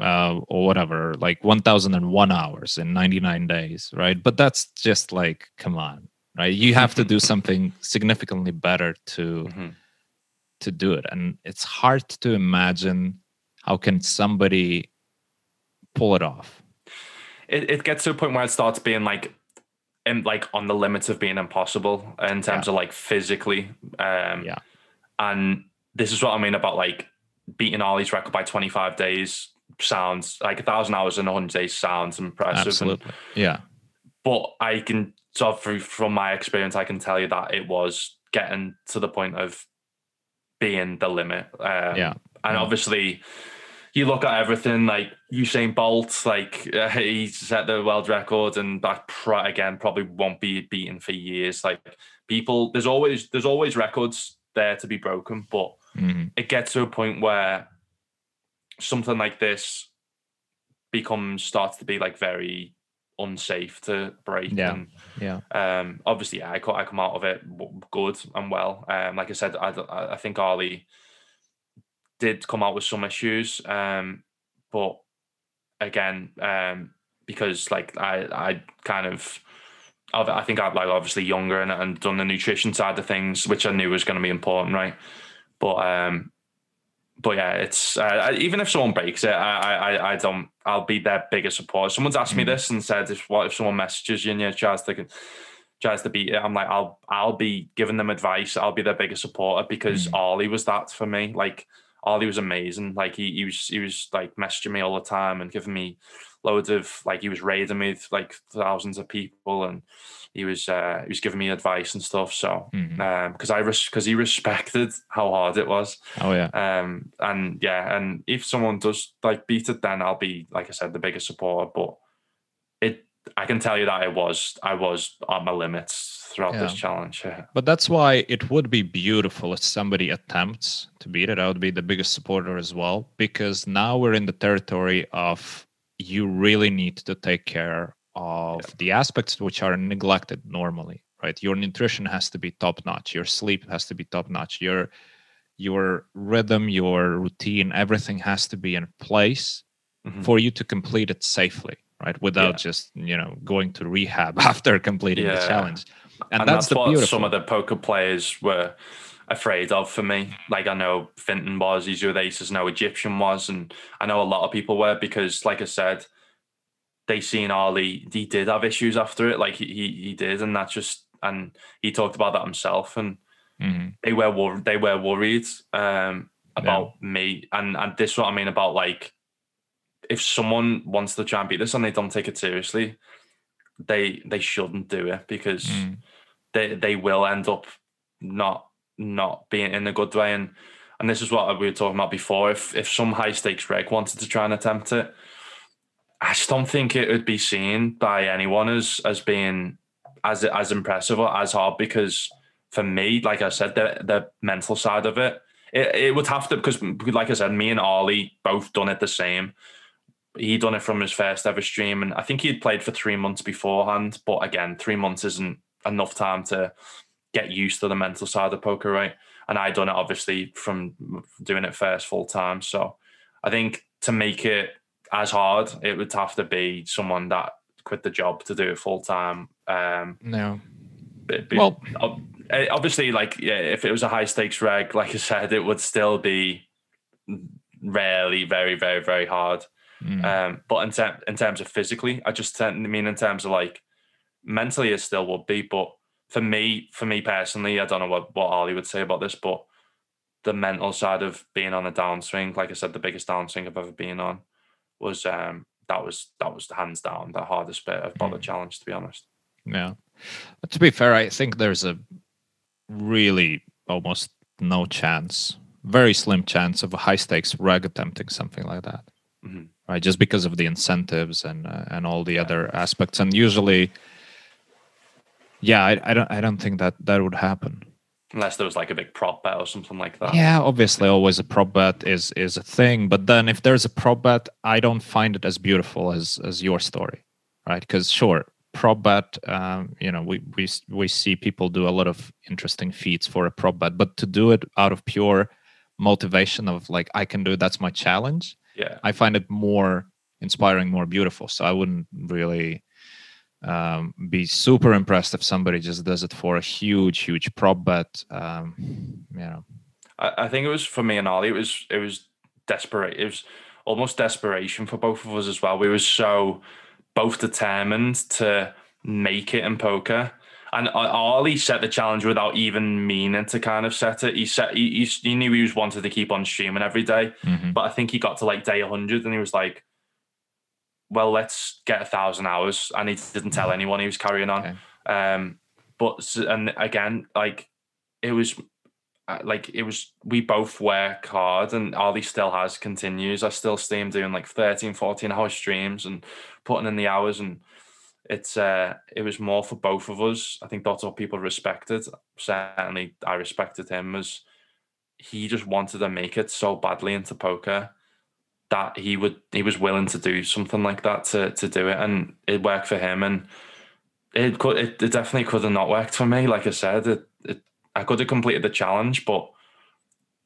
uh, or whatever, like 1001 hours in 99 days, right? But that's just like, come on, right? You have to do something significantly better to mm-hmm. to do it, and it's hard to imagine how can somebody pull it off. It it gets to a point where it starts being like in, like on the limits of being impossible in terms yeah. of like physically. Um, yeah. And this is what I mean about like beating Ali's record by 25 days sounds like a thousand hours in 100 days sounds impressive. Absolutely. And, yeah. But I can, so through, from my experience, I can tell you that it was getting to the point of being the limit. Um, yeah. And yeah. obviously, you look at everything like Usain Bolt, like uh, he set the world record, and that pr- again probably won't be beaten for years. Like people, there's always there's always records there to be broken, but mm-hmm. it gets to a point where something like this becomes starts to be like very unsafe to break. Yeah, and, yeah. Um, obviously, yeah, I, I come out of it good and well. Um, like I said, I I think Ali did come out with some issues, um, but again, um, because like I I kind of I think I'd like obviously younger and, and done the nutrition side of things, which I knew was going to be important, right? But um, but yeah, it's uh, even if someone breaks it, I, I I don't. I'll be their biggest supporter. Someone's asked mm. me this and said, if what if someone messages you and you tries to tries to beat it, I'm like, I'll I'll be giving them advice. I'll be their biggest supporter because mm. Ali was that for me. Like Ali was amazing. Like he, he was he was like messaging me all the time and giving me loads of like he was raiding me with like thousands of people and he was uh he was giving me advice and stuff. So mm-hmm. um because I was because he respected how hard it was. Oh yeah. Um and yeah, and if someone does like beat it, then I'll be like I said the biggest supporter. But it I can tell you that I was I was on my limits throughout yeah. this challenge. Yeah. But that's why it would be beautiful if somebody attempts to beat it. I would be the biggest supporter as well, because now we're in the territory of you really need to take care of yeah. the aspects which are neglected normally, right? Your nutrition has to be top notch, your sleep has to be top notch, your your rhythm, your routine, everything has to be in place mm-hmm. for you to complete it safely right without yeah. just you know going to rehab after completing yeah. the challenge and, and that's, that's what beautiful. some of the poker players were afraid of for me. Like I know Fintan was, he's with aces, no Egyptian was, and I know a lot of people were because, like I said, they seen Ali. He did have issues after it, like he he, did, and that's just and he talked about that himself, and mm-hmm. they were wor- they were worried um, about yeah. me, and and this what I mean about like if someone wants to try and beat this and they don't take it seriously, they they shouldn't do it because mm. they they will end up not not being in a good way and and this is what we were talking about before if if some high stakes reg wanted to try and attempt it I just don't think it would be seen by anyone as as being as as impressive or as hard because for me, like I said, the the mental side of it, it, it would have to because like I said, me and Ali both done it the same. He done it from his first ever stream, and I think he'd played for three months beforehand. But again, three months isn't enough time to get used to the mental side of poker, right? And I done it obviously from doing it first full time. So I think to make it as hard, it would have to be someone that quit the job to do it full time. Um, no. But well, obviously, like yeah, if it was a high stakes reg, like I said, it would still be rarely very, very, very hard. Mm. Um, but in, ter- in terms of physically, I just i mean in terms of like mentally, it still would be. But for me, for me personally, I don't know what what Ali would say about this, but the mental side of being on a downswing, like I said, the biggest downswing I've ever been on was um that was that was the hands down the hardest bit of the mm. challenge, to be honest. Yeah. But to be fair, I think there's a really almost no chance, very slim chance of a high stakes reg attempting something like that. Mm-hmm. Right, just because of the incentives and uh, and all the yeah. other aspects, and usually, yeah, I, I don't I don't think that that would happen unless there was like a big prop bet or something like that. Yeah, obviously, always a prop bet is is a thing, but then if there's a prop bet, I don't find it as beautiful as as your story, right? Because sure, prop bet, um, you know, we we we see people do a lot of interesting feats for a prop bet, but to do it out of pure motivation of like I can do it, that's my challenge. Yeah, I find it more inspiring, more beautiful. So I wouldn't really um, be super impressed if somebody just does it for a huge, huge prop bet. Um, you know, I, I think it was for me and Ali. It was it was desperate. It was almost desperation for both of us as well. We were so both determined to make it in poker. And Ali set the challenge without even meaning to kind of set it. He set he, he knew he was wanted to keep on streaming every day, mm-hmm. but I think he got to like day 100 and he was like, well, let's get a thousand hours. And he didn't tell mm. anyone he was carrying on. Okay. Um, but and again, like it was uh, like it was we both work hard and Ali still has continues. I still see him doing like 13, 14 hour streams and putting in the hours and it's uh it was more for both of us. I think that's what people respected. Certainly I respected him as he just wanted to make it so badly into poker that he would he was willing to do something like that to to do it and it worked for him and it could it, it definitely could have not worked for me like i said it, it i could have completed the challenge but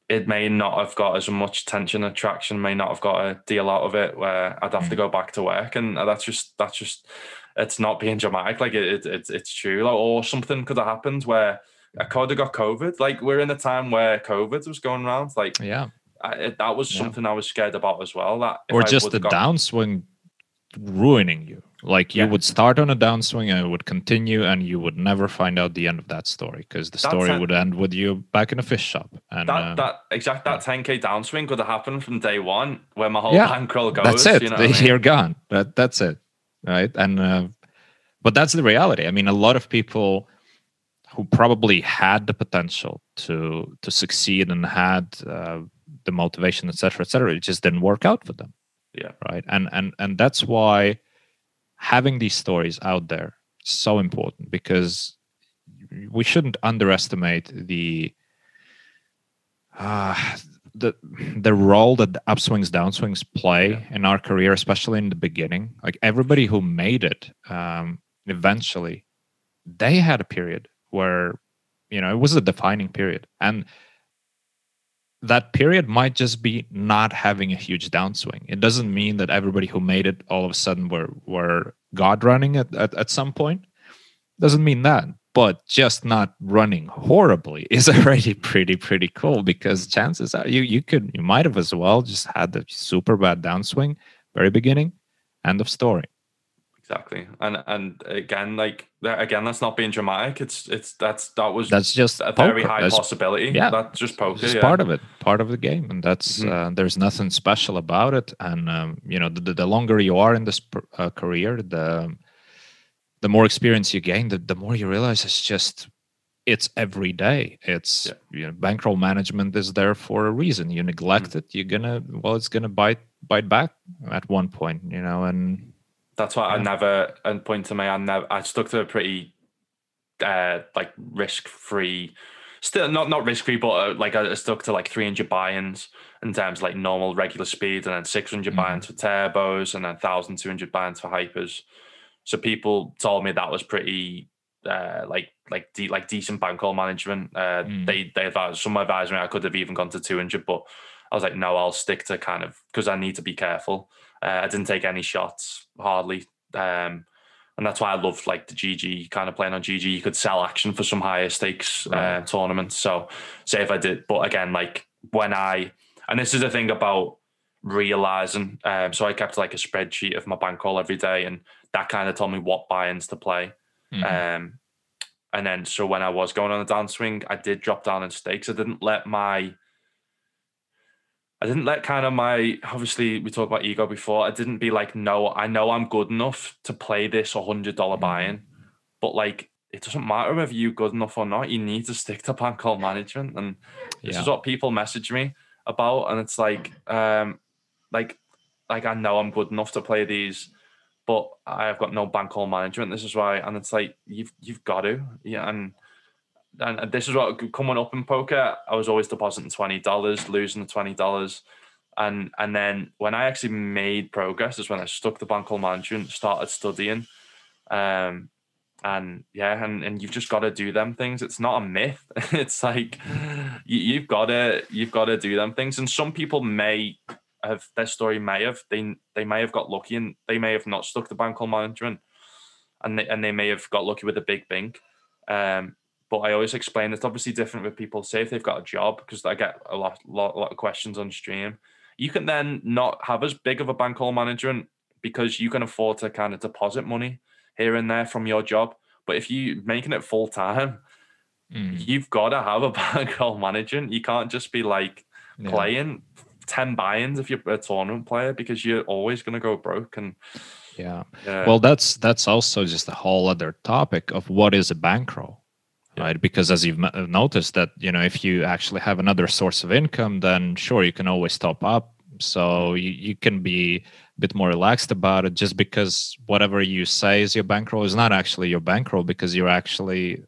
it may not have got as much tension attraction may not have got a deal out of it where i'd have mm. to go back to work and that's just that's just it's not being dramatic like it, it, it's true like, or something could have happened where I could have got COVID. Like we're in a time where COVID was going around. Like yeah, I, that was something. I was scared about as well. That or just the downswing ruining you. Like you yeah. would start on a downswing and it would continue, and you would never find out the end of that story because the story would end with you back in a fish shop. And that uh, that exact that ten k downswing could have happened from day one, where my whole yeah, bankroll goes. That's it. You know You're I mean? gone. That that's it, right? And uh, but that's the reality. I mean, a lot of people who probably had the potential to to succeed and had uh, the motivation, etc., etc. It just didn't work out for them. Yeah. Right. And and and that's why having these stories out there is so important because we shouldn't underestimate the uh, the the role that the upswings downswings play yeah. in our career especially in the beginning like everybody who made it um, eventually they had a period where you know it was a defining period and that period might just be not having a huge downswing. It doesn't mean that everybody who made it all of a sudden were were God running at, at, at some point. Doesn't mean that. But just not running horribly is already pretty, pretty cool because chances are you you could you might have as well just had the super bad downswing, very beginning, end of story exactly and and again like that, again that's not being dramatic it's it's that's that was that's just a poker. very high that's, possibility yeah that's just poker it's yeah. part of it part of the game and that's mm-hmm. uh, there's nothing special about it and um, you know the, the longer you are in this uh, career the the more experience you gain the, the more you realize it's just it's every day it's yeah. you know bankroll management is there for a reason you neglect mm-hmm. it you're gonna well it's gonna bite bite back at one point you know and That's why I never. And point to me, I never. I stuck to a pretty, uh, like risk free. Still not not risk free, but uh, like I stuck to like 300 buy-ins in terms of like normal regular speed, and then 600 Mhm. buy-ins for turbos, and then 1,200 buy-ins for hypers. So people told me that was pretty uh, like like de- like decent bank bankroll management. Uh, Mm. They they advised some advised me I could have even gone to 200, but I was like, no, I'll stick to kind of because I need to be careful. Uh, I didn't take any shots hardly, um, and that's why I loved like the GG kind of playing on GG. You could sell action for some higher stakes uh, tournaments. So say if I did, but again, like when I and this is the thing about realizing. Um, so I kept like a spreadsheet of my bankroll every day, and that kind of told me what buy-ins to play. Mhm. Um, and then so when I was going on a downswing, I did drop down in stakes. I didn't let my I didn't let kind of my obviously we talked about ego before. I didn't be like, no, I know I'm good enough to play this hundred dollar Mhm. buy-in, but like it doesn't matter whether you're good enough or not. You need to stick to bankroll management, and this yeah. is what people message me about, and it's like, um, like, like I know I'm good enough to play these, but I've got no bankroll management. This is why, and it's like you've you've got to, yeah, and and this is what coming up in poker. I was always depositing twenty dollars, losing the twenty dollars, and and then when I actually made progress is when I stuck the bankroll management, started studying, um, and yeah, and and you've just got to do them things. It's not a myth. it's like you, you've got to you've got to do them things, and some people may have their story may have they they may have got lucky and they may have not stuck to bankroll management, and they, and they may have got lucky with a big bink. Um, but I always explain it's obviously different with people. Say if they've got a job, because I get a lot, lot, lot of questions on stream. You can then not have as big of a bankroll management because you can afford to kind of deposit money here and there from your job. But if you're making it full time, Mhm. you've got to have a bankroll management. You can't just be like Yeah. playing 10 buy-ins if you're a tournament player because you're always going to go broke and Yeah. uh, Well, that's that's also just a whole other topic of what is a bankroll, Yeah. Right? Because as you've noticed that you know if you actually have another source of income, then sure you can always top up. So you, you can be a bit more relaxed about it, just because whatever you say is your bankroll is not actually your bankroll because you're actually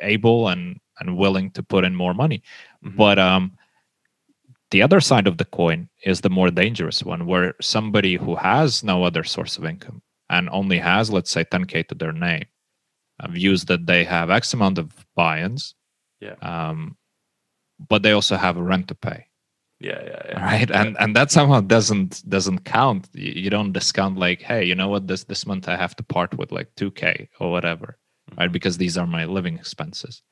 able and and willing to put in more money. Mhm. But um, the other side of the coin is the more dangerous one, where somebody who has no other source of income and only has, let's say, 10k to their name, views that they have X amount of buy-ins, Yeah. um, but they also have a rent to pay, yeah yeah yeah right? Yeah. And and that somehow doesn't doesn't count. You, don't discount like, hey, you know what? This this month I have to part with like 2k or whatever, right? Mhm. Because these are my living expenses.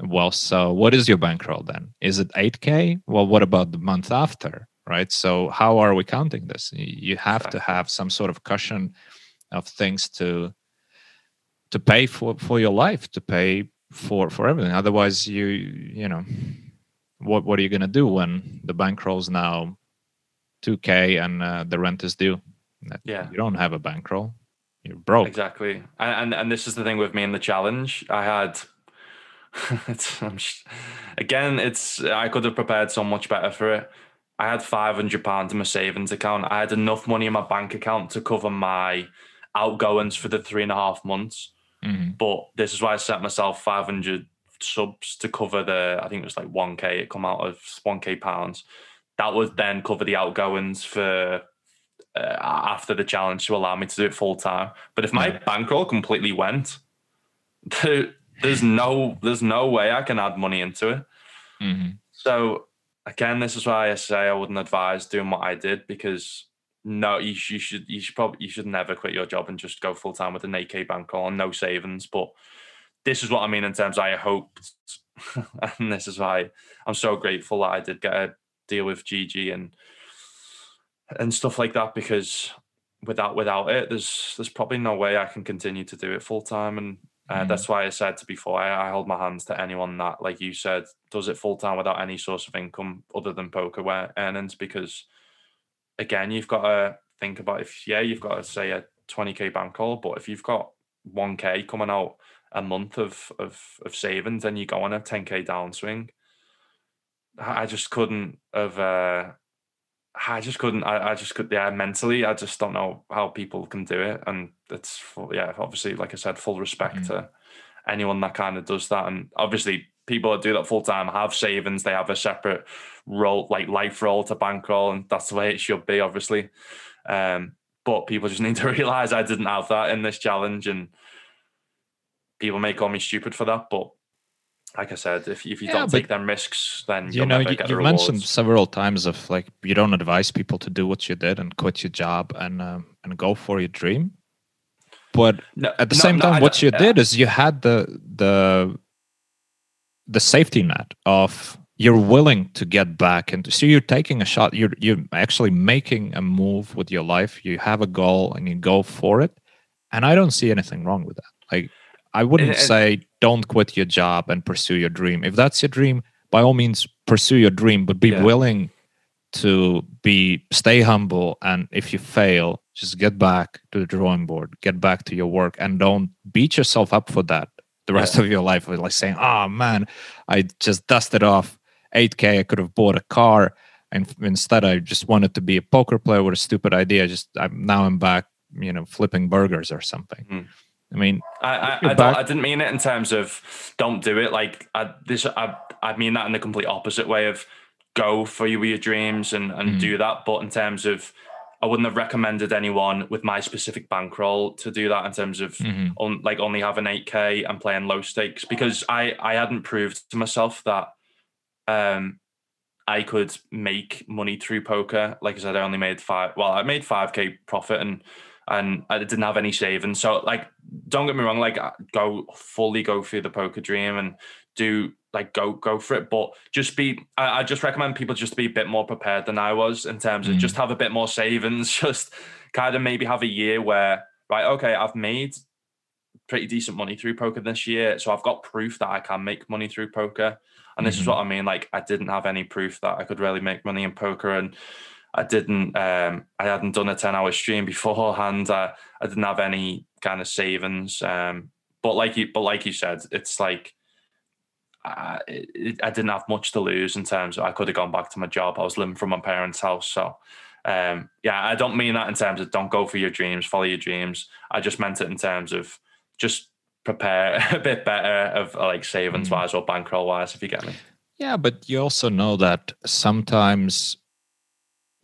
Well, so what is your bankroll then? Is it 8K? Well, what about the month after? Right. So, how are we counting this? You have to have some sort of cushion of things to to pay for for your life, to pay for for everything. Otherwise, you you know, what what are you gonna do when the bankroll's now 2K and uh, the rent is due? Yeah. you don't have a bankroll. You're broke. exactly and, and and this is the thing with me in the challenge i had it's I'm sh- again it's i could have prepared so much better for it i had 500 pounds in my savings account i had enough money in my bank account to cover my outgoings for the three and a half months Mhm. but this is why i set myself 500 subs to cover the i think it was like 1k it come out of 1k pounds that would then cover the outgoings for uh, after the challenge to allow me to do it full time but if my Yeah. bankroll completely went there, there's no there's no way i can add money into it Mhm. so again this is why i say i wouldn't advise doing what i did because no you, you should you should probably you should never quit your job and just go full time with an AK bankroll and no savings but this is what i mean in terms i hoped and this is why i'm so grateful that i did get a deal with gg and and stuff like that because without without it there's there's probably no way i can continue to do it full time and uh, Mhm. that's why I said to before, I, I hold my hands to anyone that, like you said, does it full time without any source of income other than poker earnings. Because again, you've got to think about if yeah, you've got to say a twenty k bankroll, but if you've got one k coming out a month of of of savings, then you go on a ten k downswing, I just couldn't have. Uh, I just couldn't. I, I just could. Yeah, mentally, I just don't know how people can do it. And it's full, yeah, obviously, like I said, full respect mm-hmm. to anyone that kind of does that. And obviously, people that do that full time have savings. They have a separate role, like life role to bankroll, and that's the way it should be, obviously. Um, but people just need to realize I didn't have that in this challenge, and people may call me stupid for that, but like I said, if, if you yeah, don't take them risks, then you know you, you mentioned several times of like you don't advise people to do what you did and quit your job and um, and go for your dream. But no, at the no, same time, no, what you yeah. did is you had the the the safety net of you're willing to get back into so you're taking a shot you're you're actually making a move with your life you have a goal and you go for it. And i don't see anything wrong with that. Like i wouldn't and, and, say don't quit your job and pursue your dream. If that's your dream by all means pursue your dream but be yeah. willing to be stay humble and if you fail just get back to the drawing board get back to your work and don't beat yourself up for that the rest yeah. of your life with like saying oh man i just dusted off 8k i could have bought a car and instead i just wanted to be a poker player with a stupid idea just i'm now i'm back you know flipping burgers or something mm. I mean, I I, I, I, didn't mean it in terms of don't do it. Like I, this, I I mean that in the complete opposite way of go for your, your dreams and and mm. do that. But in terms of I wouldn't have recommended anyone with my specific bankroll to do that in terms of mm-hmm. on, like only having 8k and playing low stakes because I I hadn't proved to myself that um I could make money through poker. Like I said, I only made five. Well, I made 5k profit and and I didn't have any savings. So like, don't get me wrong. Like, go fully go through the poker dream and do like go go for it but just be I, I, just recommend people just to be a bit more prepared than i was in terms of mm. just have a bit more savings just kind of maybe have a year where right okay i've made pretty decent money through poker this year so i've got proof that i can make money through poker and this mm-hmm. is what i mean like i didn't have any proof that i could really make money in poker and i didn't um i hadn't done a 10 hour stream beforehand i, I didn't have any kind of savings um but like you but like you said it's like I, I didn't have much to lose in terms of I could have gone back to my job. I was living from my parents' house. So, um, yeah, I don't mean that in terms of don't go for your dreams, follow your dreams. I just meant it in terms of just prepare a bit better of like savings wise mm. or bankroll wise, if you get me. Yeah, but you also know that sometimes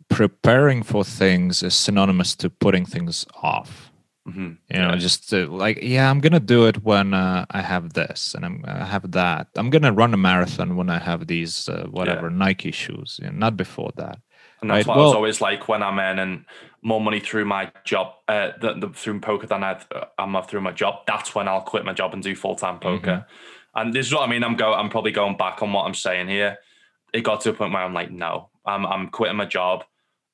preparing for things is synonymous to putting things off. Mm-hmm. You know, yeah. just to, like, yeah, I'm gonna do it when uh, I have this and I'm I have that. I'm gonna run a marathon when I have these uh, whatever yeah. Nike shoes, you know, not before that. And that's right? what well, I was always like when I'm earning more money through my job, uh, the, the, through poker than I, am through my job. That's when I'll quit my job and do full time poker. Mm-hmm. And this is what I mean. I'm go. I'm probably going back on what I'm saying here. It got to a point where I'm like, no, I'm I'm quitting my job.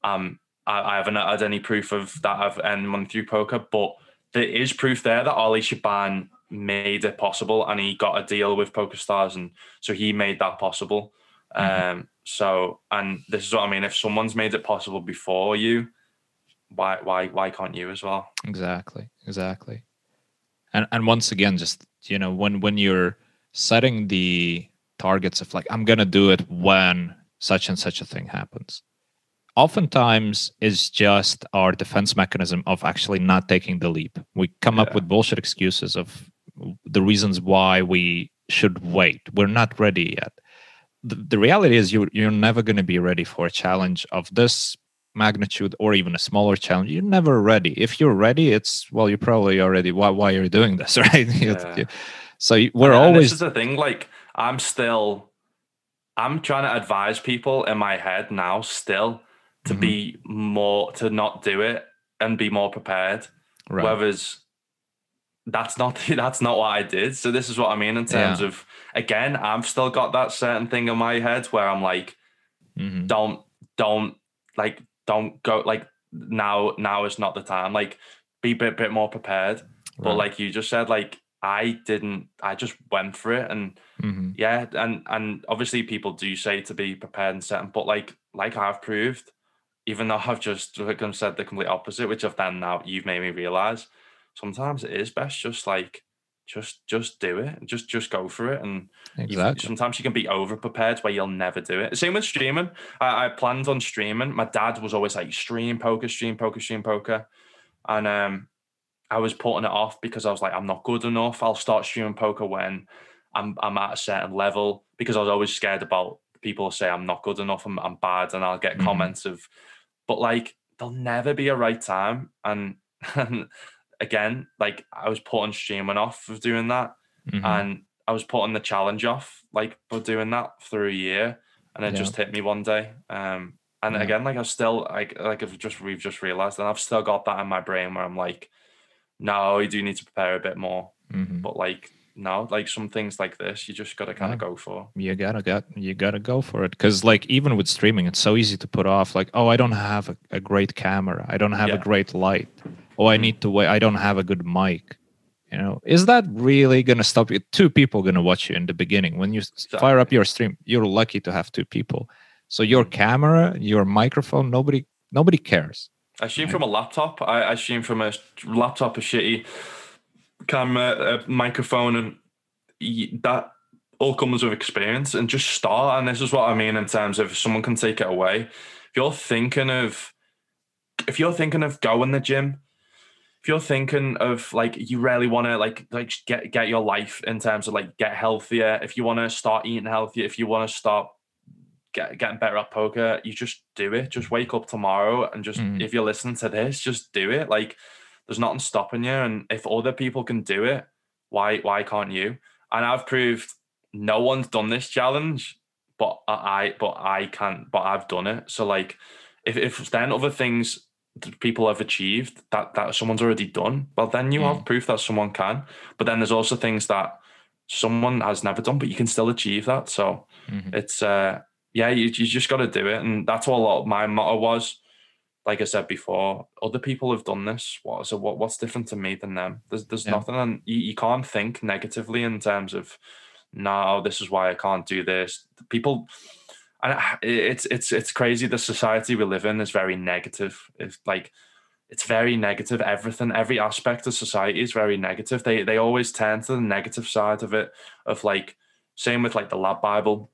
Um, I, I haven't had any proof of that I've earned money through poker, but there is proof there that Ali Shaban made it possible and he got a deal with PokerStars and so he made that possible. Mm-hmm. Um, so and this is what I mean. If someone's made it possible before you, why why why can't you as well? Exactly. Exactly. And and once again, just you know, when when you're setting the targets of like, I'm gonna do it when such and such a thing happens oftentimes is just our defense mechanism of actually not taking the leap. We come yeah. up with bullshit excuses of the reasons why we should wait. We're not ready yet. The, the reality is you you're never going to be ready for a challenge of this magnitude or even a smaller challenge. You're never ready. If you're ready, it's well, you're probably already why why are you're doing this, right? Yeah. so we're and, always. And this is the thing. Like I'm still, I'm trying to advise people in my head now. Still, to mm-hmm. be more to not do it and be more prepared. Right. Whereas that's not that's not what I did. So this is what I mean in terms yeah. of again, I've still got that certain thing in my head where I'm like, mm-hmm. don't don't like don't go like now now is not the time. Like be a bit, bit more prepared. Right. But like you just said, like I didn't I just went for it and mm-hmm. yeah, and and obviously people do say to be prepared and certain, but like like I've proved, even though I've just like I said the complete opposite, which I've done now you've made me realize sometimes it is best just like just just do it. Just just go for it. And exactly. Sometimes you can be over prepared where you'll never do it. Same with streaming. I, I, planned on streaming. My dad was always like stream poker, stream poker, stream poker, and um, I was putting it off because I was like, I'm not good enough. I'll start streaming poker when I'm I'm at a certain level because I was always scared about people say I'm not good enough. I'm, I'm bad, and I'll get mm-hmm. comments of, but like there'll never be a right time and. and again, like I was putting streaming off of doing that, mm-hmm. and I was putting the challenge off, like for doing that through a year, and it yeah. just hit me one day. Um, and yeah. again, like I still like like I've just we've just realized, and I've still got that in my brain where I'm like, no, you do need to prepare a bit more, mm-hmm. but like no, like some things like this, you just got to kind of yeah. go for. You gotta get, you gotta go for it, because like even with streaming, it's so easy to put off. Like, oh, I don't have a, a great camera, I don't have yeah. a great light, oh i need to wait i don't have a good mic you know is that really going to stop you two people going to watch you in the beginning when you exactly. fire up your stream you're lucky to have two people so your mm. camera your microphone nobody nobody cares i stream right? from a laptop I, I stream from a laptop a shitty camera a microphone and that all comes with experience and just start and this is what i mean in terms of if someone can take it away if you're thinking of if you're thinking of going the gym if you're thinking of like you really want to like like get get your life in terms of like get healthier, if you want to start eating healthier, if you want to start get, getting better at poker, you just do it. Just wake up tomorrow and just mm. if you're listening to this, just do it. Like there's nothing stopping you. And if other people can do it, why why can't you? And I've proved no one's done this challenge, but I but I can't, but I've done it. So like if if then other things people have achieved that that someone's already done, well then you mm. have proof that someone can. But then there's also things that someone has never done, but you can still achieve that. So mm-hmm. it's uh yeah, you, you just got to do it, and that's what a lot of my motto was. Like I said before, other people have done this. What so what what's different to me than them? There's there's yeah. nothing, and you, you can't think negatively in terms of no, this is why I can't do this. People and it's it's it's crazy. The society we live in is very negative. It's like it's very negative. Everything, every aspect of society is very negative. They they always turn to the negative side of it. Of like, same with like the LADbible,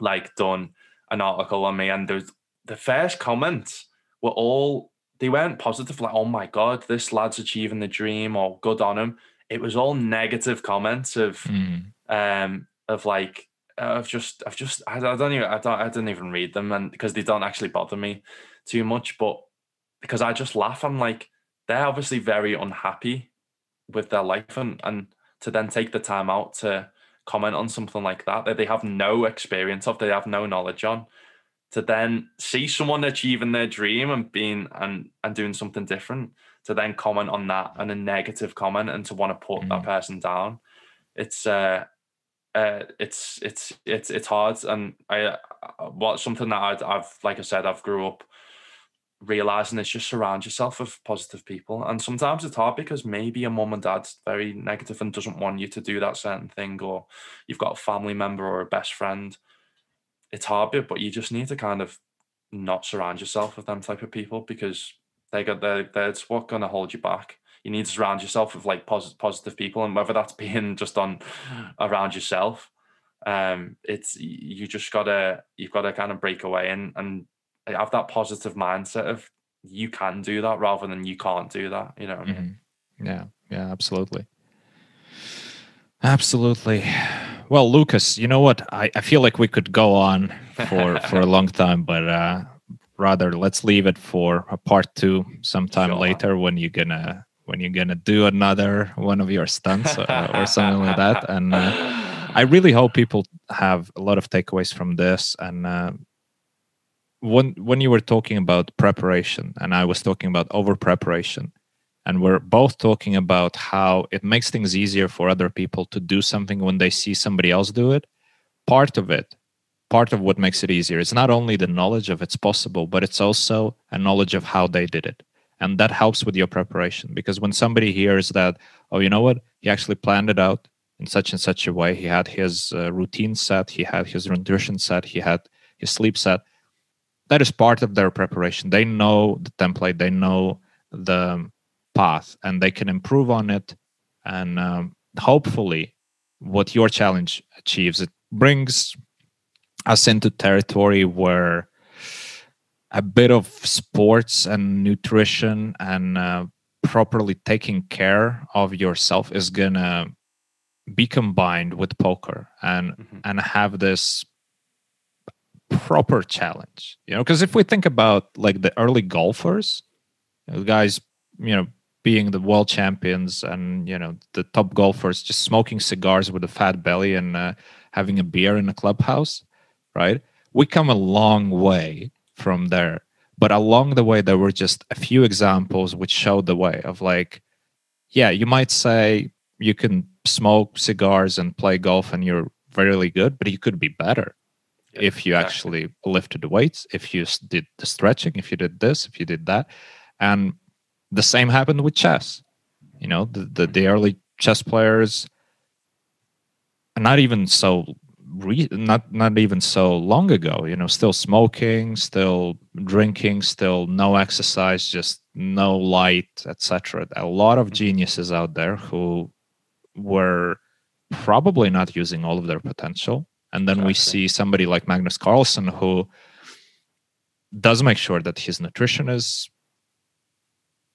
like done an article on me, and there's the first comments were all they weren't positive. Like, oh my god, this lad's achieving the dream, or good on him. It was all negative comments of mm. um of like I've just, I've just, I, I don't even, I don't, I didn't even read them, and because they don't actually bother me too much, but because I just laugh, I'm like, they're obviously very unhappy with their life, and and to then take the time out to comment on something like that that they have no experience of, they have no knowledge on, to then see someone achieving their dream and being and and doing something different, to then comment on that and a negative comment and to want to put mm. that person down, it's uh uh, it's it's it's it's hard, and I uh, what something that i have like I said I've grew up realizing is just surround yourself with positive people, and sometimes it's hard because maybe your mum and dad's very negative and doesn't want you to do that certain thing, or you've got a family member or a best friend. It's hard, but you just need to kind of not surround yourself with them type of people because they got they that's what gonna hold you back you need to surround yourself with like positive positive people, and whether that's being just on around yourself, um, it's you just gotta you've got to kind of break away and and have that positive mindset of you can do that rather than you can't do that. You know. Mm-hmm. I mean? Mm-hmm. Yeah. Yeah. Absolutely. Absolutely. Well, Lukas, you know what? I, I feel like we could go on for for a long time, but uh rather let's leave it for a part two sometime sure. later when you're gonna when you're gonna do another one of your stunts or, or something like that. And uh, I really hope people have a lot of takeaways from this. And uh, when when you were talking about preparation, and I was talking about over preparation, and we're both talking about how it makes things easier for other people to do something when they see somebody else do it. Part of it, part of what makes it easier, is not only the knowledge of it's possible, but it's also a knowledge of how they did it. And that helps with your preparation because when somebody hears that oh you know what? He actually planned it out in such and such a way. He had his uh, routine set he had his nutrition set he had his sleep set that is part of their preparation. They know the template they know the path and they can improve on it and um, hopefully, what your challenge achieves, it brings us into territory where a bit of sports and nutrition and uh, properly taking care of yourself is gonna be combined with poker and mm-hmm. and have this proper challenge you know because if we think about like the early golfers guys you know being the world champions and you know the top golfers just smoking cigars with a fat belly and uh, having a beer in a clubhouse right? We come a long way from there. But along the way there were just a few examples which showed the way of like yeah you might say you can smoke cigars and play golf and you're really good but you could be better yeah, if you exactly. actually lifted the weights if you did the stretching if you did this if you did that. And the same happened with chess. You know the the, the early chess players not even so re- not not even so long ago you know still smoking still drinking still no exercise just no light etc a lot of geniuses out there who were probably not using all of their potential. And then exactly. we see somebody like magnus carlsen who does make sure that his nutrition is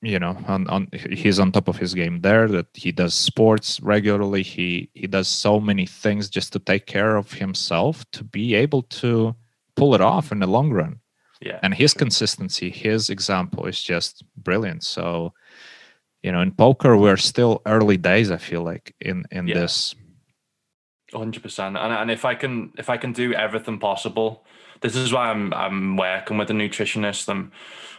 you know on, on he's on top of his game there that he does sports regularly. He he does so many things just to take care of himself to be able to pull it off in the long run. Yeah. And his consistency his example is just brilliant. So you know in poker we're still early days i feel like in in yeah. this. 100% and, and if i can if i can do everything possible this is why i'm i'm working with a nutritionist. And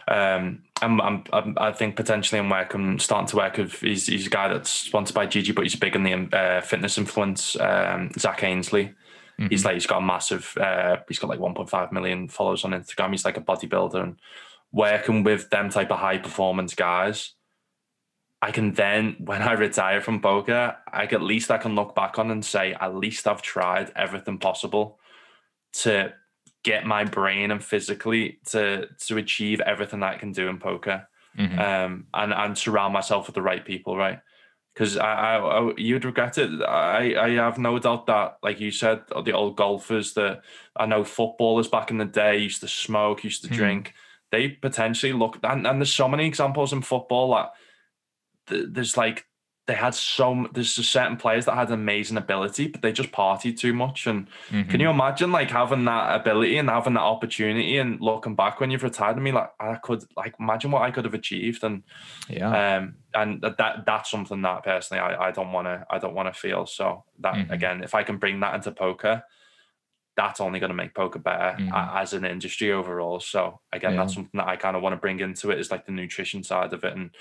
um I'm, I'm, I'm, i think potentially I'm working, starting to work with. He's, he's a guy that's sponsored by GG, but he's big in the uh, fitness influence. Um, Zac Aynsley. Mm-hmm. He's like he's got a massive. Uh, he's got like 1.5 million followers on Instagram. He's like a bodybuilder and working with them type of high performance guys. I can then, when I retire from poker, I at least I can look back on and say, at least I've tried everything possible to get my brain and physically to to achieve everything that I can do in poker, mm-hmm. um, and and surround myself with the right people, right? Because I, I, I, you'd regret it. I, I have no doubt that, like you said, the old golfers that I know footballers back in the day used to smoke, used to mm-hmm. drink. They potentially look, and, and there's so many examples in football that there's like they had some there's just certain players that had amazing ability but they just partied too much and mm-hmm. can you imagine like having that ability and having that opportunity and looking back when you've retired I mean like I could like imagine what I could have achieved and yeah um and that that's something that personally I, I don't want to I don't want to feel so that mm-hmm. again if I can bring that into poker that's only going to make poker better mm-hmm. as an industry overall so again yeah. that's something that I kind of want to bring into it is like the nutrition side of it and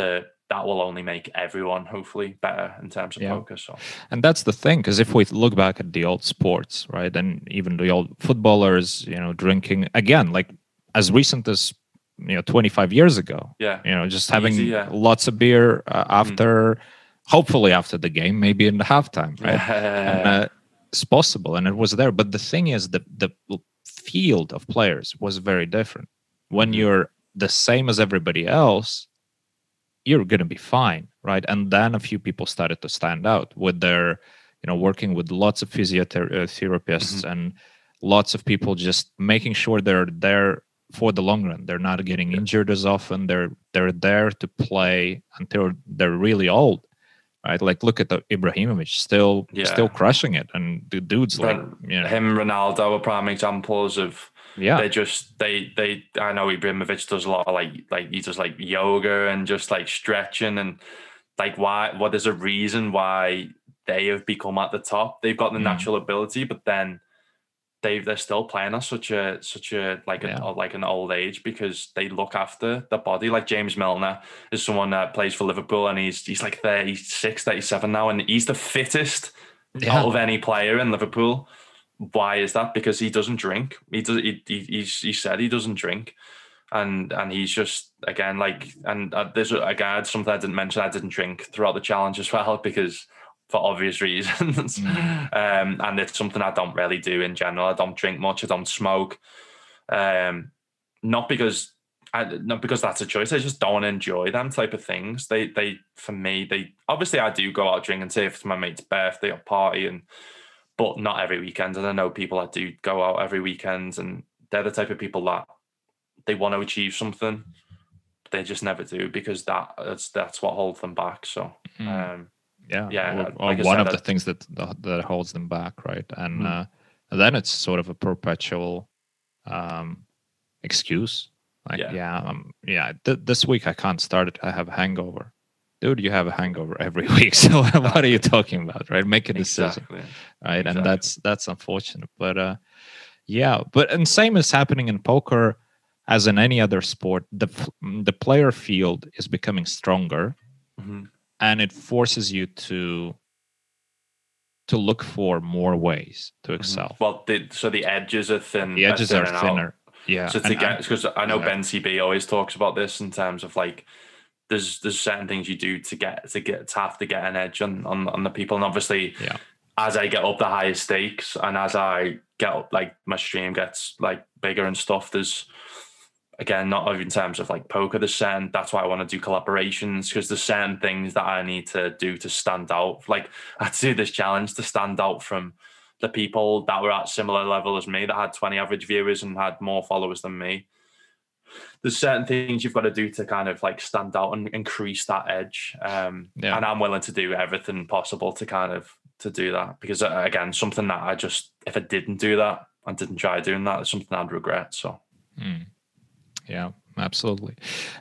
the that will only make everyone hopefully better in terms of yeah. poker. So, and that's the thing, because if we look back at the old sports, right, and even the old footballers, you know, drinking again, like as recent as you know 25 years ago, yeah, you know, just having Easy, yeah. lots of beer uh, mm-hmm. after, mm. hopefully after the game, maybe in the halftime, right? and, uh, it's possible, and it was there. But the thing is, the the field of players was very different. When mm-hmm. you're the same as everybody else you're going to be fine right? And then a few people started to stand out with their you know working with lots of physiotherapists mm-hmm. and lots of people just making sure they're there for the long run. They're not getting injured as often. They're they're there to play until they're really old right? Like look at the ibrahimovic still yeah. still crushing it. And the dude's like you know, him ronaldo are prime examples of yeah, they just they they. I know Ibrahimovic does a lot of like like he does like yoga and just like stretching and like why what is a reason why they have become at the top. They've got the mm. natural ability, but then they they're still playing at such a such a like yeah. a, like an old age because they look after the body. Like James Milner is someone that plays for Liverpool and he's he's like 36, 37 now, and he's the fittest yeah. out of any player in Liverpool why is that? Because he doesn't drink. He does. He, he, he said he doesn't drink, and and he's just again like and uh, there's again something I didn't mention. I didn't drink throughout the challenge as well because for obvious reasons, mm. um, and it's something I don't really do in general. I don't drink much. I don't smoke, um, not because I, not because that's a choice. I just don't enjoy them type of things. They, they, for me, they obviously I do go out drinking, say if it's my mate's birthday or party, and but not every weekend. And I know people that do go out every weekend, and they're the type of people that they want to achieve something, they just never do because that that's that's what holds them back. So, mm. um, yeah, yeah, or, or like one said, of the things that that holds them back, right? And mm. uh, then it's sort of a perpetual um, excuse like, yeah, yeah, um, yeah. Th- this week I can't start it. I have a hangover. Dude, you have a hangover every week. So what are you talking about, right? Make a decision, exactly. right? Exactly. And that's that's unfortunate, but uh, yeah. But and same is happening in poker as in any other sport. The the player field is becoming stronger, mm-hmm. and it forces you to to look for more ways to mm-hmm. excel. Well, the, so the edges are thin. The edges are thinner. Out. Yeah. So to get because I know yeah. Ben CB always talks about this in terms of like there's there's certain things you do to get to get to have to get an edge on on, on the people. And obviously yeah. as I get up the higher stakes and as I get up like my stream gets like bigger and stuff there's again not only in terms of like poker the certain that's why I want to do collaborations because there's certain things that I need to do to stand out. Like I had to do this challenge to stand out from the people that were at similar level as me that had 20 average viewers and had more followers than me there's certain things you've got to do to kind of like stand out and increase that edge um, yeah. and i'm willing to do everything possible to kind of to do that because uh, again something that i just if i didn't do that and didn't try doing that it's something i'd regret so mm. yeah absolutely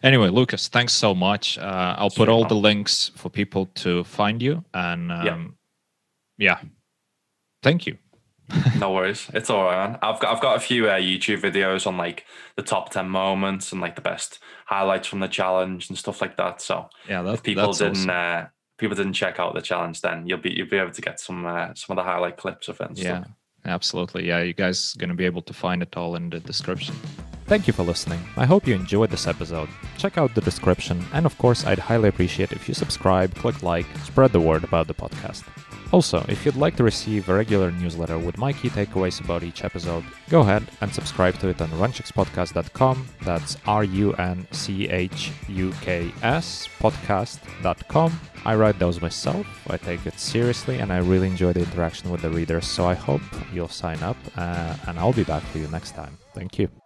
anyway Lukas thanks so much uh, i'll put all the links for people to find you and um, yeah. yeah Thank you. No worries. It's all right, man. I've got I've got a few uh, YouTube videos on like the top ten moments and like the best highlights from the challenge and stuff like that. So yeah, that's, if people didn't awesome. uh, people didn't check out the challenge, then you'll be you'll be able to get some uh, some of the highlight clips of it. yeah, stuff. absolutely. Yeah, you guys gonna be able to find it all in the description. Thank you for listening. I hope you enjoyed this episode. Check out the description, and of course, I'd highly appreciate if you subscribe, click like, spread the word about the podcast. Also, if you'd like to receive a regular newsletter with my key takeaways about each episode, go ahead and subscribe to it on runchukspodcast.com. That's R U N C H U K S podcast.com. I write those myself, I take it seriously, and I really enjoy the interaction with the readers, so I hope you'll sign up, uh, and I'll be back for you next time. Thank you.